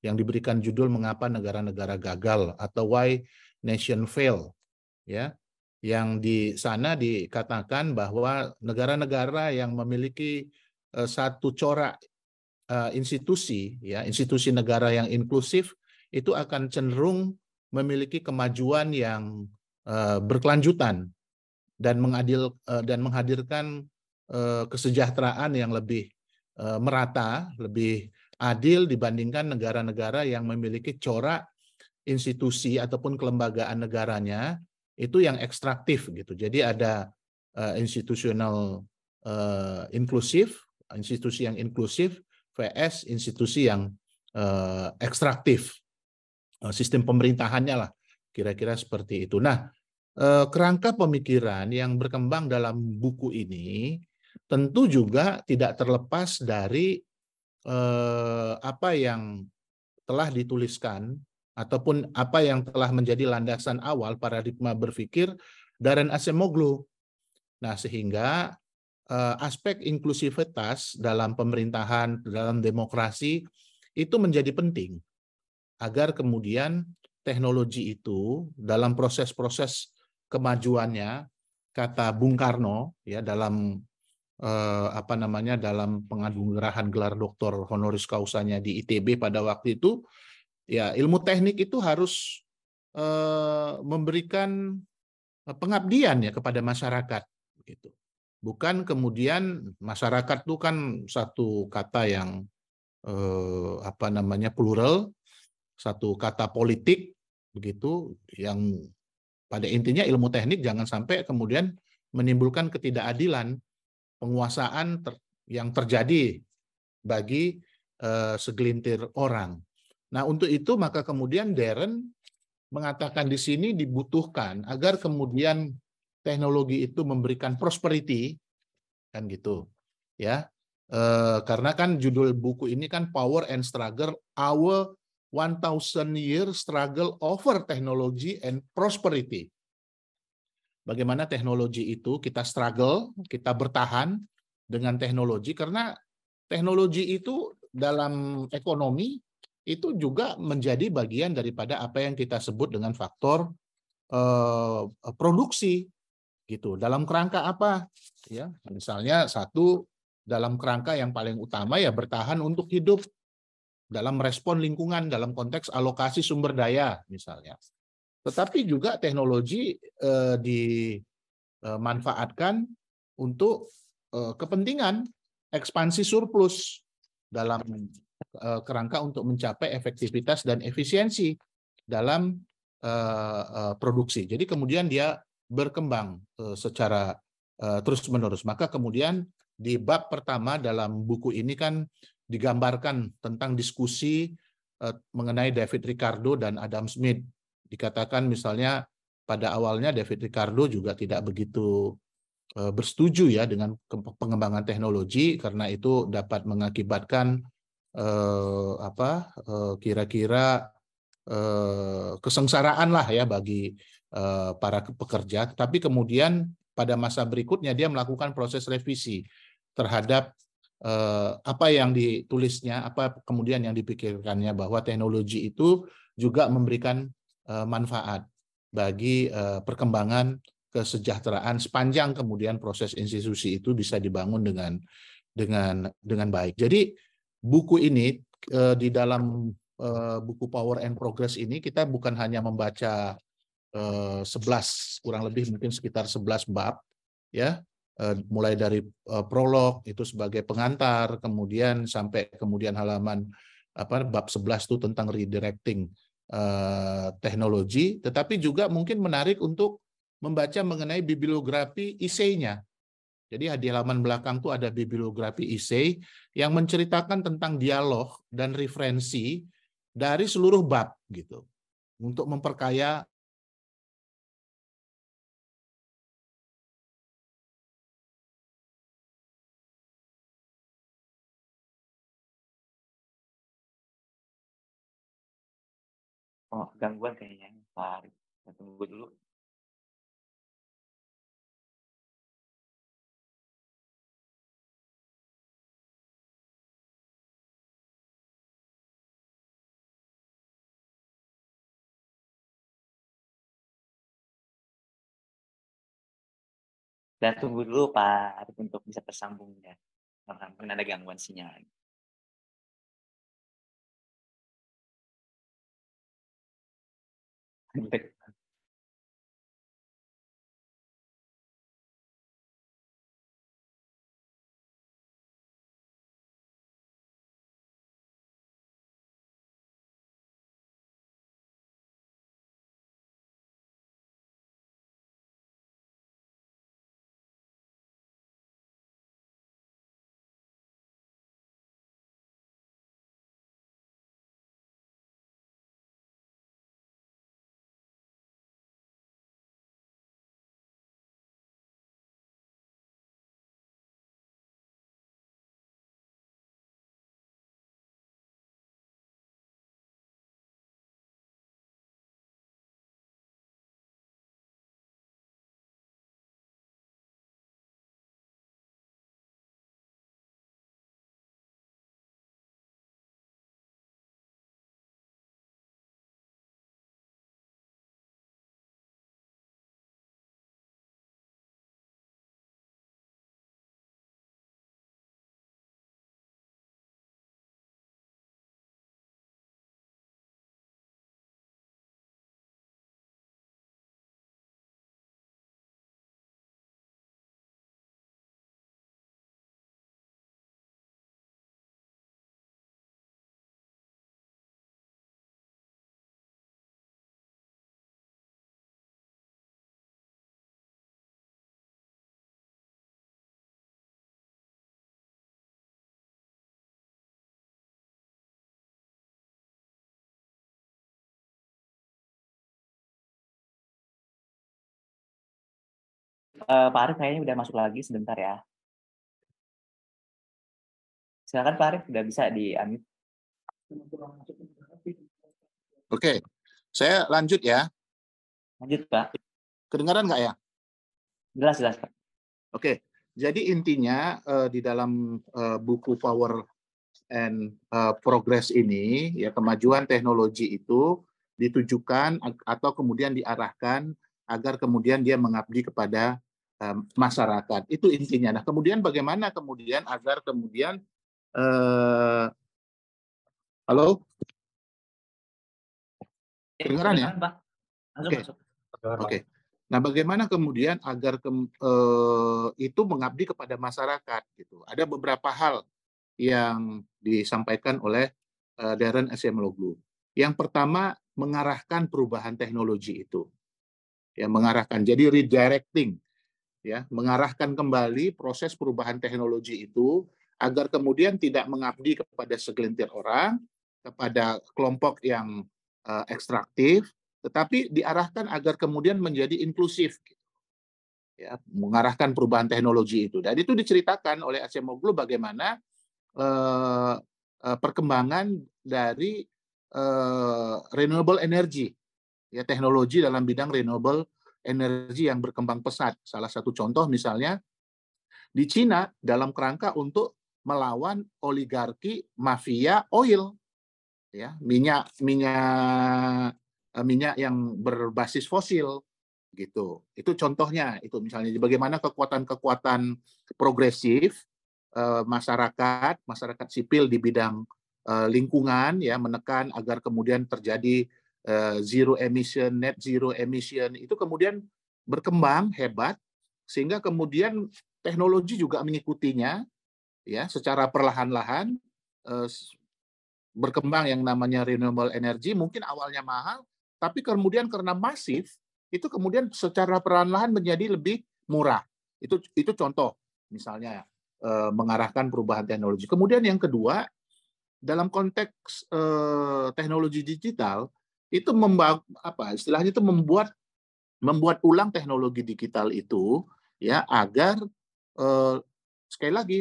Speaker 5: yang diberikan judul mengapa negara-negara gagal atau why nation fail ya. Yang di sana dikatakan bahwa negara-negara yang memiliki Eh, satu corak eh, institusi ya institusi negara yang inklusif itu akan cenderung memiliki kemajuan yang eh, berkelanjutan dan mengadil dan menghadirkan kesejahteraan yang lebih merata, lebih adil dibandingkan negara-negara yang memiliki corak institusi ataupun kelembagaan negaranya itu yang ekstraktif gitu. Jadi ada institusional inklusif institusi yang inklusif vs institusi yang ekstraktif. Uh, sistem pemerintahannya lah, kira-kira seperti itu. Nah, uh, kerangka pemikiran yang berkembang dalam buku ini tentu juga tidak terlepas dari uh, apa yang telah dituliskan ataupun apa yang telah menjadi landasan awal paradigma berpikir Darren Acemoglu. Nah, sehingga Eh, aspek inklusivitas dalam pemerintahan, dalam demokrasi itu menjadi penting agar kemudian teknologi itu dalam proses-proses kemajuannya kata Bung Karno ya dalam eh, apa namanya dalam penganugerahan gelar doktor honoris causanya di ITB pada waktu itu ya ilmu teknik itu harus eh, memberikan pengabdian ya kepada masyarakat gitu. Bukan kemudian masyarakat itu kan satu kata yang eh, apa namanya plural, satu kata politik begitu yang pada intinya ilmu teknik jangan sampai kemudian menimbulkan ketidakadilan penguasaan ter, yang terjadi bagi eh, segelintir orang. Nah, untuk itu maka kemudian Darren mengatakan di sini dibutuhkan agar kemudian teknologi itu memberikan prosperity kan gitu ya e, karena kan judul buku ini kan Power and Struggle Our 1000 Year Struggle Over Technology and Prosperity bagaimana teknologi itu kita struggle kita bertahan dengan teknologi karena teknologi itu dalam ekonomi itu juga menjadi bagian daripada apa yang kita sebut dengan faktor eh, produksi gitu. Dalam kerangka apa? Ya, misalnya satu dalam kerangka yang paling utama ya bertahan untuk hidup dalam respon lingkungan dalam konteks alokasi sumber daya misalnya. Tetapi juga teknologi eh, dimanfaatkan untuk eh, kepentingan ekspansi surplus dalam eh, kerangka untuk mencapai efektivitas dan efisiensi dalam eh, eh, produksi. Jadi kemudian dia berkembang uh, secara uh, terus-menerus. Maka kemudian di bab pertama dalam buku ini kan digambarkan tentang diskusi uh, mengenai David Ricardo dan Adam Smith. Dikatakan misalnya pada awalnya David Ricardo juga tidak begitu uh, bersetuju ya dengan pengembangan teknologi karena itu dapat mengakibatkan uh, apa kira-kira uh, kesengsaraan lah ya bagi Eh, para pekerja, tapi kemudian pada masa berikutnya dia melakukan proses revisi terhadap eh, apa yang ditulisnya, apa kemudian yang dipikirkannya bahwa teknologi itu juga memberikan eh, manfaat bagi eh, perkembangan kesejahteraan sepanjang kemudian proses institusi itu bisa dibangun dengan dengan dengan baik. Jadi buku ini di dalam buku Power and Progress ini kita bukan hanya membaca eh, 11 kurang lebih mungkin sekitar 11 bab ya mulai dari eh, prolog itu sebagai pengantar kemudian sampai kemudian halaman apa bab 11 itu tentang redirecting eh, teknologi tetapi juga mungkin menarik untuk membaca mengenai bibliografi isainya. Jadi di halaman belakang tuh ada bibliografi isai yang menceritakan tentang dialog dan referensi dari seluruh bab gitu. Untuk memperkaya
Speaker 1: Oh, gangguan kayaknya. Pak, tunggu dulu. Dan tunggu dulu Pak untuk bisa tersambung ya. Karena ada gangguan sinyal. the Uh, Pak Arif kayaknya udah masuk lagi sebentar ya. Silakan Pak Arif, udah bisa di unmute.
Speaker 5: Oke, saya lanjut ya.
Speaker 1: Lanjut Pak.
Speaker 5: Kedengaran nggak ya?
Speaker 1: Jelas, jelas Pak.
Speaker 5: Oke, jadi intinya uh, di dalam uh, buku Power and uh, Progress ini, ya kemajuan teknologi itu ditujukan atau kemudian diarahkan agar kemudian dia mengabdi kepada masyarakat. Itu intinya. Nah, kemudian bagaimana kemudian agar kemudian uh, halo? Kedengaran ya? Oke. Okay. Oke. Okay. Nah, bagaimana kemudian agar ke, uh, itu mengabdi kepada masyarakat gitu. Ada beberapa hal yang disampaikan oleh uh, Darren Asimoglu. Yang pertama mengarahkan perubahan teknologi itu. Ya, mengarahkan. Jadi redirecting ya mengarahkan kembali proses perubahan teknologi itu agar kemudian tidak mengabdi kepada segelintir orang, kepada kelompok yang uh, ekstraktif, tetapi diarahkan agar kemudian menjadi inklusif. Gitu. Ya, mengarahkan perubahan teknologi itu. Dan itu diceritakan oleh Acemoglu bagaimana uh, uh, perkembangan dari uh, renewable energy, ya teknologi dalam bidang renewable energi yang berkembang pesat. Salah satu contoh misalnya di Cina dalam kerangka untuk melawan oligarki mafia oil. Ya minyak minyak eh, minyak yang berbasis fosil gitu. Itu contohnya itu misalnya. Bagaimana kekuatan-kekuatan progresif eh, masyarakat masyarakat sipil di bidang eh, lingkungan ya menekan agar kemudian terjadi zero emission net zero emission itu kemudian berkembang hebat sehingga kemudian teknologi juga mengikutinya ya secara perlahan-lahan eh, berkembang yang namanya renewable energy mungkin awalnya mahal tapi kemudian karena masif itu kemudian secara perlahan-lahan menjadi lebih murah. Itu itu contoh misalnya eh, mengarahkan perubahan teknologi. Kemudian yang kedua dalam konteks eh, teknologi digital itu membuat apa istilahnya itu membuat membuat ulang teknologi digital itu ya agar eh, sekali lagi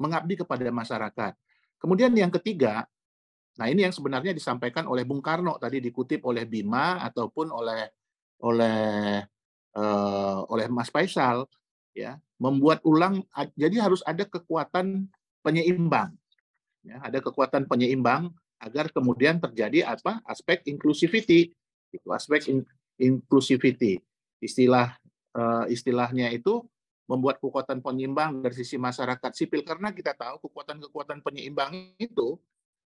Speaker 5: mengabdi kepada masyarakat. Kemudian yang ketiga, nah ini yang sebenarnya disampaikan oleh Bung Karno tadi dikutip oleh Bima ataupun oleh oleh uh, oleh Mas Faisal ya membuat ulang jadi harus ada kekuatan penyeimbang ya ada kekuatan penyeimbang agar kemudian terjadi apa? Aspek inclusivity. Itu aspek in, inclusivity. Istilah uh, istilahnya itu membuat kekuatan penyeimbang dari sisi masyarakat sipil. Karena kita tahu kekuatan-kekuatan penyeimbang itu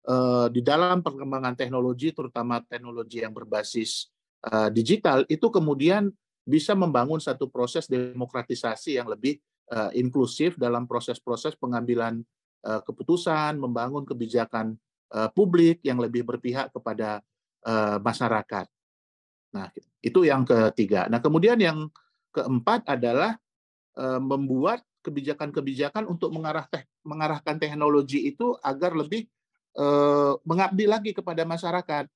Speaker 5: uh, di dalam perkembangan teknologi terutama teknologi yang berbasis uh, digital itu kemudian bisa membangun satu proses demokratisasi yang lebih uh, inklusif dalam proses-proses pengambilan uh, keputusan, membangun kebijakan publik yang lebih berpihak kepada uh, masyarakat. Nah, itu yang ketiga. Nah, kemudian yang keempat adalah Eh, membuat kebijakan-kebijakan untuk mengarah teh, mengarahkan teknologi itu agar lebih eh, mengabdi lagi kepada masyarakat.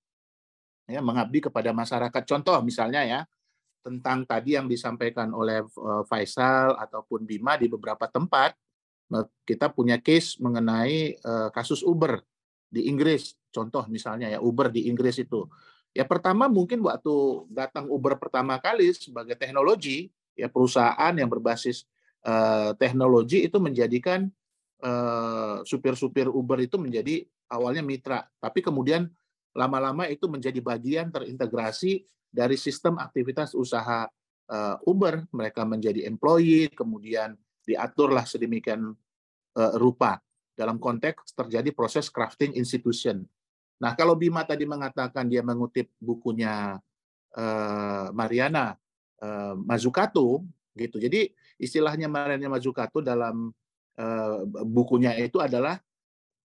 Speaker 5: Ya, mengabdi kepada masyarakat. Contoh misalnya ya, tentang tadi yang disampaikan oleh eh, Faisal ataupun Bima di beberapa tempat, kita punya case mengenai eh, kasus Uber di Inggris. Contoh misalnya ya Uber di Inggris itu. Ya pertama mungkin waktu datang Uber pertama kali sebagai teknologi, ya perusahaan yang berbasis uh, teknologi itu menjadikan uh, supir-supir Uber itu menjadi awalnya mitra, tapi kemudian lama-lama itu menjadi bagian terintegrasi dari sistem aktivitas usaha uh, Uber. Mereka menjadi employee, kemudian diaturlah sedemikian uh, rupa dalam konteks terjadi proses crafting institution. Nah, kalau Bima tadi mengatakan dia mengutip bukunya uh, Mariana uh, Mazzucato gitu. Jadi istilahnya Mariana Mazzucato dalam uh, bukunya itu adalah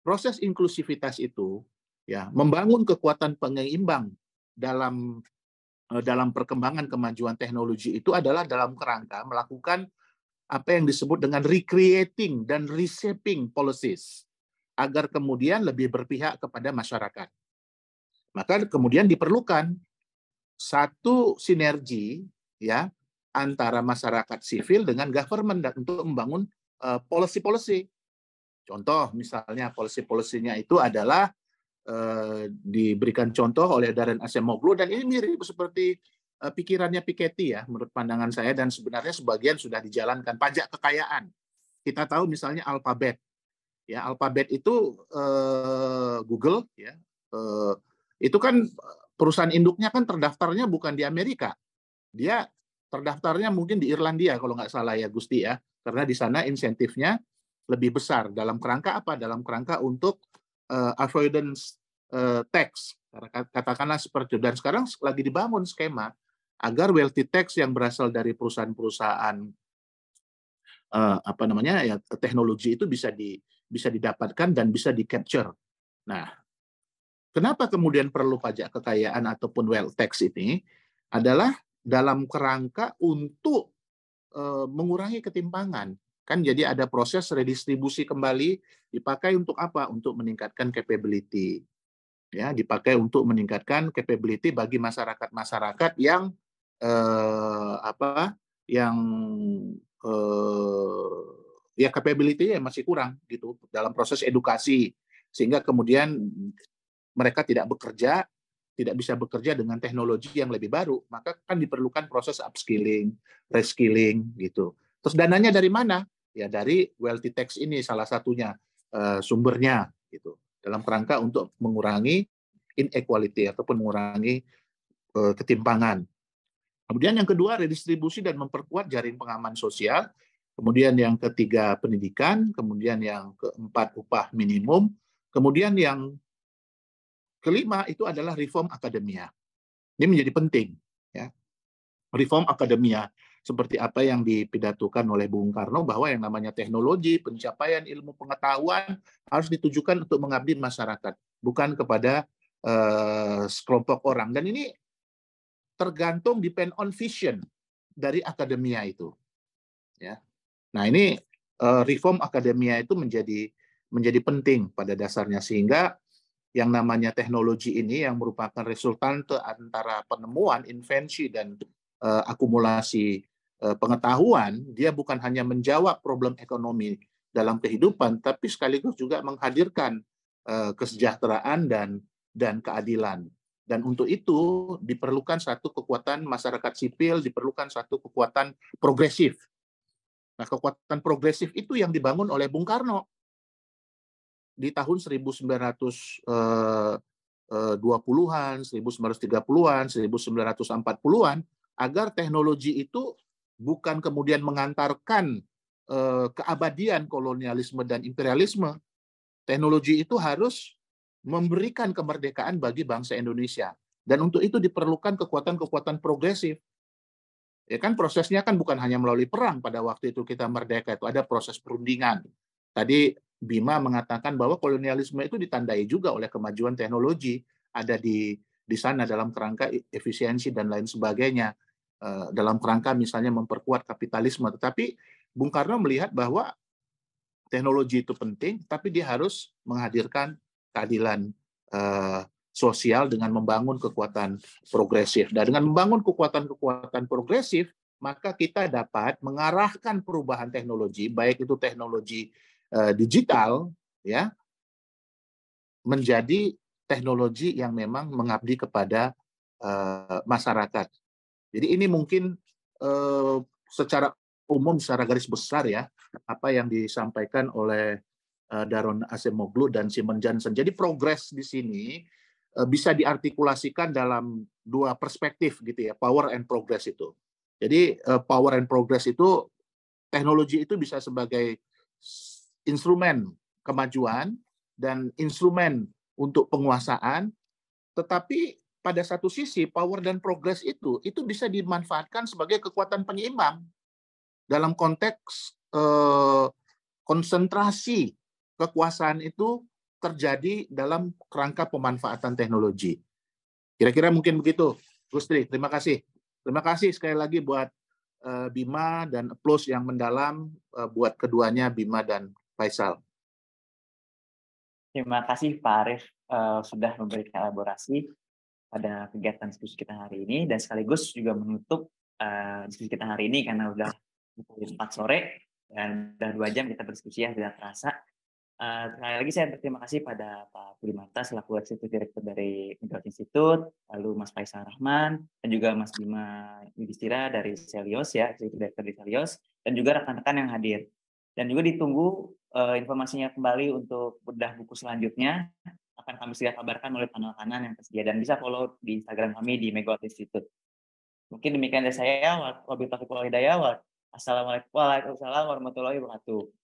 Speaker 5: proses inklusivitas itu ya membangun kekuatan penyeimbang dalam dalam perkembangan kemajuan teknologi itu adalah dalam kerangka melakukan apa yang disebut dengan recreating dan reshaping policies agar kemudian lebih berpihak kepada masyarakat. Maka kemudian diperlukan satu sinergi ya antara masyarakat sivil dengan government untuk membangun uh, policy-policy. Contoh misalnya policy-polisinya itu adalah uh, diberikan contoh oleh Darren Acemoglu dan ini mirip seperti pikirannya Piketty ya menurut pandangan saya dan sebenarnya sebagian sudah dijalankan pajak kekayaan. Kita tahu misalnya Alphabet. Ya, Alphabet itu uh, Google ya. Uh, itu kan perusahaan induknya kan terdaftarnya bukan di Amerika, dia terdaftarnya mungkin di Irlandia kalau nggak salah ya Gusti ya, karena di sana insentifnya lebih besar dalam kerangka apa? Dalam kerangka untuk uh, avoidance uh, tax, katakanlah seperti itu. Dan sekarang lagi dibangun skema agar wealthy tax yang berasal dari perusahaan-perusahaan uh, apa namanya ya teknologi itu bisa di bisa didapatkan dan bisa di capture. Nah, kenapa kemudian perlu pajak kekayaan ataupun wealth tax ini? Adalah dalam kerangka untuk uh, mengurangi ketimpangan. Kan jadi ada proses redistribusi kembali dipakai untuk apa? Untuk meningkatkan capability. Ya, dipakai untuk meningkatkan capability bagi masyarakat-masyarakat yang uh, apa? yang uh, ya capability-nya masih kurang gitu dalam proses edukasi sehingga kemudian mereka tidak bekerja tidak bisa bekerja dengan teknologi yang lebih baru, maka kan diperlukan proses upskilling, reskilling gitu. Terus dananya dari mana? ya dari wealthy tax ini salah satunya uh, sumbernya gitu dalam kerangka untuk mengurangi inequality ataupun mengurangi uh, ketimpangan. Kemudian yang kedua redistribusi dan memperkuat jaring pengaman sosial. Kemudian yang ketiga pendidikan, kemudian yang keempat upah minimum, kemudian yang kelima itu adalah reform akademia. Ini menjadi penting ya. Reform akademia seperti apa yang dipidatukan oleh Bung Karno bahwa yang namanya teknologi, pencapaian ilmu pengetahuan harus ditujukan untuk mengabdi masyarakat, bukan kepada uh, sekelompok orang. Dan ini tergantung depend on vision dari akademia itu. Ya. Nah, ini uh, reform akademia itu menjadi menjadi penting pada dasarnya sehingga yang namanya teknologi ini yang merupakan resultante antara penemuan, invensi dan uh, akumulasi Eh, pengetahuan, dia bukan hanya menjawab problem ekonomi dalam kehidupan, tapi sekaligus juga menghadirkan eh, kesejahteraan dan dan keadilan. Dan untuk itu diperlukan satu kekuatan masyarakat sipil, diperlukan satu kekuatan progresif. Nah, kekuatan progresif itu yang dibangun oleh Bung Karno di tahun 1920-an, 1930-an, 1940-an agar teknologi itu bukan kemudian mengantarkan eh, keabadian kolonialisme dan imperialisme. Teknologi itu harus memberikan kemerdekaan bagi bangsa Indonesia. Dan untuk itu diperlukan kekuatan-kekuatan progresif. Ya kan prosesnya kan bukan hanya melalui perang pada waktu itu kita merdeka itu ada proses perundingan. Tadi Bima mengatakan bahwa kolonialisme itu ditandai juga oleh kemajuan teknologi ada di di sana dalam kerangka efisiensi dan lain sebagainya. Eh, dalam kerangka misalnya memperkuat kapitalisme. Tetapi Bung Karno melihat bahwa teknologi itu penting, tapi dia harus menghadirkan keadilan uh, sosial dengan membangun kekuatan progresif. Dan dengan membangun kekuatan-kekuatan progresif, maka kita dapat mengarahkan perubahan teknologi, baik itu teknologi uh, digital, ya, menjadi teknologi yang memang mengabdi kepada uh, masyarakat. Jadi ini mungkin eh, secara umum, secara garis besar ya, apa yang disampaikan oleh eh, Daron Asemoglu dan Simon Johnson. Jadi progres di sini eh, bisa diartikulasikan dalam dua perspektif gitu ya, power and progress itu. Jadi eh, power and progress itu teknologi itu bisa sebagai instrumen kemajuan dan instrumen untuk penguasaan, tetapi pada satu sisi power dan progress itu itu bisa dimanfaatkan sebagai kekuatan penyeimbang dalam konteks eh, konsentrasi kekuasaan itu terjadi dalam kerangka pemanfaatan teknologi. Kira-kira mungkin begitu, Gustri. Terima kasih. Terima kasih sekali lagi buat eh, Bima dan plus yang mendalam eh, buat keduanya Bima dan Faisal.
Speaker 1: Terima kasih Pak Arief uh, sudah memberikan elaborasi pada kegiatan diskusi kita hari ini dan sekaligus juga menutup uh, diskusi kita hari ini karena udah pukul 4 sore dan udah dua jam kita berdiskusi ya tidak terasa. Uh, sekali lagi saya berterima kasih pada Pak Budi Mata selaku Eksekutif Direktur dari Megawati Institute, lalu Mas Faisal Rahman, dan juga Mas Bima Yudhistira dari Selios ya, Eksekutif Direktur dari Selios, dan juga rekan-rekan yang hadir. Dan juga ditunggu uh, informasinya kembali untuk bedah buku selanjutnya akan kami segera kabarkan melalui panel kanan yang tersedia dan bisa follow di Instagram kami di Megawatt Institute. Mungkin demikian dari saya. Wabillahi taufiq hidayah. Assalamualaikum warahmatullahi wabarakatuh.